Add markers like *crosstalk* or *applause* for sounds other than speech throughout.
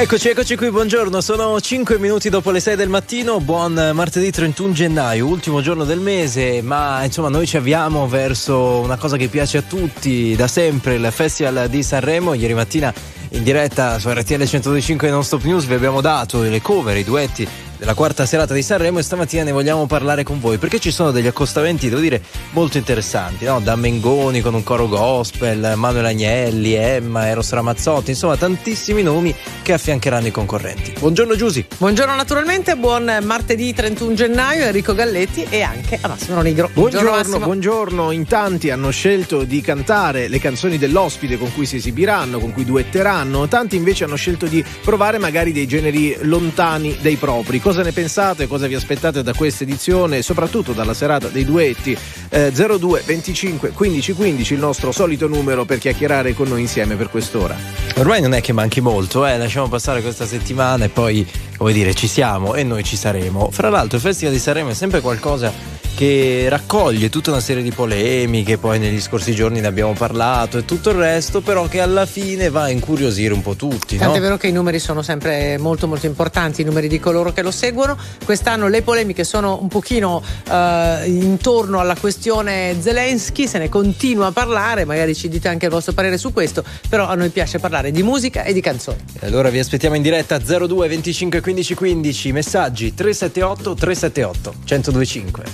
Eccoci, eccoci qui, buongiorno. Sono 5 minuti dopo le 6 del mattino. Buon martedì 31 gennaio, ultimo giorno del mese. Ma insomma, noi ci avviamo verso una cosa che piace a tutti da sempre: il Festival di Sanremo. Ieri mattina in diretta su RTL 125 Non Stop News vi abbiamo dato le cover, i duetti della quarta serata di Sanremo e stamattina ne vogliamo parlare con voi perché ci sono degli accostamenti, devo dire, molto interessanti, no? Da Mengoni con un coro gospel, Manuel Agnelli, Emma, Eros Ramazzotti, insomma tantissimi nomi che affiancheranno i concorrenti. Buongiorno Giusy. Buongiorno naturalmente, buon martedì 31 gennaio Enrico Galletti e anche a Massimo Nigro. Buongiorno, buongiorno, buongiorno, in tanti hanno scelto di cantare le canzoni dell'ospite con cui si esibiranno, con cui duetteranno, tanti invece hanno scelto di provare magari dei generi lontani dei propri cosa ne pensate, cosa vi aspettate da questa edizione, soprattutto dalla serata dei duetti. Eh, 02 25 15 15 il nostro solito numero per chiacchierare con noi insieme per quest'ora. Ormai non è che manchi molto, eh? lasciamo passare questa settimana e poi, come dire, ci siamo e noi ci saremo. Fra l'altro il Festival di Sanremo è sempre qualcosa che raccoglie tutta una serie di polemiche, poi negli scorsi giorni ne abbiamo parlato e tutto il resto, però che alla fine va a incuriosire un po' tutti. Tanto no? è vero che i numeri sono sempre molto molto importanti, i numeri di coloro che lo seguono. Quest'anno le polemiche sono un pochino eh, intorno alla questione Zelensky, se ne continua a parlare, magari ci dite anche il vostro parere su questo, però a noi piace parlare di musica e di canzoni. E allora vi aspettiamo in diretta 02 25 15 15, messaggi 378 378 1025.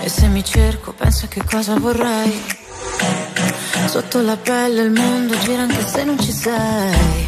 E se mi cerco, penso a che cosa vorrei. Sotto la pelle il mondo gira anche se non ci sei.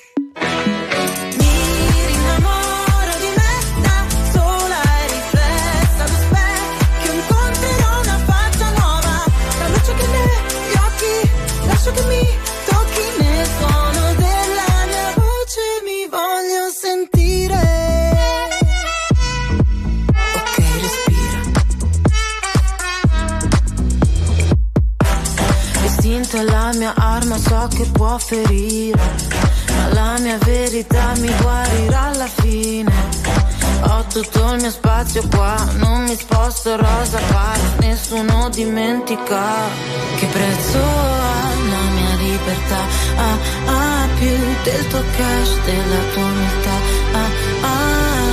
L'istinto è la mia arma, so che può ferire. Ma la mia verità mi guarirà alla fine. Ho tutto il mio spazio qua, non mi sposto rosa pari, nessuno dimentica che prezzo ha la mia libertà. Ah, ah, più del tuo cash, della tua umiltà. Ah, ah,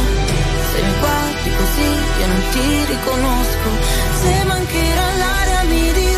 se mi guardi così io non ti riconosco. Se mancherà l'aria mi dirò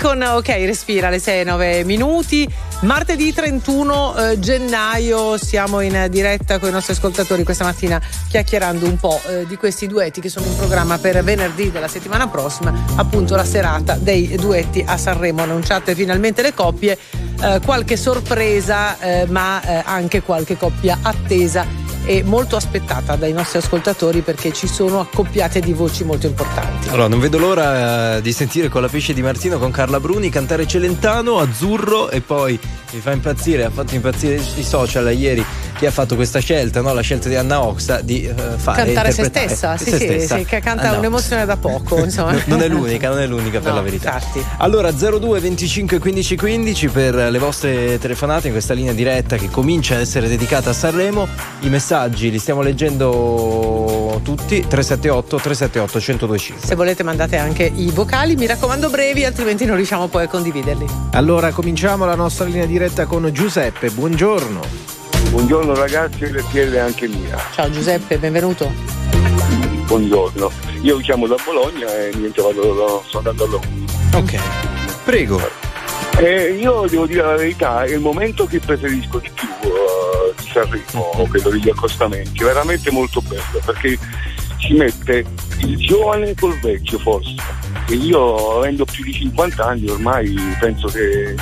Dicono, ok, respira alle 6 e 9 minuti. Martedì 31 eh, gennaio siamo in diretta con i nostri ascoltatori questa mattina chiacchierando un po' eh, di questi duetti che sono in programma per venerdì della settimana prossima, appunto la serata dei duetti a Sanremo. Annunciate finalmente le coppie, eh, qualche sorpresa eh, ma eh, anche qualche coppia attesa e molto aspettata dai nostri ascoltatori perché ci sono accoppiate di voci molto importanti. Allora, non vedo l'ora eh, di sentire con la pesce di Martino con Carla Bruni cantare Celentano, Azzurro e poi mi fa impazzire, ha fatto impazzire i social ieri chi ha fatto questa scelta, no? la scelta di Anna Oxa di uh, fare cantare se stessa, sì, se sì, stessa. sì, che canta Anna un'emozione da poco. Insomma. *laughs* non è l'unica, non è l'unica per no, la verità. Infatti. Allora 02 25 15 15 per le vostre telefonate in questa linea diretta che comincia ad essere dedicata a Sanremo. I messaggi li stiamo leggendo tutti 378 378 1025. Se volete mandate anche i vocali, mi raccomando brevi, altrimenti non riusciamo poi a condividerli. Allora cominciamo la nostra linea diretta con Giuseppe. Buongiorno. Buongiorno ragazzi, RTL anche mia. Ciao Giuseppe, benvenuto. Buongiorno. Io chiamo da Bologna e niente, vado, sto andando a Londra. Ok. Prego. Eh, io devo dire la verità, è il momento che preferisco di più uh, di Sanremo, quello degli accostamenti, è veramente molto bello perché si mette il giovane col vecchio forse. E io avendo più di 50 anni ormai penso che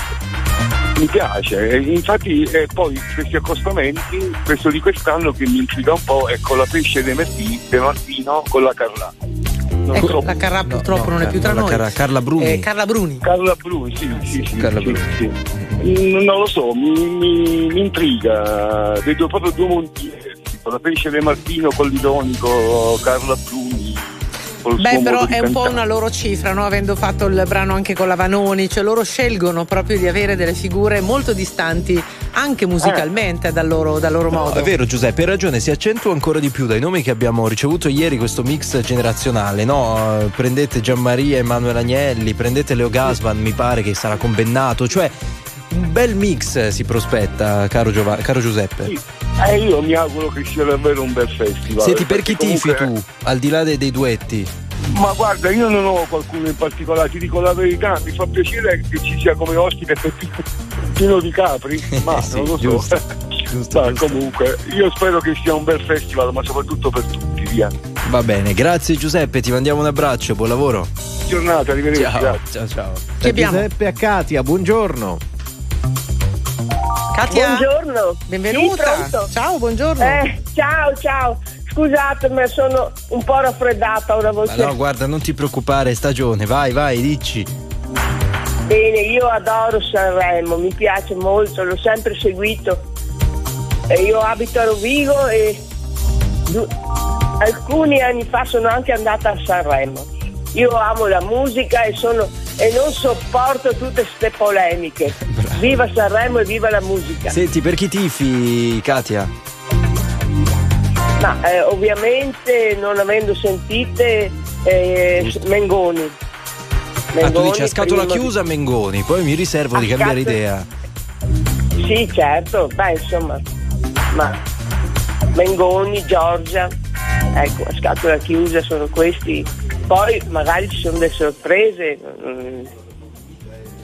mi piace, infatti eh, poi questi accostamenti, questo di quest'anno che mi intriga un po' è con la pesce De Martino, De Martino con la Carrà. Ecco, so. la Carrà purtroppo no, non è più tra noi. Carla, Carla Bruni. Eh, Carla Bruni. Carla Bruni, sì, sì, sì. Carla sì, Bruni. sì. Non lo so, mi, mi, mi intriga. Vedo proprio due mondi con la pesce De Martino con l'ironico, Carla Bruni. Beh, però è un po' una loro cifra, no? avendo fatto il brano anche con la Vanoni, cioè loro scelgono proprio di avere delle figure molto distanti anche musicalmente eh. dal, loro, dal loro no, modo. È vero Giuseppe, hai ragione, si accentua ancora di più dai nomi che abbiamo ricevuto ieri questo mix generazionale, no? Prendete Gianmaria Emanuele Agnelli, prendete Leo Gasman, mi pare che sarà con Bennato, cioè un bel mix si prospetta, caro, Giova- caro Giuseppe. Sì. Eh, io mi auguro che sia davvero un bel festival. Senti, per chi comunque... tifi tu, al di là dei, dei duetti? Ma guarda, io non ho qualcuno in particolare, ti dico la verità, mi fa piacere che ci sia come ospite *laughs* Pino di Capri, *laughs* ma sì, non lo giusto, so. *laughs* Giusto, ma giusto. comunque, io spero che sia un bel festival, ma soprattutto per tutti, via. Va bene, grazie Giuseppe, ti mandiamo un abbraccio, buon lavoro. Giornata, arrivederci. Ciao, grazie. ciao, ciao. Giuseppe a Katia, buongiorno. Katia? Buongiorno. Benvenuta. Sì, ciao, buongiorno. Eh, ciao, ciao. Scusate, ma sono un po' raffreddata una voce. no, guarda, non ti preoccupare, è stagione, vai, vai, dici. Bene, io adoro Sanremo, mi piace molto, l'ho sempre seguito. E io abito a Rovigo e du- alcuni anni fa sono anche andata a Sanremo. Io amo la musica e, sono- e non sopporto tutte queste polemiche. Viva Sanremo e viva la musica. Senti, per chi tifi, Katia? Ma eh, ovviamente non avendo sentite eh, Mengoni. Ah, tu Mengoni, dici a scatola chiusa Mengoni, poi mi riservo di A cambiare scatola- idea. Sì, certo, beh insomma, ma Mengoni, Giorgia, ecco, a scatola chiusa sono questi. Poi magari ci sono delle sorprese. mm,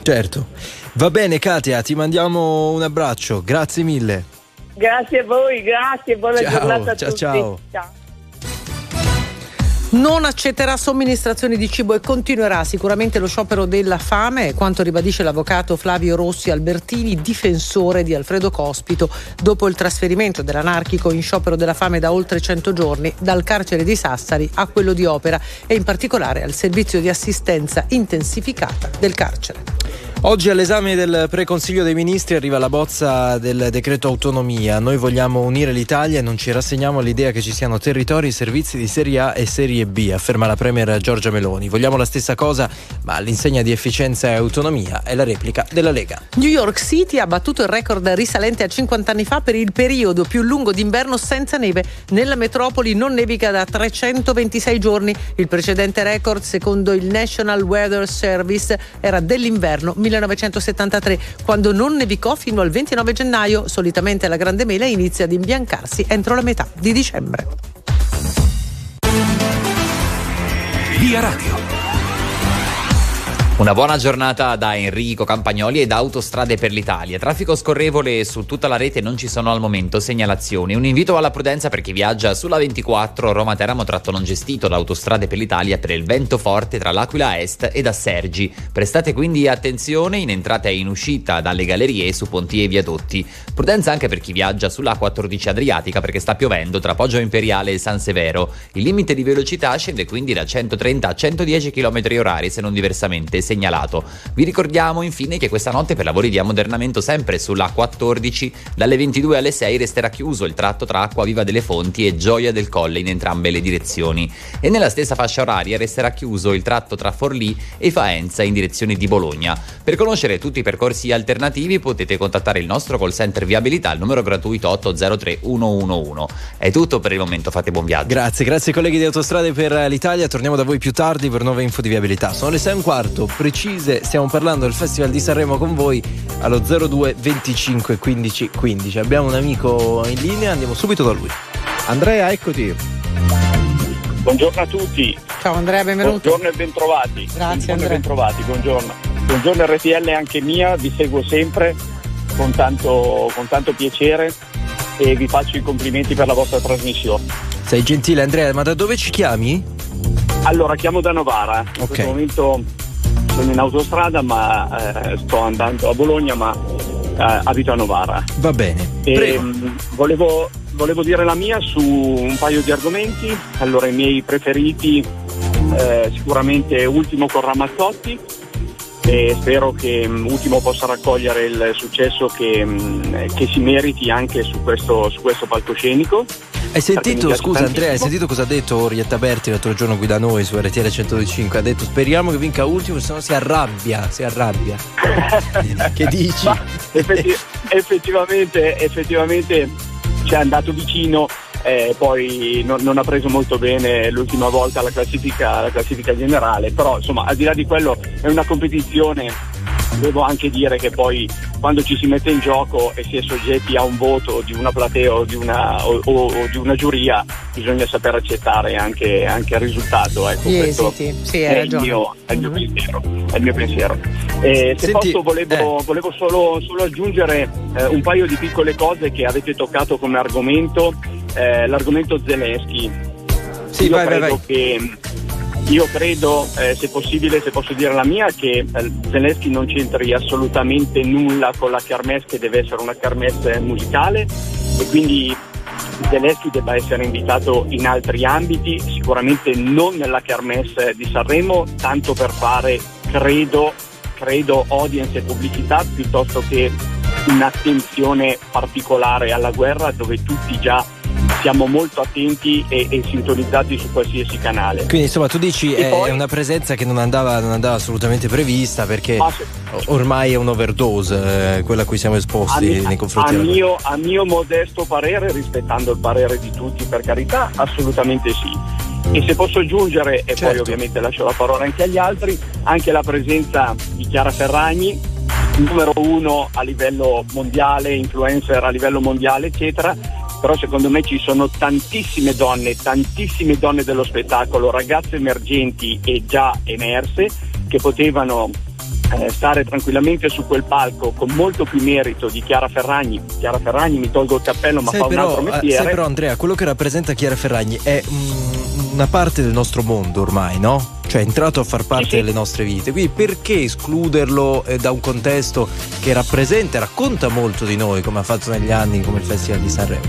Certo. Va bene, Katia, ti mandiamo un abbraccio, grazie mille. Grazie a voi, grazie, buona Ciao, giornata a ciao, tutti. ciao. Non accetterà somministrazioni di cibo e continuerà sicuramente lo sciopero della fame, quanto ribadisce l'avvocato Flavio Rossi Albertini, difensore di Alfredo Cospito, dopo il trasferimento dell'anarchico in sciopero della fame da oltre 100 giorni dal carcere di Sassari a quello di Opera e in particolare al servizio di assistenza intensificata del carcere. Oggi all'esame del preconsiglio dei ministri arriva la bozza del decreto autonomia. Noi vogliamo unire l'Italia e non ci rassegniamo all'idea che ci siano territori e servizi di Serie A e Serie B, afferma la Premier Giorgia Meloni. Vogliamo la stessa cosa, ma all'insegna di efficienza e autonomia è la replica della Lega. New York City ha battuto il record risalente a 50 anni fa per il periodo più lungo d'inverno senza neve. Nella metropoli non nevica da 326 giorni. Il precedente record, secondo il National Weather Service, era dell'inverno 1973, quando non nevicò fino al 29 gennaio. Solitamente la Grande Mela inizia ad imbiancarsi entro la metà di dicembre. Via Radio. Una buona giornata da Enrico Campagnoli e da Autostrade per l'Italia. Traffico scorrevole su tutta la rete, non ci sono al momento segnalazioni. Un invito alla prudenza per chi viaggia sulla 24 Roma-Teramo tratto non gestito da Autostrade per l'Italia per il vento forte tra l'Aquila Est e da Sergi. Prestate quindi attenzione in entrata e in uscita dalle gallerie su ponti e viadotti. Prudenza anche per chi viaggia sulla 14 Adriatica perché sta piovendo tra Poggio Imperiale e San Severo. Il limite di velocità scende quindi da 130 a 110 km orari se non diversamente segnalato. Vi ricordiamo infine che questa notte per lavori di ammodernamento sempre sulla 14 dalle 22 alle 6 resterà chiuso il tratto tra Acqua Viva delle Fonti e Gioia del Colle in entrambe le direzioni e nella stessa fascia oraria resterà chiuso il tratto tra Forlì e Faenza in direzione di Bologna. Per conoscere tutti i percorsi alternativi potete contattare il nostro call center viabilità al numero gratuito 803 111. È tutto per il momento, fate buon viaggio. Grazie, grazie colleghi di Autostrade per l'Italia. Torniamo da voi più tardi per nuove info di viabilità. Sono le 6 e un quarto, precise. Stiamo parlando del Festival di Sanremo con voi allo 02 25 15 15. Abbiamo un amico in linea, andiamo subito da lui. Andrea, eccoti. Buongiorno a tutti. Ciao Andrea, benvenuto. Buongiorno e bentrovati. Grazie, buongiorno Andrea. e bentrovati, buongiorno. Buongiorno RTL anche mia, vi seguo sempre con tanto, con tanto piacere e vi faccio i complimenti per la vostra trasmissione. Sei gentile Andrea, ma da dove ci chiami? Allora, chiamo da Novara. In Ok. questo momento sono in autostrada, ma eh, sto andando a Bologna, ma eh, abito a Novara. Va bene. E, mh, volevo, volevo dire la mia su un paio di argomenti. Allora, i miei preferiti, eh, sicuramente Ultimo con Ramazzotti. E spero che mh, Ultimo possa raccogliere il successo che, mh, che si meriti anche su questo, su questo palcoscenico. Hai sentito, scusa Andrea, hai sentito cosa ha detto Orietta Berti l'altro giorno qui da noi su RTL 105? Ha detto speriamo che vinca ultimo, se no si arrabbia, si arrabbia. *laughs* che dici? Ma effetti- effettivamente, effettivamente ci è andato vicino, eh, poi non, non ha preso molto bene l'ultima volta la classifica, la classifica generale, però insomma al di là di quello è una competizione. Devo anche dire che poi quando ci si mette in gioco e si è soggetti a un voto di una platea o di una, o- o- o di una giuria, bisogna saper accettare anche, anche il risultato. Ecco, Gli questo esiti, sì, hai è il mio, è il mio Mhm. pensiero. È il mio pensiero. Eh, se Senti, posso volevo, volevo solo, solo aggiungere eh, un paio di piccole cose che avete toccato come argomento, eh, l'argomento Zelensky. Sì, io vai, vai, credo vai. che io credo, eh, se possibile, se posso dire la mia, che eh, Zelensky non c'entri assolutamente nulla con la kermesse che deve essere una kermesse musicale e quindi Zelensky debba essere invitato in altri ambiti, sicuramente non nella kermesse di Sanremo, tanto per fare, credo, credo audience e pubblicità piuttosto che un'attenzione particolare alla guerra dove tutti già siamo molto attenti e, e sintonizzati su qualsiasi canale. Quindi insomma tu dici è poi- una presenza che non andava, non andava assolutamente prevista perché se- ormai è un'overdose eh, quella a cui siamo a, esposti mi- nei confronti a della mio, a mio modesto parere, rispettando il parere di tutti per carità, assolutamente sì. E se posso aggiungere, e Certo. poi ovviamente lascio la parola anche agli altri, anche la presenza di Chiara Ferragni, numero uno a livello mondiale, influencer a livello mondiale, eccetera. Però secondo me ci sono tantissime donne, tantissime donne dello spettacolo, ragazze emergenti e già emerse, che potevano eh, stare tranquillamente su quel palco con molto più merito di Chiara Ferragni. Chiara Ferragni mi tolgo il cappello ma Sai fa un però, altro eh, mestiere. sai però Andrea, quello che rappresenta Chiara Ferragni è mm, una parte del nostro mondo ormai, no? Cioè è entrato a far parte Sì, sì. delle nostre vite. Quindi perché escluderlo eh, da un contesto che rappresenta e racconta molto di noi, come ha fatto negli anni come il Festival di Sanremo?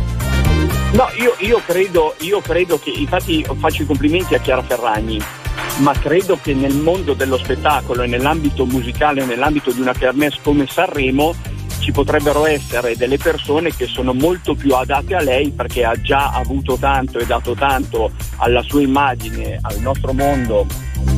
No, io, io credo, io credo che, infatti faccio i complimenti a Chiara Ferragni, ma credo che nel mondo dello spettacolo e nell'ambito musicale, nell'ambito di una kermesse come Sanremo, ci potrebbero essere delle persone che sono molto più adatte a lei perché ha già avuto tanto e dato tanto alla sua immagine, al nostro mondo,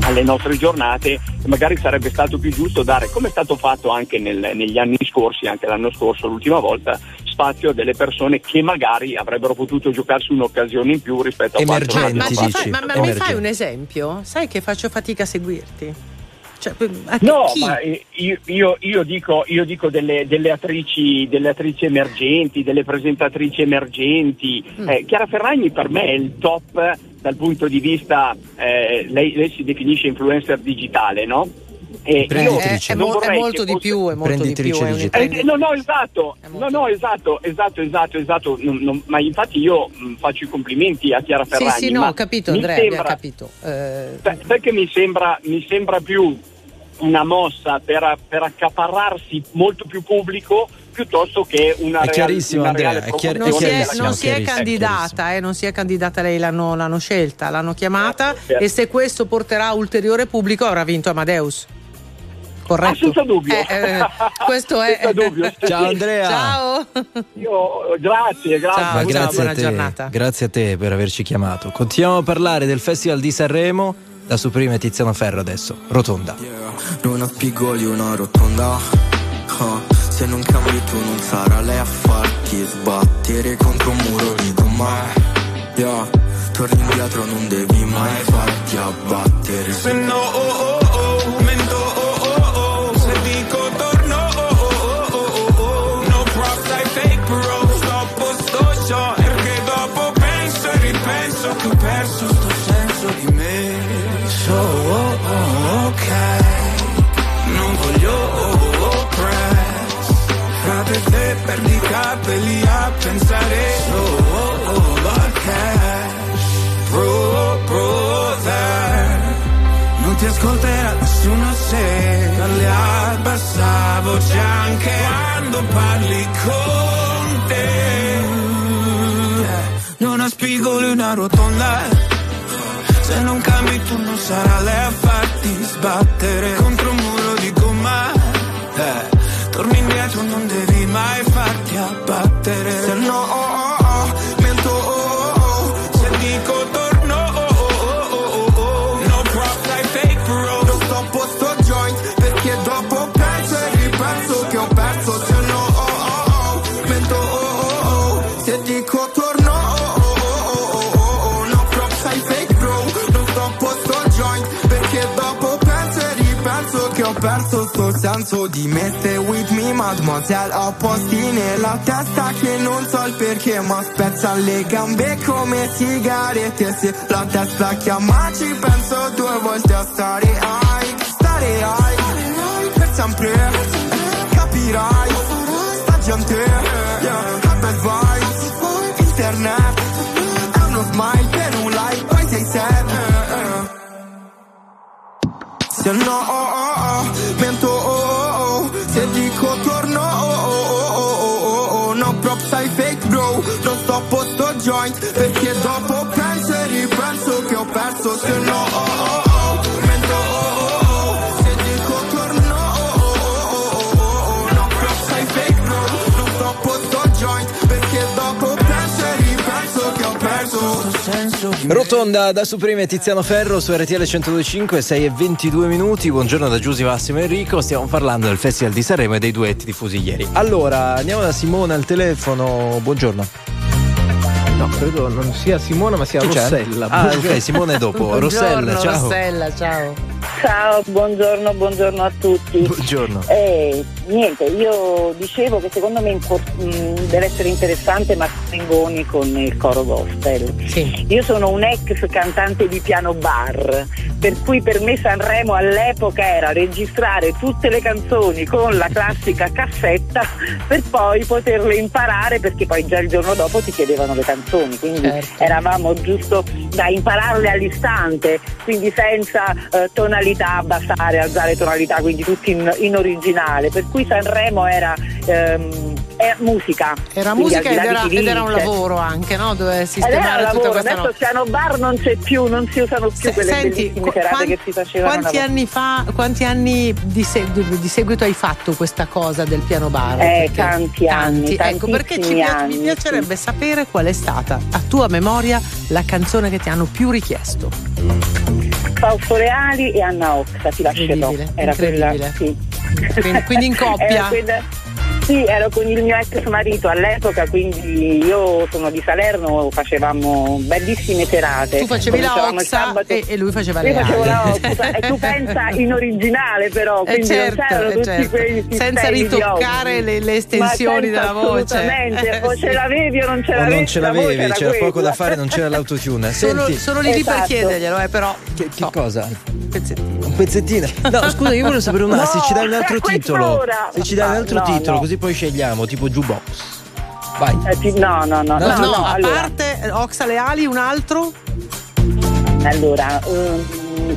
alle nostre giornate e magari sarebbe stato più giusto dare, come è stato fatto anche nel- negli anni scorsi, anche l'anno scorso, l'ultima volta, spazio a delle persone che magari avrebbero potuto giocarsi un'occasione in più rispetto a quanto Ma, Emergenti, ma, fai, ma- ma mi fai un esempio? Sai che faccio fatica a seguirti? Cioè, No, chi? ma eh, io, io- io dico, io dico delle, delle attrici, delle attrici emergenti, delle presentatrici emergenti. Mm. Eh, Chiara Ferragni per me è il top dal punto di vista, eh, lei, lei si definisce influencer digitale, no? E io Imprenditrice. è, è mo- è molto di più, è molto di più. Eh, no, no, esatto, no, no, esatto, esatto, esatto, esatto. Non- non- ma infatti io faccio i complimenti a Chiara Sì, Ferragni. sì, no, ma ho capito, Andrea, sembra- capito. Eh, Sai che mi sembra, mi sembra più una mossa per, per accaparrarsi molto più pubblico piuttosto che una È chiarissimo, una Andrea, reale è chiar- non, è si è, chiarissimo, non si è candidata, eh, non si è candidata lei, l'hanno, l'hanno scelta, l'hanno chiamata Certo. e se questo porterà ulteriore pubblico avrà vinto Amadeus. Corretto? Senza dubbio. Eh, eh, questo è. Senza dubbio. Ciao Andrea. Ciao. Io, grazie, grazie. Ciao, Ma ciao, grazie buona a te, giornata. grazie a te per averci chiamato. Continuiamo a parlare del Festival di Sanremo da Supreme e Tiziano Ferro adesso. Rotonda. Non ha spigoli una rotonda Ah, Se non cambi tu non sarà lei a farti sbattere contro un muro di gomma yeah. Torni indietro non devi mai farti abbattere Se no oh oh oh capelli a pensare. Solo al cash Bro, brother Non ti ascolterà nessuno se Parli a bassa voce anche quando parli con te. Non ha spigoli una rotonda. Se non cambi tu non sarà lei a farti sbattere contro un perso sto senso di me Stay with me mademoiselle Ho posti nella testa che non so il perché Ma spezza le gambe come sigarette Se la testa chiama ci penso due volte a stare high Stare high per sempre Capirai. Sta gente yeah, bad vibes Internet è uno smile per un like Poi sei sad se no joint Perché dopo penso e ripenso che ho perso Se no oh oh oh oh oh oh oh oh oh oh oh oh e Rotonda da Supreme e Tiziano Ferro su RTL 1025, 6 e 22 minuti. Buongiorno da Giusy Massimo e Enrico. Stiamo parlando del Festival di Sanremo e dei duetti diffusi ieri. Allora, andiamo da Simona al telefono. Buongiorno. No, credo non sia Simona, ma sia? Rossella. Ah, ok, Simone dopo. *laughs* Rossella, ciao. Rossella, ciao. Ciao, buongiorno, buongiorno a tutti. Buongiorno. Eh, niente, io dicevo che secondo me impor- mh, deve essere interessante Marco Mengoni con il coro gospel. Sì. Io sono un ex cantante di piano bar, per cui per me Sanremo all'epoca era registrare tutte le canzoni con la classica *laughs* cassetta per poi poterle imparare perché poi già il giorno dopo ti chiedevano le canzoni, quindi Certo. eravamo giusto da impararle all'istante, quindi senza eh, tonalità, abbassare, alzare tonalità, quindi tutti in, in originale, per cui Sanremo era, ehm, era musica. Era musica ed era, ed era un lavoro anche, no? Dove sistemare un tutta lavoro, questa adesso no- piano bar non c'è più, non si usano più Se- quelle Senti, qu- serate quan- che si facevano quanti anni fa, quanti anni di, se- di- seguito hai fatto questa cosa del piano bar? Eh, Perché- tanti anni, Ecco, perché ci pia- mi anni, piacerebbe sapere qual è stata, a tua memoria, la canzone che ti hanno più richiesto. Fausto Reali e Anna Oxa, ti lascerò. Era quella, sì. Quindi- quindi in *laughs* coppia? Era quella- sì, ero con il mio ex marito all'epoca, quindi io sono di Salerno, facevamo bellissime serate. Tu facevi la oxa sabato- e, e lui faceva Io le facevo la oxa e tu pensa *laughs* in originale però, Eh, quindi certo, non c'erano eh, tutti certo. quei Senza ritoccare le- le estensioni della voce. Assolutamente, Eh, o ce l'avevi o non ce O l'avevi. non ce l'avevi, era c'era poco quella. da fare, non c'era l'autotune. Sono, Senti, sono lì lì per Esatto. chiederglielo, eh, però. che, che no, cosa? un pezzettino. Un pezzettino. No, scusa, io volevo sapere un *laughs* No, se ci dai un altro *laughs* titolo. Se ci dai un altro No, titolo, no. così poi scegliamo, tipo jukebox. Vai. Eh, ti- No, no, no, No, no, No, no, a allora, parte eh, Oxa le ali, un altro? allora ehm,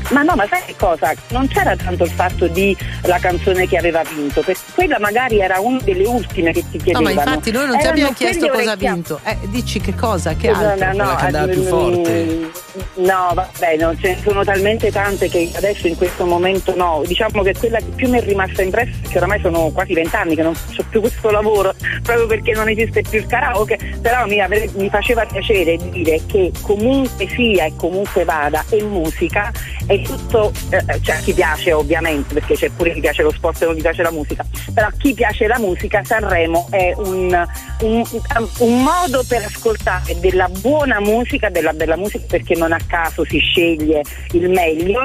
ma no, ma sai che cosa? Non c'era tanto il fatto di la canzone che aveva vinto, perché quella magari era una delle ultime che ti No, chiedevano. ma infatti noi non ti Erano abbiamo chiesto cosa ha vinto. Eh, dici che cosa, che altro? no, Quella che andava più mm, forte. No, vabbè, non ce ne sono talmente tante che adesso in questo momento no. Diciamo che quella che più mi è rimasta impressa che oramai sono quasi vent'anni che non faccio più questo lavoro, *laughs* proprio perché non esiste più il karaoke, però mi, ave- mi faceva piacere dire che comunque sia e comunque vada è musica, è tutto, eh, cioè a chi piace ovviamente, perché c'è pure chi piace lo sport e non gli piace la musica, però a chi piace la musica Sanremo è un, un- un modo per ascoltare della buona musica, della bella musica, perché non a caso si sceglie il meglio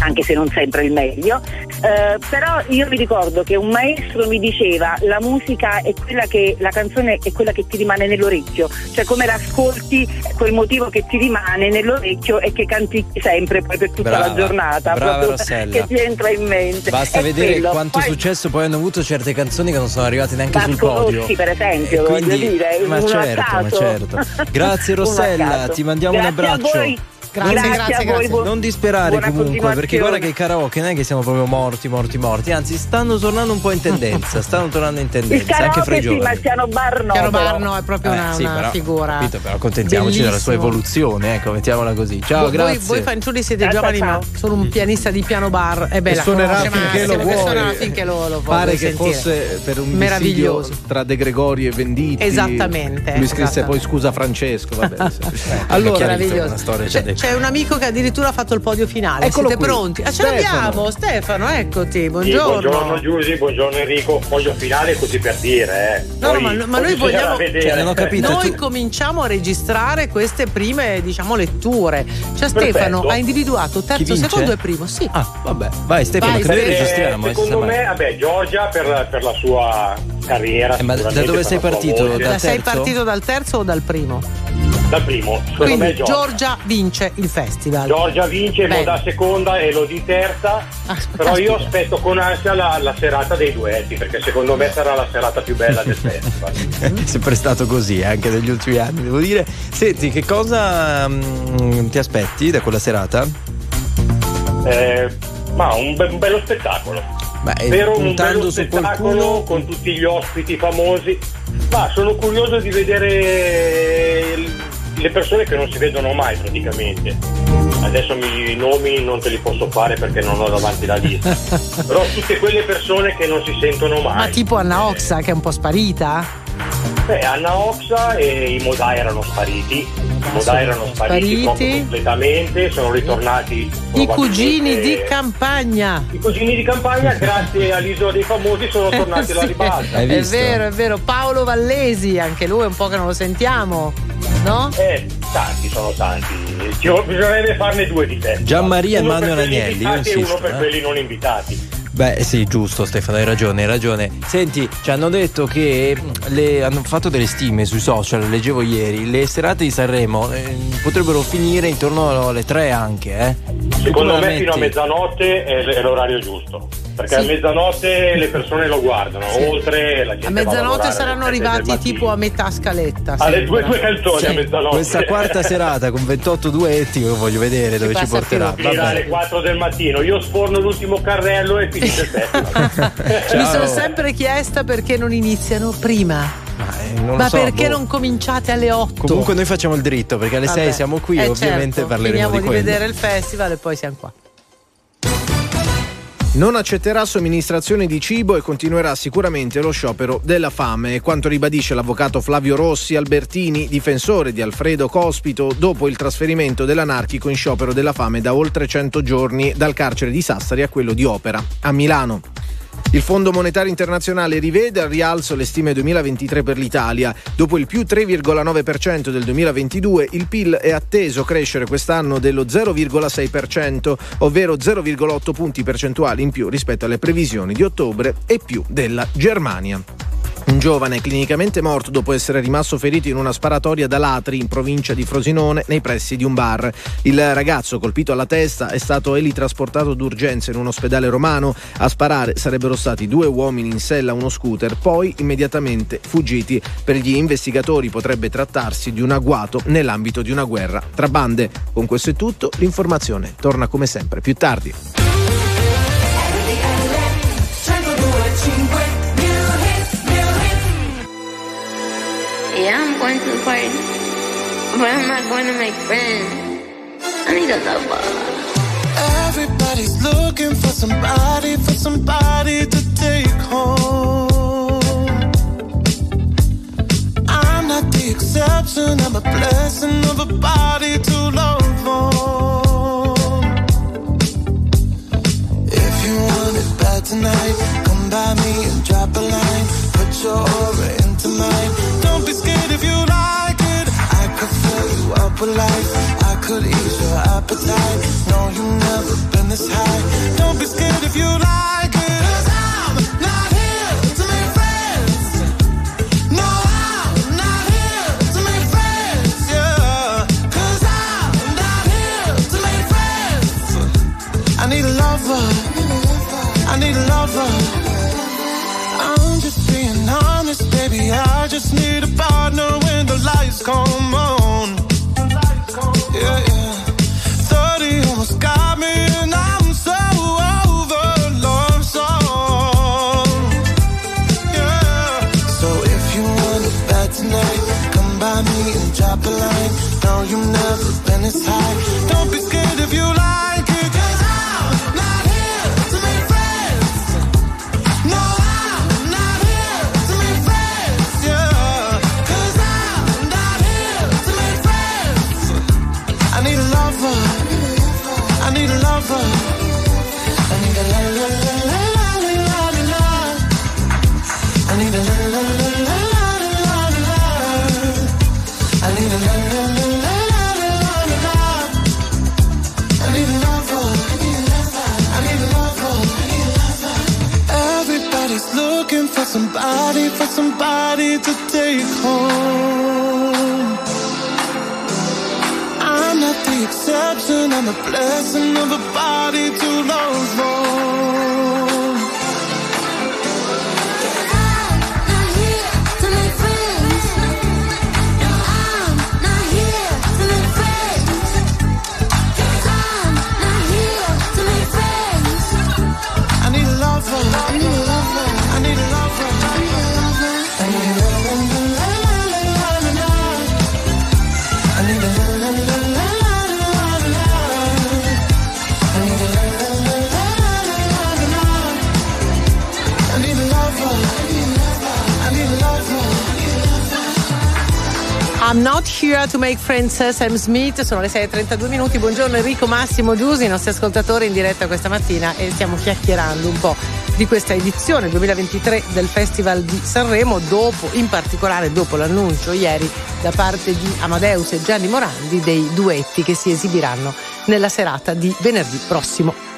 anche se non sempre il meglio, eh, però io mi ricordo che un maestro mi diceva la musica è quella che, la canzone è quella che ti rimane nell'orecchio, cioè come l'ascolti, quel motivo che ti rimane nell'orecchio e che canti sempre poi per tutta Brava, la giornata, brava Rossella. che ti entra in mente. Basta È vedere quello. quanto Poi- successo poi hanno avuto certe canzoni che non sono arrivate neanche sul Vasco podio. Rossi, per esempio, E voglio quindi- dire, ma certo, ma certo. *laughs* Grazie Rossella, ti mandiamo Grazie un abbraccio. Voi. Grazie, grazie, grazie, a voi. grazie. buon- Non disperare buona comunque, perché guarda che i karaoke non è che siamo proprio morti, morti, morti, anzi stanno tornando un po' in tendenza, stanno tornando in Il tendenza, anche fra karaoke i sì, ma giovani. il piano bar no. Piano però. Barno è proprio Eh, una, sì, una però, figura. capito, però accontentiamoci della sua Bellissimo. evoluzione, ecco, mettiamola così. Ciao, Voi- grazie. Voi, voi fanciulli siete Ciao, giovani, ciao, ma sono un pianista di piano bar. E beh, E la suonerà finché lo che suonerà finché lo, lo Pare che sentire. fosse per un Meraviglioso. tra De Gregorio e Venditti. Esattamente, Lui scrisse poi scusa Francesco. Vabbè, *laughs* sì. Allora, Meraviglioso. una storia. C'è un amico che addirittura ha fatto il podio finale. Eccolo Siete qui. pronti? Ah, ce Stefano. l'abbiamo, Stefano, eccoti. Sì, Buongiorno. buongiorno Giusy, buongiorno Enrico, voglio finale così per dire. Eh. No, Poi- ma- ma noi vogliamo-. Cioè, capito. Noi tu- cominciamo a registrare queste prime, diciamo, letture. Cioè, Perfetto. Stefano ha individuato terzo, secondo e primo. Sì. Ah, vabbè, vai Stefano, Vai, che noi Stefano. Eh, registriamo. eh, secondo me, vabbè, Giorgia per, per la sua carriera. Eh, ma da dove sei partito? Da sei partito dal terzo o dal primo? Dal primo, secondo me Quindi Giorgia. Giorgia vince il festival. Giorgia vince, Bene. lo dà seconda e lo di terza. Ah, Però io aspetto con ansia la, la serata dei duetti, perché secondo me sarà la serata più bella del festival. *laughs* È sempre stato così, eh, anche negli ultimi anni, devo dire. Senti, che cosa mm, ti aspetti da quella serata? Eh, ma un, be- un bello spettacolo. Beh, Spero un puntando bello spettacolo qualcuno. con tutti gli ospiti famosi. Ma sono curioso di vedere il- le persone che non si vedono mai praticamente. Adesso mi- i nomi non te li posso fare perché non ho davanti la lista. *laughs* Però tutte quelle persone che non si sentono mai. Ma tipo Anna Oxa che è un po' sparita? Beh, Anna Oxa e i Modà erano spariti. I Modà erano spariti, completamente, sono ritornati. I probabilmente- cugini di campagna. I cugini di campagna, grazie *laughs* all'isola dei famosi, sono tornati alla Sì. ribalta. È vero, è vero. Paolo Vallesi, anche lui è un po' che non lo sentiamo. No? Eh, tanti sono tanti. Ci- bisognerebbe farne due di te. Gianmaria e Manuel Agnelli, io e uno per eh. quelli non invitati. Beh, sì, giusto Stefano, hai ragione, hai ragione. Senti, ci hanno detto che mm, le- hanno fatto delle stime sui social, leggevo ieri, le serate di Sanremo eh, potrebbero finire intorno alle tre anche, eh. Secondo me fino a mezzanotte è l'orario giusto. Perché Sì. a mezzanotte le persone lo guardano, oltre la gente A va mezzanotte lavorare saranno arrivati tipo a metà scaletta. alle due, due canzoni a Sì. mezzanotte. Questa quarta serata con 28 duetti io voglio vedere dove ci porterà. più. Finirà alle Vabbè. 4 del mattino, io sforno l'ultimo carrello e finisce il festival. *laughs* Mi sono sempre chiesta perché non iniziano prima. Ma, eh, Ma so, perché boh. non cominciate alle 8? Comunque noi facciamo il dritto perché alle Vabbè. 6 siamo qui Eh, e ovviamente certo, parleremo finiamo di di, quello. vedere il festival e poi siamo qua. Non accetterà somministrazione di cibo e continuerà sicuramente lo sciopero della fame. Quanto ribadisce l'avvocato Flavio Rossi Albertini, difensore di Alfredo Cospito, dopo il trasferimento dell'anarchico in sciopero della fame da oltre 100 giorni dal carcere di Sassari a quello di Opera, a Milano. Il Fondo Monetario Internazionale rivede al rialzo le stime 2023 per l'Italia. Dopo il più 3,9% del 2022, il PIL è atteso crescere quest'anno dello 0,6%, ovvero 0,8 punti percentuali in più rispetto alle previsioni di ottobre e più della Germania. Un giovane clinicamente morto dopo essere rimasto ferito in una sparatoria da Latri in provincia di Frosinone nei pressi di un bar. Il ragazzo colpito alla testa è stato elitrasportato d'urgenza in un ospedale romano. A sparare sarebbero stati due uomini in sella a uno scooter, poi immediatamente fuggiti. Per gli investigatori potrebbe trattarsi di un agguato nell'ambito di una guerra tra bande. Con questo è tutto, l'informazione torna come sempre più tardi. Going to the party, but I'm not going to make friends. I need a lover. Everybody's looking for somebody, for somebody to take home. I'm not the exception, I'm a blessing of a body to love on. If you want it bad tonight, come by me and drop a line. Put your aura into mine. Up life. I could ease your appetite. No, you've never been this high. Don't be scared if you like I'm not here to make friends. No, I'm not here to make friends. Yeah. 'Cause I'm not here to make friends. I need a lover. I need a lover. I'm just being honest, baby. I just need a partner when the lights come on. Line. No, you've never been this high. Don't I'm blessing of a body to love not here to make friends, Sam Smith. Sono le 6.32 minuti. Buongiorno Enrico Massimo Giusi, i nostri ascoltatori in diretta questa mattina e stiamo chiacchierando un po' di questa edizione 2023 del Festival di Sanremo, dopo, in particolare dopo l'annuncio ieri da parte di Amadeus e Gianni Morandi dei duetti che si esibiranno nella serata di venerdì prossimo.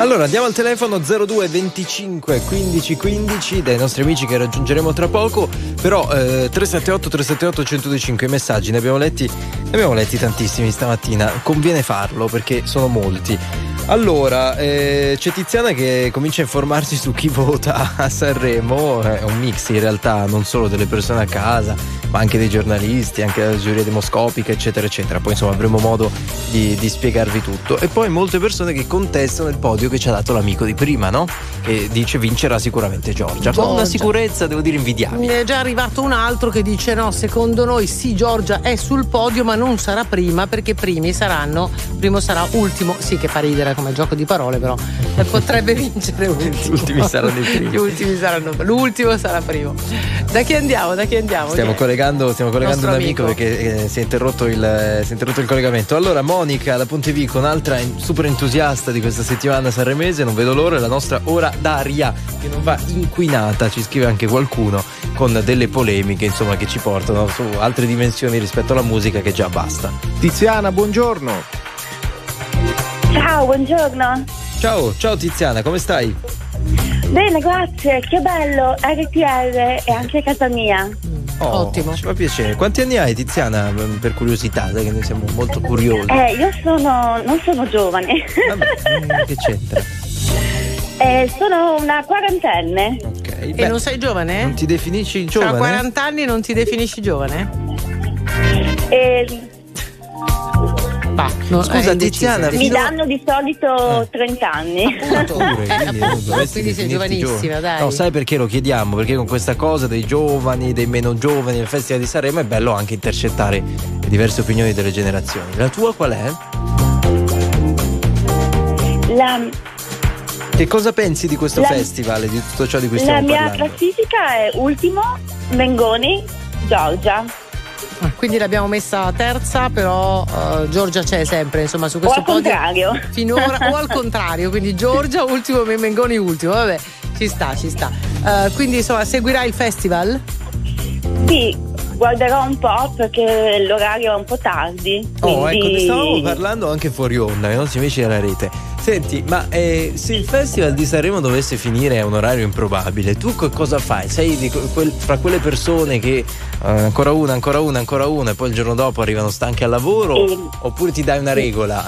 Allora andiamo al telefono 02 25 15 15 dai nostri amici che raggiungeremo tra poco. Però eh, 378 378 125 i messaggi ne abbiamo letti, ne abbiamo letti tantissimi stamattina. Conviene farlo perché sono molti. Allora, eh, c'è Tiziana che comincia a informarsi su chi *laughs* vota a Sanremo, è un mix in realtà, non solo delle persone a casa, ma anche dei giornalisti, anche della giuria demoscopica, eccetera, eccetera. Poi insomma avremo modo di, di spiegarvi tutto. E poi molte persone che contestano il podio che ci ha dato l'amico di prima, no? Che dice vincerà sicuramente Giorgia. Con una sicurezza, devo dire, invidiabile. Ne è già arrivato un altro che dice no, secondo noi sì, Giorgia è sul podio, ma non sarà prima perché primi saranno, primo sarà ultimo, sì che fa ridere come gioco di parole, però potrebbe vincere ultimo. Gli ultimi saranno i primi. Gli ultimi saranno, l'ultimo sarà primo. Da chi andiamo? Da chi andiamo? Stiamo è? collegando, stiamo collegando un amico, amico. perché eh, si, è interrotto il, eh, si è interrotto il collegamento. Allora, Monica da Pontevico, un'altra en- super entusiasta di questa settimana sanremese, non vedo l'ora, è la nostra ora d'aria che non va inquinata, ci scrive anche qualcuno con delle polemiche, insomma, che ci portano su altre dimensioni rispetto alla musica che già basta. Tiziana, buongiorno. Ciao, buongiorno. Ciao, ciao Tiziana, come stai? Bene, grazie. Che bello. RTL e anche casa mia. Oh, Ottimo. Ci fa piacere. Quanti anni hai Tiziana, mm, per curiosità, sai che noi siamo molto curiosi. Eh, io sono. non sono giovane. Vabbè, mm, *laughs* che c'entra? Eh, sono una quarantenne. Ok, E beh, non sei giovane? non ti definisci Tra giovane? 40 anni non ti definisci giovane? E Bah, no, Scusa, indecisa, Tiziana, è mi fino- danno di solito 30 anni. Pure, *laughs* quindi non dovresti quindi sei giovanissima, dai. No, sai perché lo chiediamo? Perché con questa cosa dei giovani, dei meno giovani, il Festival di Sanremo è bello anche intercettare le diverse opinioni delle generazioni. La tua qual è? La, Che cosa pensi di questo La- festival e di tutto ciò di cui la stiamo mia parlando? classifica è ultimo, Mengoni, Giorgia. Quindi l'abbiamo messa terza, però eh, Giorgia c'è sempre, insomma, su questo al podio. contrario. Finora, o al *laughs* contrario, quindi Giorgia ultimo, Mengoni ultimo. Vabbè, ci sta, ci sta. Eh, quindi insomma, seguirà il festival? Sì, guarderò un po' perché l'orario è un po' tardi. Oh, ecco, quindi- ne stavamo parlando anche fuori onda, ai nostri amici della rete. Senti, ma eh, se il festival di Sanremo dovesse finire a un orario improbabile, tu che cosa fai? Sei quel- fra quelle persone che eh, ancora una, ancora una, ancora una e poi il giorno dopo arrivano stanchi al lavoro? Ehm. Oppure ti dai una regola?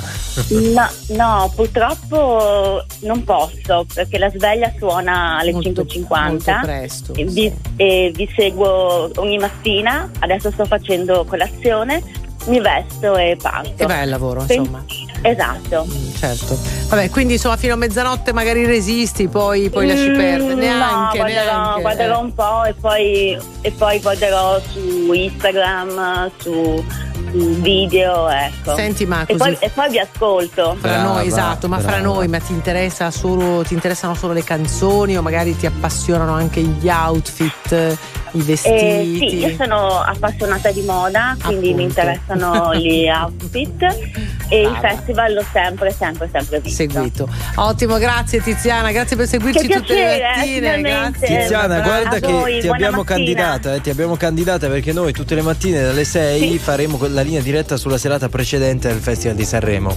No, no, purtroppo non posso perché la sveglia suona alle Molto- 5.50 molto presto, e vi, e vi seguo ogni mattina. Adesso sto facendo colazione, mi vesto e parto. E vai al lavoro, insomma. Esatto. Certo. Vabbè, quindi insomma fino a mezzanotte magari resisti, poi, poi lasci Mm, perdere. Neanche, no, guarderò, neanche. guarderò un po' e poi, e poi guarderò su Instagram, su video, ecco. Senti, ma e, poi, e poi vi ascolto. Fra Brava, noi, esatto, ma fra brava. noi, ma ti interessa solo, ti interessano solo le canzoni o magari ti appassionano anche gli outfit, i vestiti? Eh, sì, io sono appassionata di moda, quindi mi Appunto. interessano gli *laughs* outfit e il Brava. festival l'ho sempre, sempre, sempre visto. Seguito. Ottimo, grazie Tiziana, grazie per seguirci Che tutte le piacere, eh, mattine. grazie. Tiziana, guarda che voi, ti abbiamo mattina. candidata, eh, ti abbiamo candidata perché noi tutte le mattine dalle 6 Sì. faremo la linea diretta sulla serata precedente del Festival di Sanremo.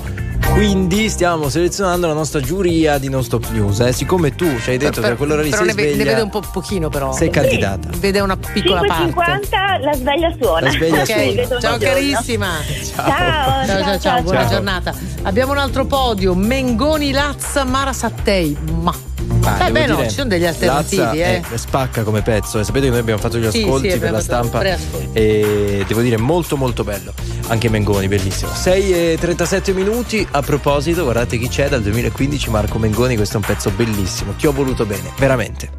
Quindi stiamo selezionando la nostra giuria di Non Stop News. eh. Siccome tu ci hai detto che a quell'ora lì però sei ne, ve- ne sveglia, vede un po' pochino però. sei candidata. Vede una piccola parte. 5.50 la sveglia suona. La sveglia Ok, suona. Ciao giorno. carissima. Ciao, Ciao ciao ciao, buona ciao. giornata. Abbiamo un altro podio, Mengoni Lazza Mara Sattei. Ma Ah, Vabbè, devo no, dire, ci sono degli alternativi, Lazza eh. è- spacca come pezzo. eh. Sapete che noi abbiamo fatto gli Sì, ascolti sì, per la stampa. E devo dire molto molto bello. Anche Mengoni, bellissimo. 6 e 37 minuti. A proposito, guardate chi c'è dal 2015, Marco Mengoni. Questo è un pezzo bellissimo. Ti ho voluto bene, veramente.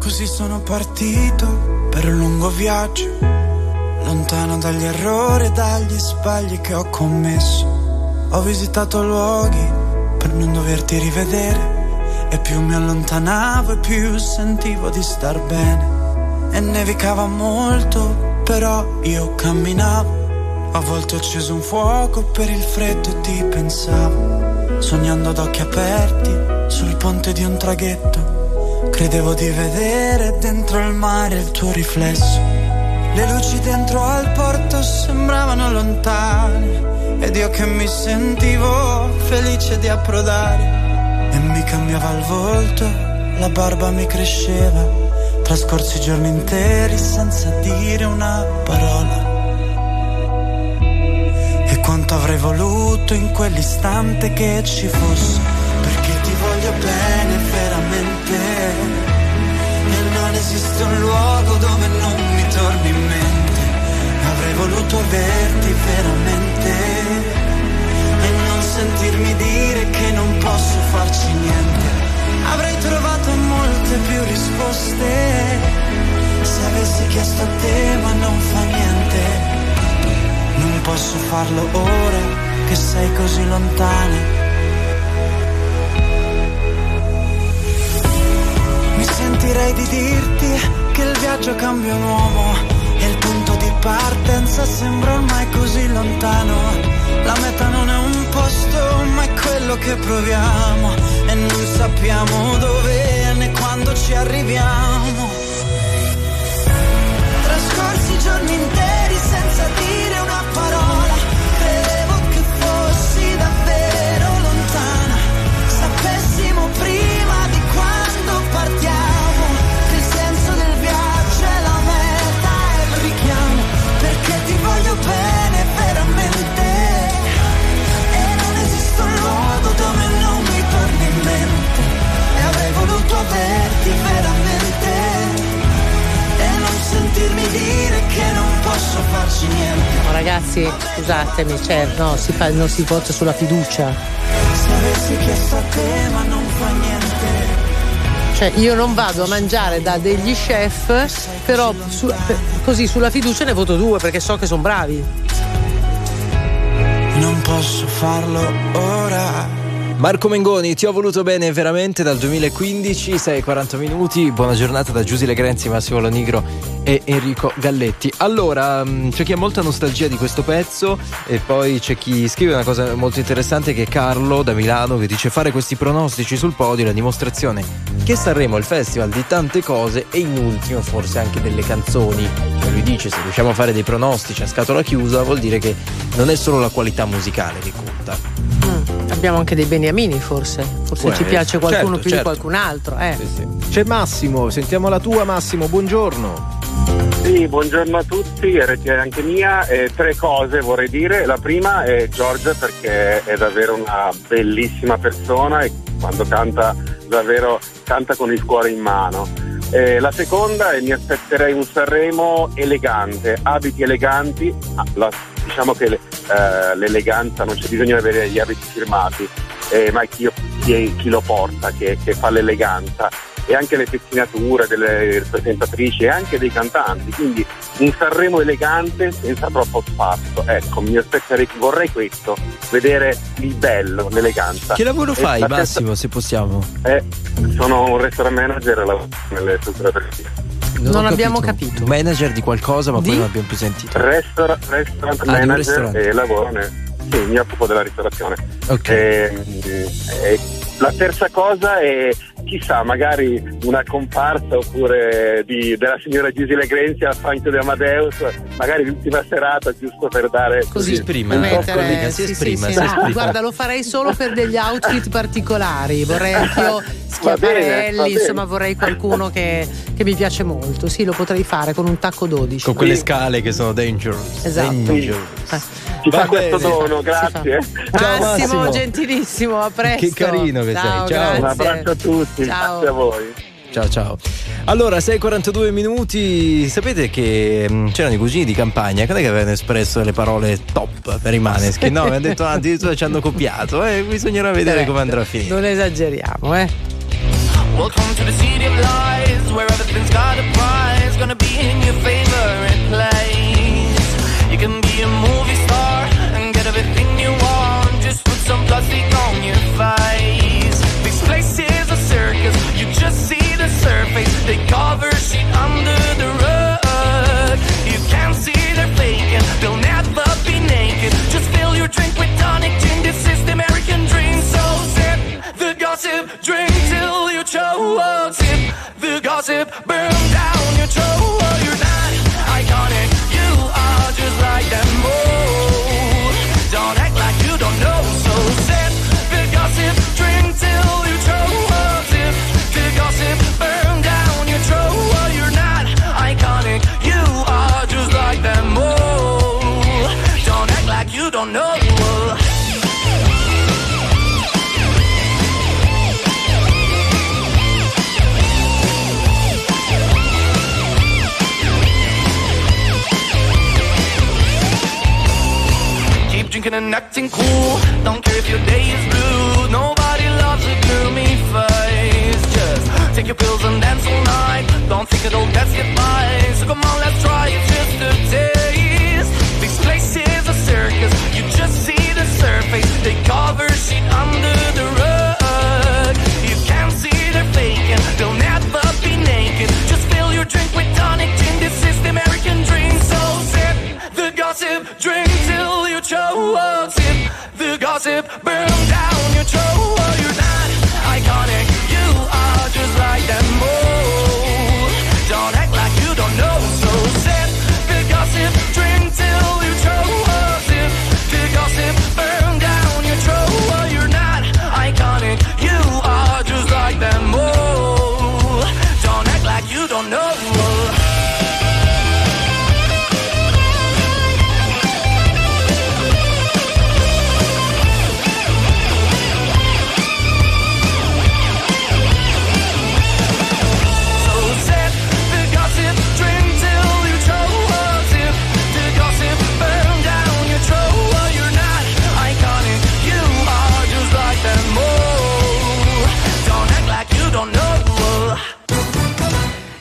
Così sono partito per un lungo viaggio, lontano dagli errori e dagli sbagli che ho commesso. Ho visitato luoghi per non doverti rivedere, e più mi allontanavo e più sentivo di star bene. E nevicava molto, però io camminavo. A volte ho acceso un fuoco per il freddo e ti pensavo, sognando ad occhi aperti sul ponte di un traghetto. Credevo di vedere dentro il mare il tuo riflesso. Le luci dentro al porto sembravano lontane ed io che mi sentivo felice di approdare. Mi cambiava il volto, la barba mi cresceva. Trascorsi giorni interi senza dire una parola. E quanto avrei voluto in quell'istante che ci fosse, perché ti voglio bene veramente. E non esiste un luogo dove non mi torni in mente. Avrei voluto averti veramente. Sentirmi dire che non posso farci niente. Avrei trovato molte più risposte. Se avessi chiesto a te, ma non fa niente. Non posso farlo ora che sei così lontana. Mi sentirei di dirti che il viaggio cambia un uomo partenza sembra ormai così lontano. La meta non è un posto, ma è quello che proviamo e non sappiamo dove né quando ci arriviamo. Trascorsi giorni interi senza dire una averti veramente e non sentirmi dire che non posso farci niente. No, ragazzi, scusatemi, cioè, no, si fa, non si vota sulla fiducia. Se avessi chiesto a te, ma non fa niente. Cioè, io non vado a mangiare da degli chef, però su- per- così sulla fiducia ne voto due perché so che sono bravi. Non posso farlo ora Marco Mengoni, ti ho voluto bene veramente dal 2015, 6 40 minuti. Buona giornata da Giusy Legrenzi, Massimo Lonigro e Enrico Galletti. Allora, mh, c'è chi ha molta nostalgia di questo pezzo e poi c'è chi scrive una cosa molto interessante che è Carlo da Milano che dice fare questi pronostici sul podio è la dimostrazione che Sanremo è il festival di tante cose e in ultimo forse anche delle canzoni. Cioè lui dice se riusciamo a fare dei pronostici a scatola chiusa vuol dire che non è solo la qualità musicale che conta. Abbiamo anche dei beniamini forse. Forse Può ci piace qualcuno Certo, più certo. di qualcun altro. Eh. C'è Massimo, sentiamo la tua Massimo, buongiorno. Sì, buongiorno a tutti, RT anche mia. Eh, tre cose vorrei dire. La prima è Giorgia perché è davvero una bellissima persona e quando canta davvero canta con il cuore in mano. Eh, la seconda è mi aspetterei un Sanremo elegante, abiti eleganti. Ah, la- diciamo che eh, l'eleganza non c'è bisogno di avere gli abiti firmati, eh, ma chi, chi- chi lo porta che, che fa l'eleganza e anche le pettinature delle presentatrici e anche dei cantanti, quindi un Sanremo elegante senza troppo spazio. Ecco, mi aspetterei, vorrei questo, vedere il bello, l'eleganza. Che lavoro fai Massimo se possiamo? eh, sono un restaurant manager e lavoro nelle strutture Non ho abbiamo capito. Manager di qualcosa ma Di? poi non abbiamo più sentito. Restaurant, restaurant Ah, manager e lavoro nel, sì, mi occupo della ristorazione. Ok. Ehm, e la terza cosa è chissà, magari una comparsa oppure di- della signora Gisile Grenzi al Franco di Amadeus, magari l'ultima serata giusto per dare Così, esprima, eh, mettere- collega, si sì, esprima, sì, si sì. esprima. Guarda, lo farei solo per degli outfit particolari. Vorrei *laughs* anch'io Va bene, schiaparelli, va bene. insomma, vorrei qualcuno che, che mi piace molto. Sì, lo potrei fare con un tacco 12. Con quelle scale che sono dangerous. Esatto. Dangerous. Ci Va fa questo dono, grazie. Ciao, Massimo, Massimo. gentilissimo, a presto. Che carino che Ciao, sei. Ciao. Un abbraccio a tutti, Ciao. grazie a voi. Ciao ciao. Allora, 6:42 minuti. Sapete che mh, c'erano i cugini di campagna è che avevano espresso delle parole top per i Maneskin, no? Mi hanno detto ah, addirittura ci hanno copiato, eh, bisognerà vedere Eh, come andrà a finire. Non esageriamo, eh. Welcome to the city of lies, where everything's got a prize. Gonna be in your favorite place. You can be a movie star and get everything you want. Just put some plastic on your face. Under the rug. You can't see they're faking, they'll never be naked. Just fill your drink with tonic American dream, so sip the gossip, drink till you choke. Sip the gossip, burn drinking and acting cool. Don't care if your day is blue. Nobody loves a gloomy face. Just take your pills and dance all night. Don't think it'll get by. So come on, let's try it live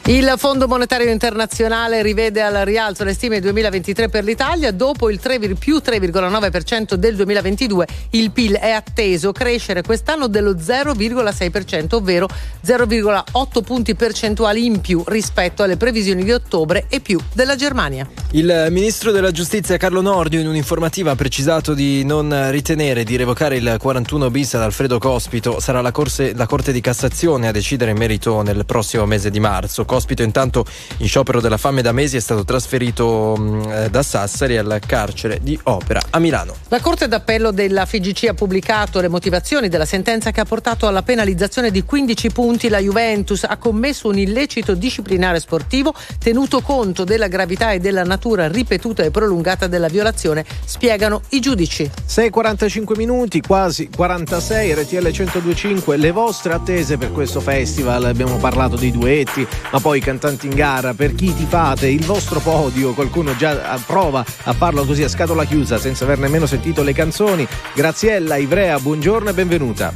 Il Fondo Monetario Internazionale rivede al rialzo le stime 2023 per l'Italia. Dopo il 3, più 3,9% del 2022, il PIL è atteso crescere quest'anno dello 0,6%, ovvero 0,8 punti percentuali in più rispetto alle previsioni di ottobre e più della Germania. Il ministro della giustizia Carlo Nordio in un'informativa ha precisato di non ritenere di revocare il 41 bis ad Alfredo Cospito. Sarà la, corse, la Corte di Cassazione a decidere in merito nel prossimo mese di marzo. Cospito intanto in sciopero della fame da mesi è stato trasferito mh, da Sassari al carcere di Opera a Milano. La Corte d'Appello della FIGC ha pubblicato le motivazioni della sentenza che ha portato alla penalizzazione di 15 punti. La Juventus ha commesso un illecito disciplinare sportivo tenuto conto della gravità e della natura ripetuta e prolungata della violazione, spiegano i giudici. 6.45 minuti, quasi 46, RTL 1025, le vostre attese per questo festival, abbiamo parlato dei duetti, ma poi i cantanti in gara, per chi ti fate, il vostro podio, qualcuno già prova a farlo così a scatola chiusa senza aver nemmeno sentito le canzoni. Graziella Ivrea, buongiorno e benvenuta.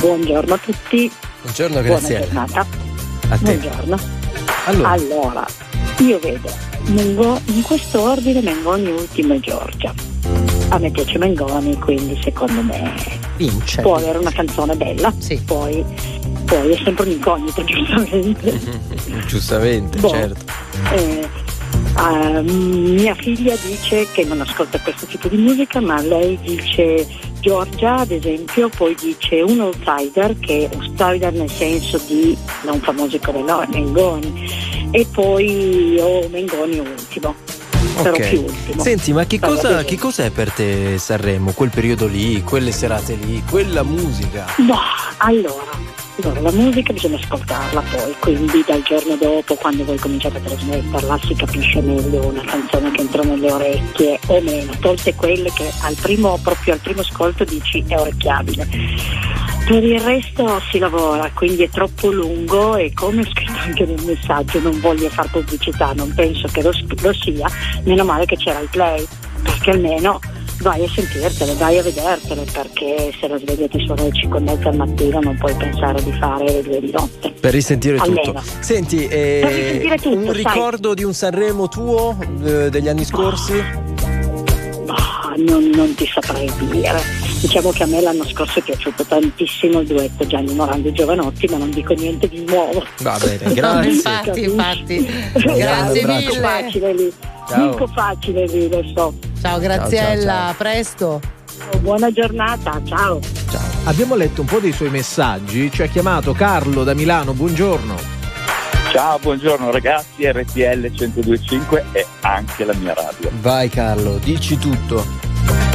Buongiorno a tutti. Buongiorno Buona Graziella. giornata. A te. Buongiorno. Allora. Allora, io vedo in questo ordine Mengoni ultimo e Giorgia. A me piace Mengoni, quindi secondo me Vince. può avere una canzone bella. Poi, poi è sempre un'incognita, *laughs* giustamente. *laughs* Giustamente, Boh. certo. Eh, ah, mia figlia dice che non ascolta questo tipo di musica, ma lei dice Giorgia, ad esempio, poi dice un outsider, che è outsider nel senso di non famosi come noi, Mengoni, e poi o Mengoni ultimo. Però Ok. più ultimo. Senti, ma che, cosa, che cos'è per te Sanremo? Quel periodo lì, quelle serate lì, quella musica? No, allora, allora, la musica bisogna ascoltarla poi, quindi dal giorno dopo, quando voi cominciate a trasmetterla, si capisce meglio una canzone che entra nelle orecchie o meno, tolte quelle che al primo, proprio al primo ascolto dici è orecchiabile. Per il resto si lavora, quindi è troppo lungo e come ho scritto anche nel messaggio non voglio fare pubblicità, non penso che lo, lo sia, meno male che c'era il play, perché almeno vai a sentirtele, vai a vedertele, perché se la sveglia ti suona alle 5 e mezza al mattino non puoi pensare di fare le due di notte. Per risentire Almeno. tutto. Senti, eh, Per risentire tutto, un sai. ricordo di un Sanremo tuo eh, degli anni scorsi? Ah, non, non ti saprei dire. Diciamo che a me l'anno scorso è piaciuto tantissimo il duetto Gianni Morandi e Giovanotti, ma non dico niente di nuovo. Va bene, grazie. infatti, infatti. Grazie. Dico mille. facile lì. Ciao. Dico facile lì, lo so. Ciao Graziella, ciao, ciao. a presto. Buona giornata, ciao. Abbiamo letto un po' dei suoi messaggi, ci ha chiamato Carlo da Milano, buongiorno. Ciao, buongiorno ragazzi, RTL 1025 è anche la mia radio. Vai Carlo, dici tutto.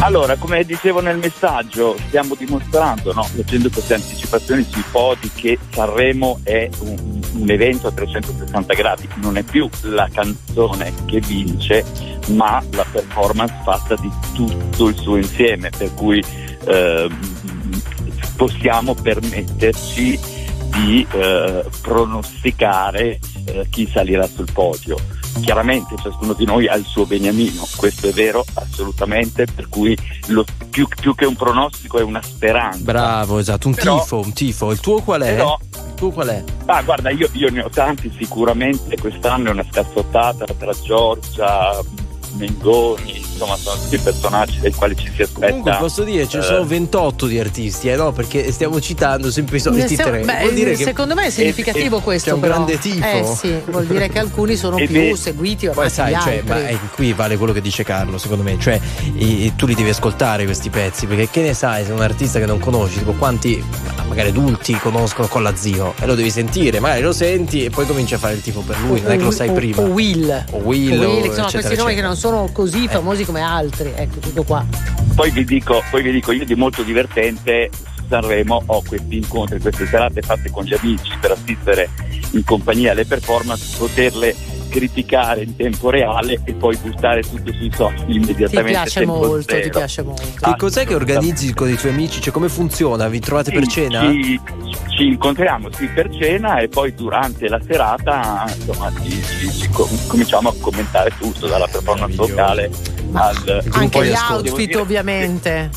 Allora, come dicevo nel messaggio, stiamo dimostrando, no, facendo queste anticipazioni sui podi, che Sanremo è un, un evento a 360 gradi, non è più la canzone che vince, ma la performance fatta di tutto il suo insieme, per cui ehm, possiamo permetterci di eh, pronosticare eh, chi salirà sul podio. Chiaramente ciascuno di noi ha il suo beniamino, questo è vero assolutamente, per cui lo- più, più che un pronostico è una speranza. Bravo, esatto, un Però- tifo, un tifo. Il tuo qual è? Però- Il tuo qual è? Ah, guarda, io, io ne ho tanti sicuramente, quest'anno è una scazzottata tra Giorgia, Mengoni, insomma sono tutti personaggi dai quali ci si aspetta. Comunque posso dire, ce ne eh, sono 28 di artisti, eh no? Perché stiamo citando sempre i soliti tre. beh, secondo me è significativo eh, questo. C'è un però. grande tifo. Eh sì, vuol dire che alcuni sono E più seguiti Poi ormai sai, cioè, ma eh, qui vale quello che dice Carlo, secondo me. Cioè, i- tu li devi ascoltare questi pezzi, perché che ne sai se un artista che non conosci, tipo quanti ma- magari adulti conoscono con la zio, e lo devi sentire, magari lo senti e poi cominci a fare il tifo per lui, non è che lo sai o, prima. o Will. O Will, o insomma, eccetera, questi nomi che non sono così famosi come altri. Ecco, tutto qua. Poi vi dico, poi vi dico io di molto divertente Sanremo ho questi incontri, queste serate fatte con gli amici per assistere in compagnia alle performance, poterle criticare in tempo reale e poi buttare tutto sui social Ti immediatamente. piace tempo molto, zero. ti piace molto. Che cos'è che organizzi con i tuoi amici? Cioè, come funziona? Vi trovate per Sì, cena? Ci, ci incontriamo sì per cena e poi durante la serata insomma, ci, ci- ci com- cominciamo a commentare tutto, dalla performance vocale al Anche gli outfit, dire- ovviamente.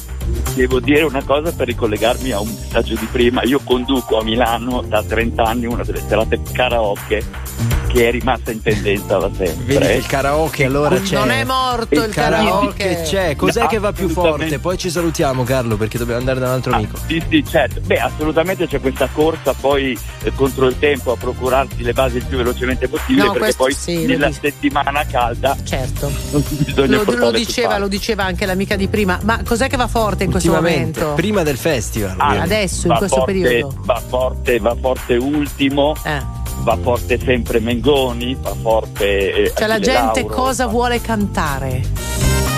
Devo dire una cosa per ricollegarmi a un messaggio di prima. Io conduco a Milano da 30 anni una delle serate karaoke che è rimasta in tendenza da sempre. Vedi il karaoke allora c'è. Non è morto il, karaoke c'è. Cos'è No, che va più forte? Poi ci salutiamo, Carlo, perché dobbiamo andare da un altro amico. Sì, sì, certo. Beh, assolutamente c'è questa corsa poi eh, contro il tempo a procurarsi le basi il più velocemente possibile No, perché questo poi sì, nella settimana calda certo. bisogna Lo, lo diceva, lo diceva anche l'amica di prima. Ma cos'è che va forte in questo Ultimamente, momento? prima del festival. Ah, adesso, in va questo forte, periodo. Va forte, va forte ultimo, Eh. va forte sempre Mengoni, va forte. eh, Cioè la gente Lauro, cosa vuole cantare?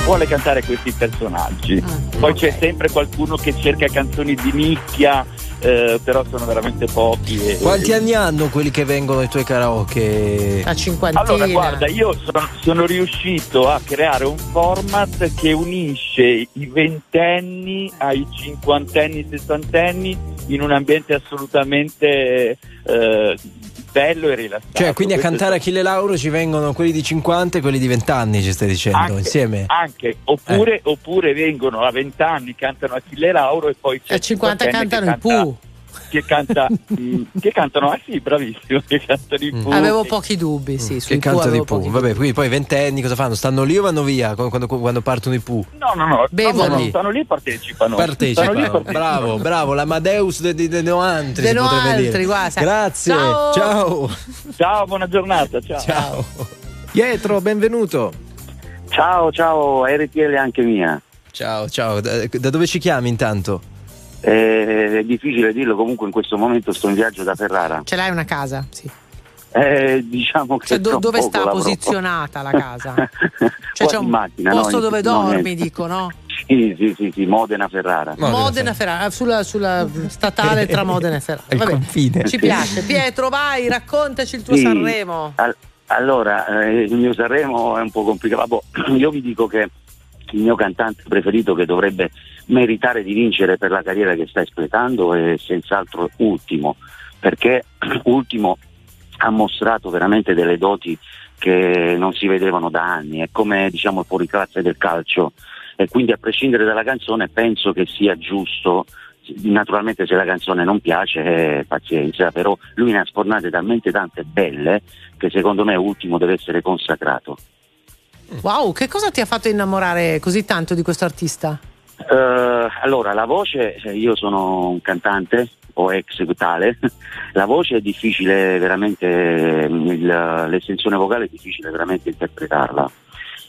vuole cantare questi personaggi. Ah, Poi c'è sempre qualcuno che cerca canzoni di nicchia, eh, però sono veramente pochi. e- Quanti anni hanno quelli che vengono ai tuoi karaoke? A cinquantina. Allora, guarda, io sono, sono riuscito a creare un format che unisce i ventenni ai cinquantenni, sessantenni in un ambiente assolutamente eh, bello e rilassato. Cioè, quindi a Questo cantare Achille Lauro ci vengono quelli di 50 e quelli di 20 anni, ci stai dicendo, anche, insieme? anche, oppure, oppure vengono a vent'anni, cantano Achille Lauro e poi c'è A 50 cinquantenne cantano il canta- Pooh. Che, canta, *laughs* mm, che cantano, ah sì, bravissimo, che cantano i Pooh. Avevo pochi dubbi, sì, sui Mm. Che Pooh canta di avevo Pooh. Vabbè, quindi poi ventenni cosa fanno? Stanno lì o vanno via quando, quando- quando partono i Pooh? No, no, no, Bevono. no, no, stanno lì e partecipano. Partecipano. Lì partecipano. Bravo, bravo, l'Amadeus de, de, de Noantri De Noantri, guarda. Grazie. Ciao. Ciao. Ciao, buona giornata. Ciao. Ciao. *laughs* Pietro, benvenuto. Ciao, ciao, RTL anche mia. Ciao, ciao. Da, da dove ci chiami intanto? Eh, è difficile dirlo, comunque in questo momento sto in viaggio da Ferrara. Ce l'hai una casa? Sì. Eh, diciamo che Cioè, do- dove sta l'avrò. posizionata la casa? *laughs* Cioè, c'è un macchina, no, posto in- dove no, dormi, dico, no? Sì, sì, sì, sì, Modena Ferrara. Modena Ferrara, sulla, sulla statale tra *laughs* Modena e Ferrara. Vabbè, confine. ci piace. Pietro, vai, raccontaci il tuo Sì, Sanremo. al- allora, eh, il mio Sanremo è un po' complicato. Vabbè, *clears throat* io vi dico che il mio cantante preferito che dovrebbe meritare di vincere per la carriera che sta espletando è senz'altro Ultimo, perché *clears throat* Ultimo ha mostrato veramente delle doti che non si vedevano da anni, è come diciamo il fuoriclasse del calcio. E quindi a prescindere dalla canzone penso che sia giusto naturalmente se la canzone non piace eh, pazienza però lui ne ha sfornate talmente tante belle che secondo me ultimo deve essere consacrato Wow, che cosa ti ha fatto innamorare così tanto di questo artista? Eh, allora la voce eh, io sono un cantante o ex tale *laughs* la voce è difficile veramente eh, il- l'estensione vocale è difficile veramente interpretarla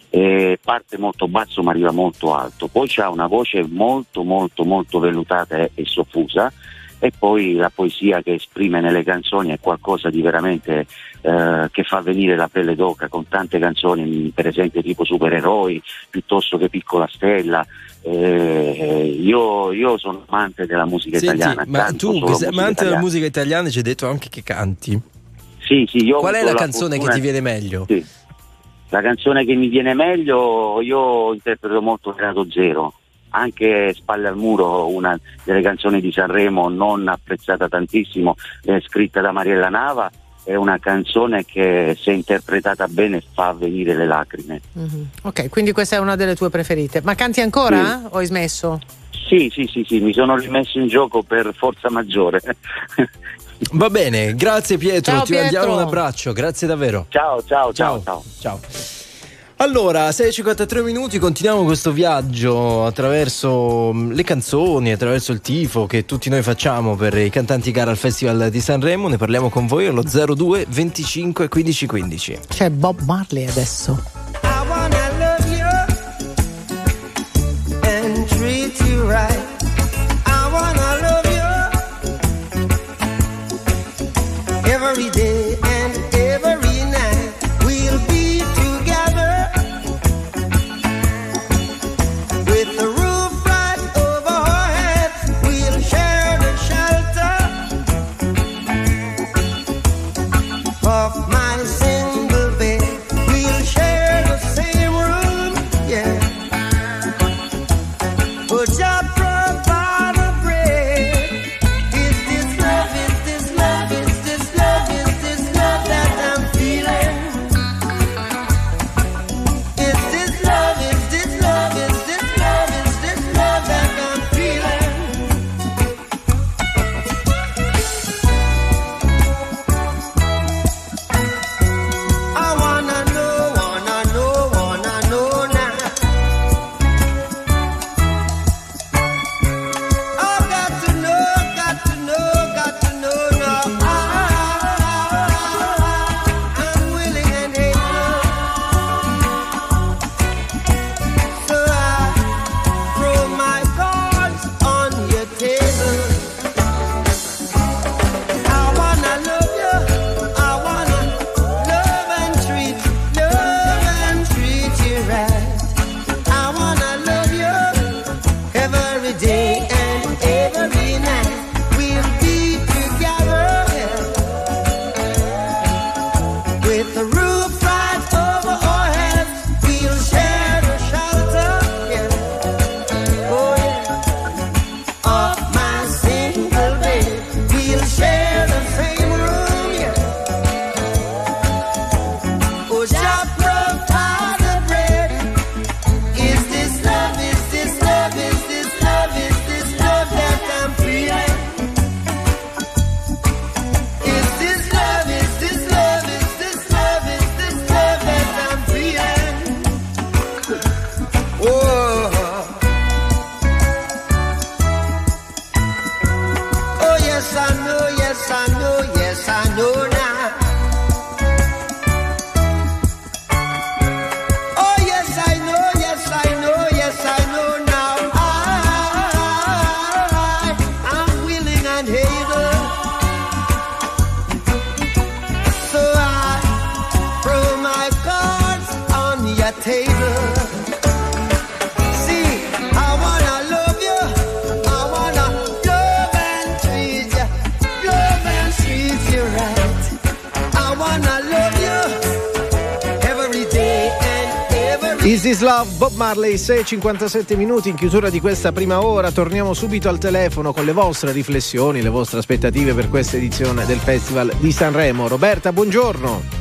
e parte molto basso ma arriva molto alto poi c'ha una voce molto molto molto vellutata e, e soffusa e poi la poesia che esprime nelle canzoni è qualcosa di veramente eh, che fa venire la pelle d'oca con tante canzoni per esempio tipo supereroi piuttosto che piccola stella eh, io, io sono amante della musica Senti, italiana ma tu che sei amante della musica italiana ci hai detto anche che canti. Sì, sì, Qual è la canzone fortuna- che ti viene meglio? Sì. La canzone che mi viene meglio, io interpreto molto Grado Zero, anche Spalle al Muro, una delle canzoni di Sanremo non apprezzata tantissimo, è scritta da Mariella Nava, è una canzone che se interpretata bene fa venire le lacrime. Mhm. Ok, quindi questa è una delle tue preferite. Ma canti ancora o hai smesso? Sì, sì, sì, sì, mi sono rimesso in gioco per forza maggiore. *laughs* Va bene, grazie Pietro, Ciao, ti mandiamo un abbraccio, grazie davvero. Ciao, ciao, ciao, ciao. ciao. Allora, 6.53 minuti, continuiamo questo viaggio attraverso mm, le canzoni, attraverso il tifo che tutti noi facciamo per i cantanti gara al Festival di Sanremo. Ne parliamo con voi allo 02 25 15 15. C'è Bob Marley adesso. I wanna love you and treat you right. I wanna love you every day Is This Love, Bob Marley, 6.57 minuti in chiusura di questa prima ora. Torniamo subito al telefono con le vostre riflessioni, le vostre aspettative per questa edizione del Festival di Sanremo. Roberta, buongiorno.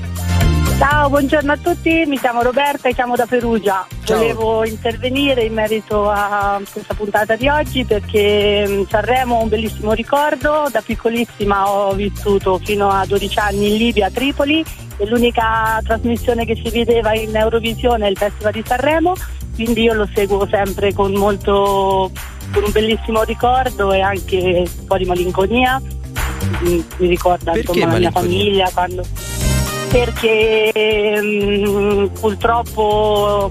Ciao, buongiorno a tutti, mi chiamo Roberta e chiamo da Perugia. Ciao. Volevo intervenire in merito a questa puntata di oggi perché mh, Sanremo è un bellissimo ricordo. Da piccolissima ho vissuto fino a 12 anni in Libia, a Tripoli e l'unica trasmissione che si vedeva in Eurovisione è il Festival di Sanremo, quindi io lo seguo sempre con molto con un bellissimo ricordo e anche un po' di malinconia. Mi ricorda Perché insomma la mia famiglia quando perché mm, purtroppo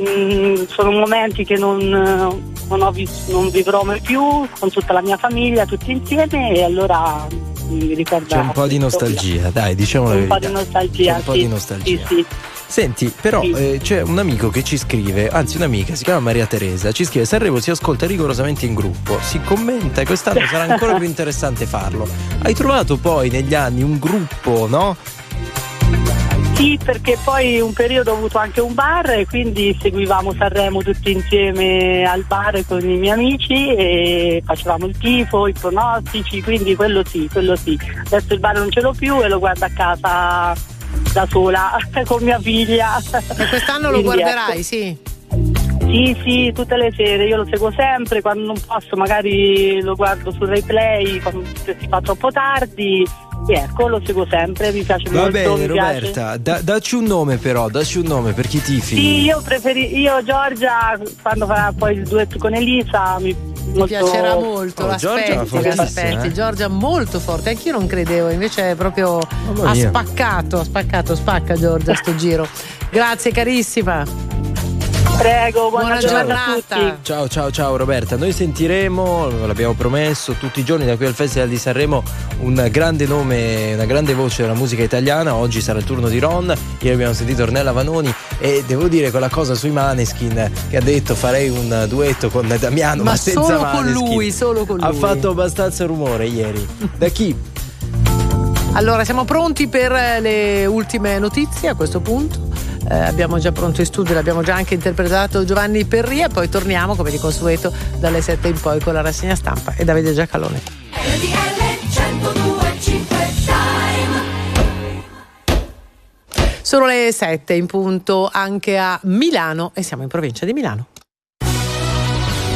mm, sono momenti che non, non ho vis- non vivrò mai più con tutta la mia famiglia, tutti insieme e allora mi ricorda C'è un po' di nostalgia, dai, diciamo la Un po' verità. di nostalgia, C'è un po' sì. di nostalgia. Sì, sì. Senti, però eh, c'è un amico che ci scrive, anzi un'amica, si chiama Maria Teresa, ci scrive Sanremo si ascolta rigorosamente in gruppo, si commenta e quest'anno sarà ancora più *laughs* interessante farlo. Hai trovato poi negli anni un gruppo, no? Sì, perché poi un periodo ho avuto anche un bar e quindi seguivamo Sanremo tutti insieme al bar con i miei amici e facevamo il tifo, i pronostici, quindi quello sì, quello sì. Adesso il bar non ce l'ho più e lo guardo a casa da sola *laughs* con mia figlia. E quest'anno lo Quindi, guarderai, ecco. sì. Sì, sì, tutte le sere, io lo seguo sempre, quando non posso magari lo guardo sul replay, quando si fa troppo tardi, ecco, lo seguo sempre, mi piace Va molto. bene mi piace. Roberta, da- dacci un nome però, dacci un nome per chi tifi. Sì, io preferi io Giorgia quando farà poi il duetto con Elisa mi, Mi piacerà molto, Oh, Giorgia l'aspetti, fortissima, l'aspetti. eh. Giorgia molto forte, anch'io non credevo, invece è proprio Mamma ha mia. spaccato, ha spaccato, spacca Giorgia sto giro. Grazie carissima. Prego, buona, Buona giornata, giornata. a tutti. Ciao ciao ciao Roberta, noi sentiremo, l'abbiamo promesso, tutti i giorni da qui al Festival di Sanremo un grande nome, una grande voce della musica italiana, oggi sarà il turno di Ron, ieri abbiamo sentito Ornella Vanoni e devo dire quella cosa sui Maneskin che ha detto farei un duetto con Damiano ma, Ma senza solo con Maneskin. lui, solo con Ha lui. fatto abbastanza rumore ieri. Da chi? Allora, siamo pronti per eh, le ultime notizie a questo punto. Eh, abbiamo già pronto in studio, l'abbiamo già anche interpretato Giovanni Perria, poi torniamo come di consueto dalle 7 in poi con la rassegna stampa e Davide Giacalone. Sono le 7 in punto anche a Milano e siamo in provincia di Milano.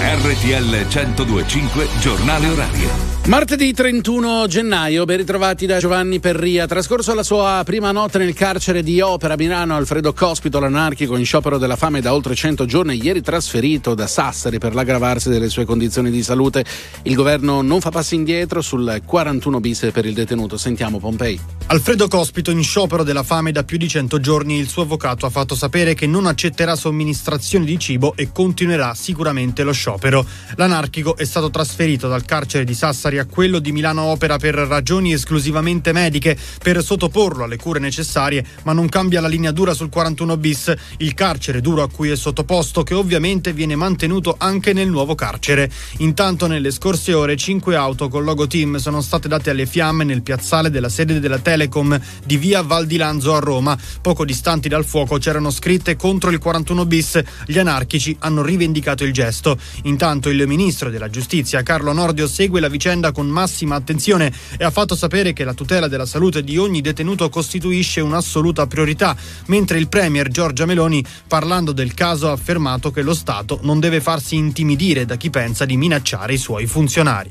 RTL 1025 Giornale Orario. Martedì 31 gennaio, ben ritrovati da Giovanni Perria. Trascorso la sua prima notte nel carcere di Opera Milano, Alfredo Cospito, l'anarchico in sciopero della fame da oltre 100 giorni, ieri trasferito da Sassari per l'aggravarsi delle sue condizioni di salute. Il governo non fa passi indietro sul 41 bis per il detenuto. Sentiamo Pompei. Alfredo Cospito in sciopero della fame da più di 100 giorni, il suo avvocato ha fatto sapere che non accetterà somministrazioni di cibo e continuerà sicuramente lo sciopero. L'anarchico è stato trasferito dal carcere di Sassari a quello di Milano Opera per ragioni esclusivamente mediche, per sottoporlo alle cure necessarie, ma non cambia la linea dura sul 41 bis, il carcere duro a cui è sottoposto che ovviamente viene mantenuto anche nel nuovo carcere. Intanto nelle scorse ore cinque auto con logo team sono state date alle fiamme nel piazzale della sede della Telecom di via Val di Lanzo a Roma. Poco distanti dal fuoco c'erano scritte contro il 41 bis. Gli anarchici hanno rivendicato il gesto. Intanto il ministro della giustizia Carlo Nordio segue la vicenda con massima attenzione e ha fatto sapere che la tutela della salute di ogni detenuto costituisce un'assoluta priorità, mentre il premier Giorgia Meloni, parlando del caso, ha affermato che lo Stato non deve farsi intimidire da chi pensa di minacciare i suoi funzionari.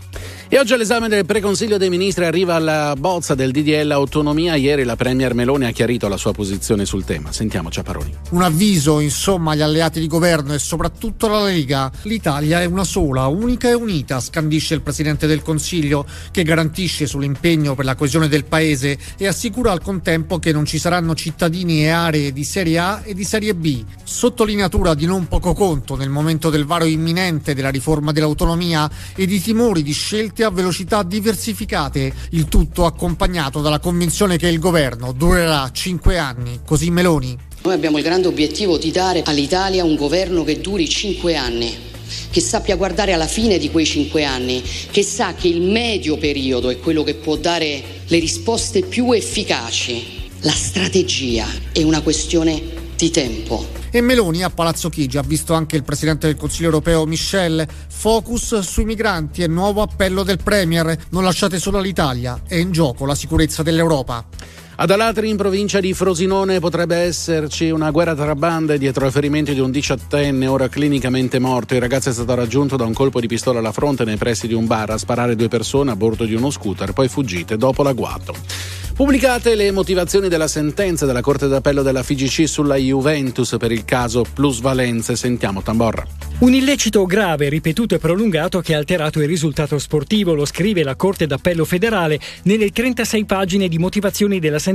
E oggi all'esame del preconsiglio dei ministri arriva la bozza del DDL autonomia. Ieri la premier Meloni ha chiarito la sua posizione sul tema. Sentiamo Ciaparoni. Un avviso, insomma, agli alleati di governo e soprattutto alla Lega. L'Italia è una sola, unica e unita, scandisce il Presidente del Consiglio, che garantisce sull'impegno per la coesione del Paese e assicura al contempo che non ci saranno cittadini e aree di Serie A e di Serie B. Sottolineatura di non poco conto nel momento del varo imminente della riforma dell'autonomia e di timori di scelte a velocità diversificate, il tutto accompagnato dalla convinzione che il governo durerà cinque anni, così Meloni. Noi abbiamo il grande obiettivo di dare all'Italia un governo che duri cinque anni, che sappia guardare alla fine di quei cinque anni, che sa che il medio periodo è quello che può dare le risposte più efficaci. La strategia è una questione di tempo. E Meloni a Palazzo Chigi ha visto anche il presidente del Consiglio europeo Michel. Focus sui migranti e nuovo appello del Premier. Non lasciate solo l'Italia, è in gioco la sicurezza dell'Europa. Ad Alatri, in provincia di Frosinone, potrebbe esserci una guerra tra bande dietro ai ferimenti di un diciottenne ora clinicamente morto. Il ragazzo è stato raggiunto da un colpo di pistola alla fronte nei pressi di un bar a sparare due persone a bordo di uno scooter, poi fuggite dopo l'agguato. Pubblicate le motivazioni della sentenza della Corte d'Appello della FIGC sulla Juventus per il caso plusvalenze. Sentiamo Tamborra. Un illecito grave, ripetuto e prolungato che ha alterato il risultato sportivo, lo scrive la Corte d'Appello federale nelle 36 pagine di motivazioni della sentenza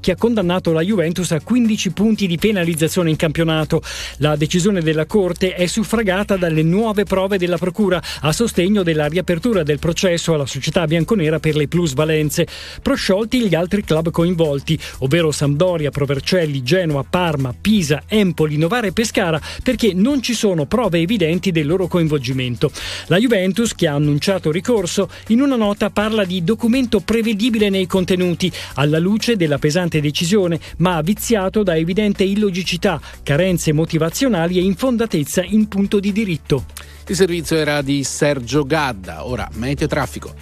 che ha condannato la Juventus a 15 punti di penalizzazione in campionato. La decisione della Corte è suffragata dalle nuove prove della Procura a sostegno della riapertura del processo alla società bianconera per le plusvalenze. Prosciolti gli altri club coinvolti, ovvero Sampdoria, Provercelli, Genoa, Parma, Pisa, Empoli, Novara e Pescara, perché non ci sono prove evidenti del loro coinvolgimento. La Juventus, che ha annunciato ricorso, in una nota parla di documento prevedibile nei contenuti, alla luce della pesante decisione, ma viziato da evidente illogicità, carenze motivazionali e infondatezza in punto di diritto. Il servizio era di Sergio Gadda, ora meteo traffico.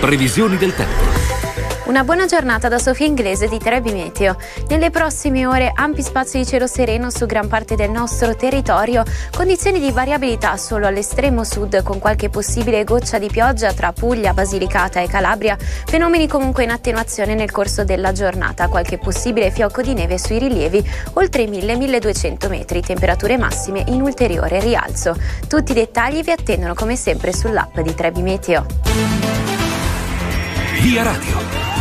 Previsioni del tempo. Una buona giornata da Sofia Inglese di Trebi Meteo. Nelle prossime ore ampi spazi di cielo sereno su gran parte del nostro territorio, condizioni di variabilità solo all'estremo sud con qualche possibile goccia di pioggia tra Puglia, Basilicata e Calabria, fenomeni comunque in attenuazione nel corso della giornata, qualche possibile fiocco di neve sui rilievi oltre i 1000-1200 metri, temperature massime in ulteriore rialzo. Tutti i dettagli vi attendono come sempre sull'app di Trebi Meteo. Via Radio.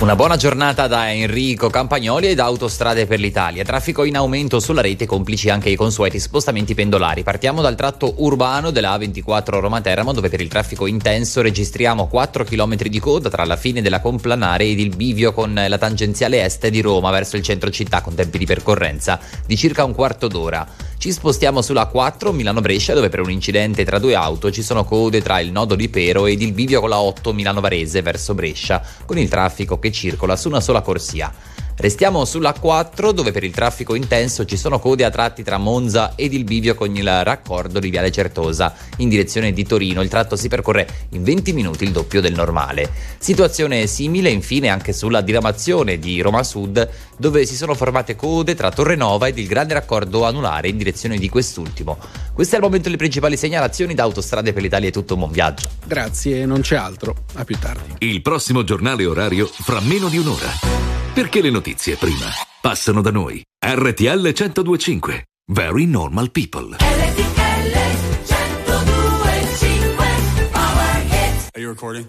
Una buona giornata da Enrico Campagnoli ed Autostrade per l'Italia. Traffico in aumento sulla rete, complici anche i consueti spostamenti pendolari. Partiamo dal tratto urbano della A24 Roma-Teramo, dove per il traffico intenso registriamo 4 km di coda tra la fine della Complanare ed il bivio con la tangenziale est di Roma verso il centro città con tempi di percorrenza di circa un quarto d'ora. Ci spostiamo sulla 4 Milano-Brescia dove per un incidente tra due auto ci sono code tra il nodo di Pero ed il bivio con la 8 Milano-Varese verso Brescia, con il traffico che circola su una sola corsia. Restiamo sulla 4 dove per il traffico intenso ci sono code a tratti tra Monza ed il bivio con il raccordo di Viale Certosa in direzione di Torino. Il tratto si percorre in 20 minuti, il doppio del normale. Situazione simile infine anche sulla diramazione di Roma Sud dove si sono formate code tra Torrenova ed il grande raccordo anulare in direzione di quest'ultimo. Queste al momento le principali segnalazioni da Autostrade per l'Italia è tutto un buon viaggio. Grazie, non c'è altro. A più tardi. Il prossimo giornale orario fra meno di un'ora. Perché le notizie prima passano da noi. RTL 1025. Very normal people. Are you recording?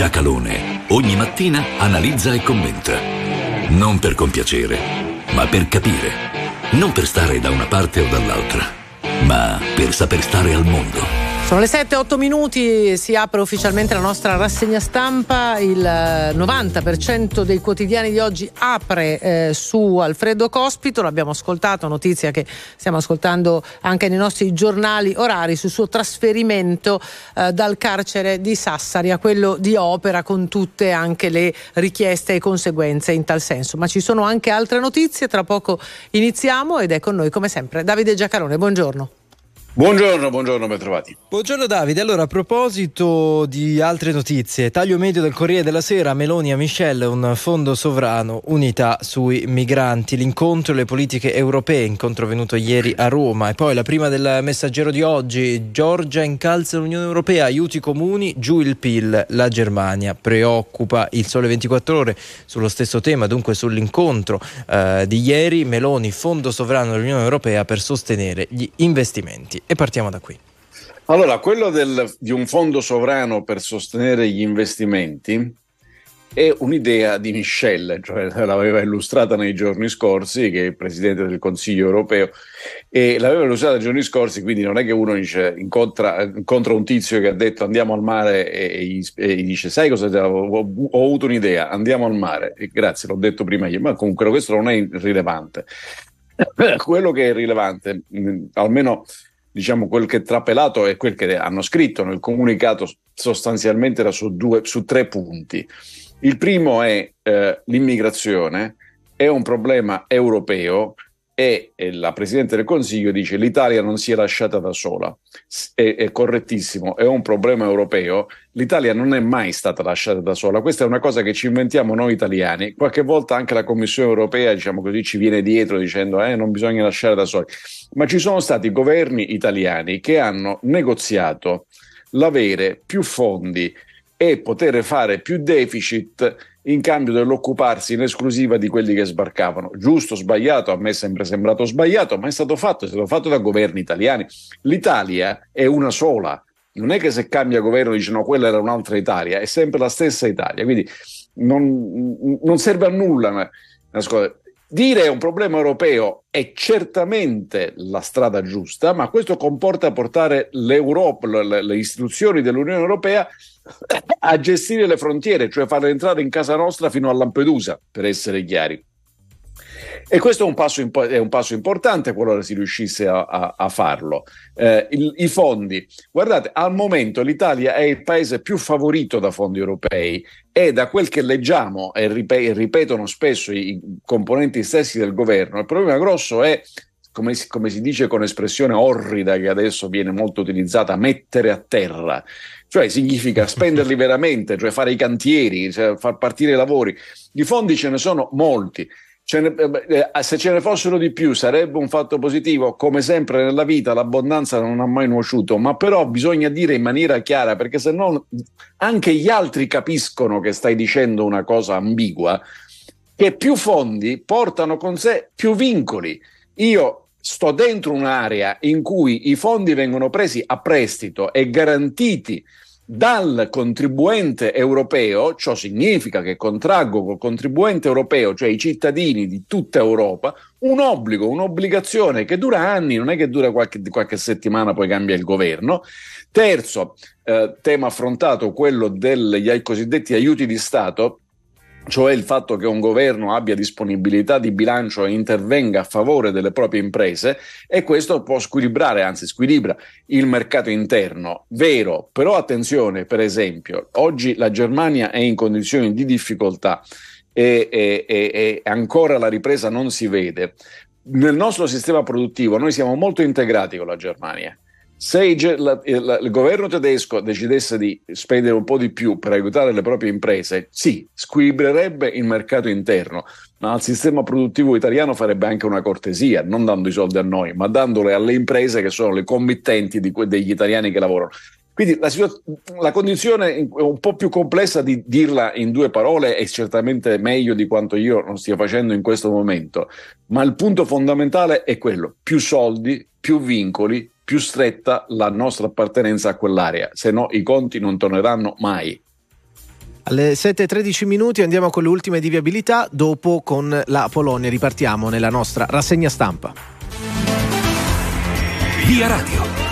Giacalone ogni mattina analizza e commenta. Non per compiacere, ma per capire. Non per stare da una parte o dall'altra, ma per saper stare al mondo. Sono le 7-8 minuti, si apre ufficialmente la nostra rassegna stampa, il eh, 90% dei quotidiani di oggi apre eh, su Alfredo Cospito, l'abbiamo ascoltato, notizia che stiamo ascoltando anche nei nostri giornali orari sul suo trasferimento eh, dal carcere di Sassari a quello di Opera con tutte anche le richieste e conseguenze in tal senso. Ma ci sono anche altre notizie, tra poco iniziamo ed è con noi come sempre Davide Giacarone, buongiorno. Buongiorno, buongiorno, ben trovati. Buongiorno Davide, allora a proposito di altre notizie, taglio medio del Corriere della Sera, Meloni a Michelle, un fondo sovrano, unità sui migranti, l'incontro e le politiche europee, incontro venuto ieri a Roma. E poi la prima del messaggero di oggi, Giorgia incalza l'Unione Europea, aiuti comuni, giù il PIL, la Germania preoccupa. Il Sole 24 ore sullo stesso tema, dunque sull'incontro eh, di ieri, Meloni, fondo sovrano dell'Unione Europea per sostenere gli investimenti e partiamo da qui. Allora, quello del, di un fondo sovrano per sostenere gli investimenti è un'idea di Michel, cioè l'aveva illustrata nei giorni scorsi, che è il presidente del Consiglio europeo, e l'aveva illustrata nei giorni scorsi, quindi non è che uno dice, incontra, incontra un tizio che ha detto andiamo al mare e, e, e dice sai cosa ho, ho, avuto un'idea, andiamo al mare, e grazie, l'ho detto prima io, ma comunque questo non è rilevante. *clears throat* Quello che è rilevante, almeno diciamo quel che è trapelato è quel che hanno scritto nel comunicato sostanzialmente era su, due, su tre punti. Il primo è eh, l'immigrazione, è un problema europeo e, e, la Presidente del Consiglio dice l'Italia non si è lasciata da sola. È, è, correttissimo, è un problema europeo. L'Italia non è mai stata lasciata da sola. Questa è una cosa che ci inventiamo noi italiani. Qualche volta anche la Commissione europea, diciamo così, ci viene dietro dicendo eh, non bisogna lasciare da soli. Ma ci sono stati governi italiani che hanno negoziato l'avere più fondi e poter fare più deficit in cambio dell'occuparsi in esclusiva di quelli che sbarcavano. Giusto, sbagliato, a me è sempre sembrato sbagliato, ma è stato fatto, è stato fatto da governi italiani. L'Italia è una sola, non è che se cambia governo dice no, quella era un'altra Italia, è sempre la stessa Italia, quindi non, non serve a nulla. Dire è un problema europeo è certamente la strada giusta, ma questo comporta portare l'Europa, le, le istituzioni dell'Unione Europea *coughs* a gestire le frontiere, cioè farle entrare in casa nostra fino a Lampedusa, per essere chiari. E questo è un passo, impo- è un passo importante qualora si riuscisse a, a, a farlo. Eh, il, I fondi, guardate, al momento l'Italia è il paese più favorito da fondi europei e da quel che leggiamo e rip- ripetono spesso i componenti stessi del governo, il problema grosso è come si, come si, dice con espressione orrida che adesso viene molto utilizzata, mettere a terra, cioè significa spenderli *laughs* veramente, cioè fare i cantieri, cioè far partire i lavori. Di fondi ce ne sono molti, ne, eh, eh, se ce ne fossero di più sarebbe un fatto positivo, come sempre nella vita l'abbondanza non ha mai nuociuto, ma però bisogna dire in maniera chiara perché se no anche gli altri capiscono che stai dicendo una cosa ambigua, che più fondi portano con sé più vincoli. Io sto dentro un'area in cui i fondi vengono presi a prestito e garantiti dal contribuente europeo, ciò significa che contraggo col contribuente europeo, cioè i cittadini di tutta Europa, un obbligo, un'obbligazione che dura anni, non è che dura qualche, qualche settimana, poi cambia il governo. Terzo eh, tema affrontato, quello degli cosiddetti aiuti di Stato, cioè il fatto che un governo abbia disponibilità di bilancio e intervenga a favore delle proprie imprese e questo può squilibrare, anzi squilibra il mercato interno. Vero, però attenzione, per esempio, oggi la Germania è in condizioni di difficoltà e, e, e, e ancora la ripresa non si vede. Nel nostro sistema produttivo noi siamo molto integrati con la Germania se il, il, il, governo tedesco decidesse di spendere un po' di più per aiutare le proprie imprese, sì, squilibrerebbe il mercato interno, ma al sistema produttivo italiano farebbe anche una cortesia, non dando i soldi a noi, ma dandole alle imprese che sono le committenti di, degli italiani che lavorano. Quindi la, la, condizione è un po' più complessa di dirla in due parole è certamente meglio di quanto io non stia facendo in questo momento, ma il punto fondamentale è quello, più soldi, più vincoli, più stretta la nostra appartenenza a quell'area, se no i conti non torneranno mai. Alle 7.13 minuti andiamo con le ultime di viabilità, dopo con la Polonia ripartiamo nella nostra rassegna stampa. Via Radio.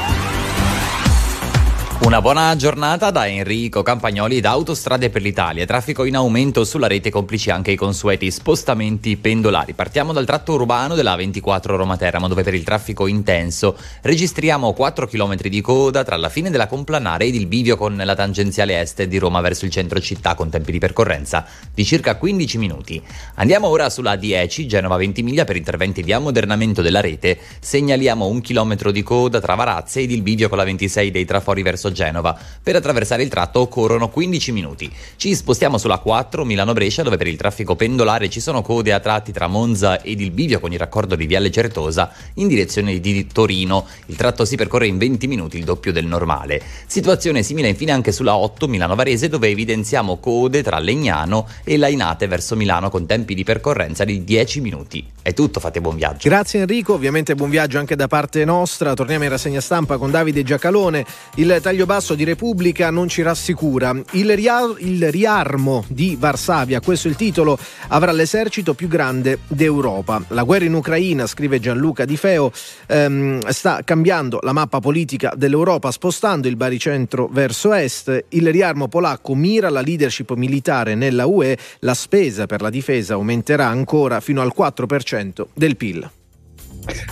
Una buona giornata da Enrico Campagnoli da Autostrade per l'Italia. Traffico in aumento sulla rete, complici anche i consueti spostamenti pendolari. Partiamo dal tratto urbano della 24 Roma-Teramo, dove per il traffico intenso registriamo 4 km di coda tra la fine della Complanare ed il bivio con la tangenziale est di Roma verso il centro città, con tempi di percorrenza di circa 15 minuti. Andiamo ora sulla 10 Genova 20 miglia per interventi di ammodernamento della rete. Segnaliamo un chilometro di coda tra Varazze ed il bivio con la 26 dei trafori verso Genova. Per attraversare il tratto occorrono 15 minuti. Ci spostiamo sulla 4 Milano-Brescia dove per il traffico pendolare ci sono code a tratti tra Monza ed il bivio con il raccordo di Viale Certosa in direzione di Torino. Il tratto si percorre in 20 minuti, il doppio del normale. Situazione simile infine anche sulla 8 Milano-Varese dove evidenziamo code tra Legnano e Lainate verso Milano con tempi di percorrenza di 10 minuti. È tutto, fate buon viaggio. Grazie Enrico, ovviamente buon viaggio anche da parte nostra. Torniamo in rassegna stampa con Davide Giacalone. Il taglio basso di Repubblica non ci rassicura. Il, ria- il riarmo di Varsavia, questo è il titolo, avrà l'esercito più grande d'Europa. La guerra in Ucraina, scrive Gianluca Di Feo, ehm, sta cambiando la mappa politica dell'Europa, spostando il baricentro verso est. Il riarmo polacco mira la leadership militare nella UE. La spesa per la difesa aumenterà ancora fino al 4% del PIL.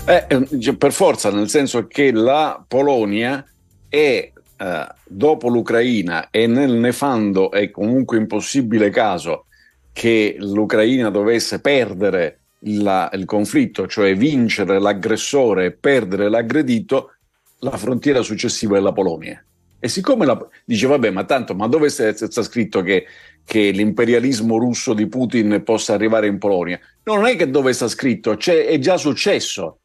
Eh, per forza, nel senso che la Polonia è eh, dopo l'Ucraina e nel nefando e comunque impossibile caso che l'Ucraina dovesse perdere la, il conflitto, cioè vincere l'aggressore e perdere l'aggredito, la frontiera successiva è la Polonia. E siccome la, dice, vabbè, ma tanto, ma dove sta, scritto che, che, l'imperialismo russo di Putin possa arrivare in Polonia? No, non è che dove sta scritto, cioè, è già successo.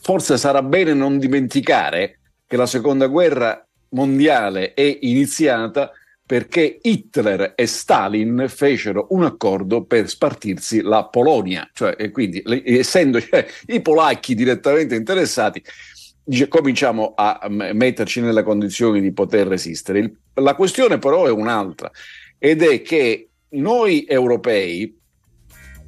Forse sarà bene non dimenticare che la seconda guerra mondiale è iniziata perché Hitler e Stalin fecero un accordo per spartirsi la Polonia, cioè, e quindi essendo cioè, i polacchi direttamente interessati, dice, cominciamo a metterci nelle condizioni di poter resistere. Il, la questione però è un'altra ed è che noi europei,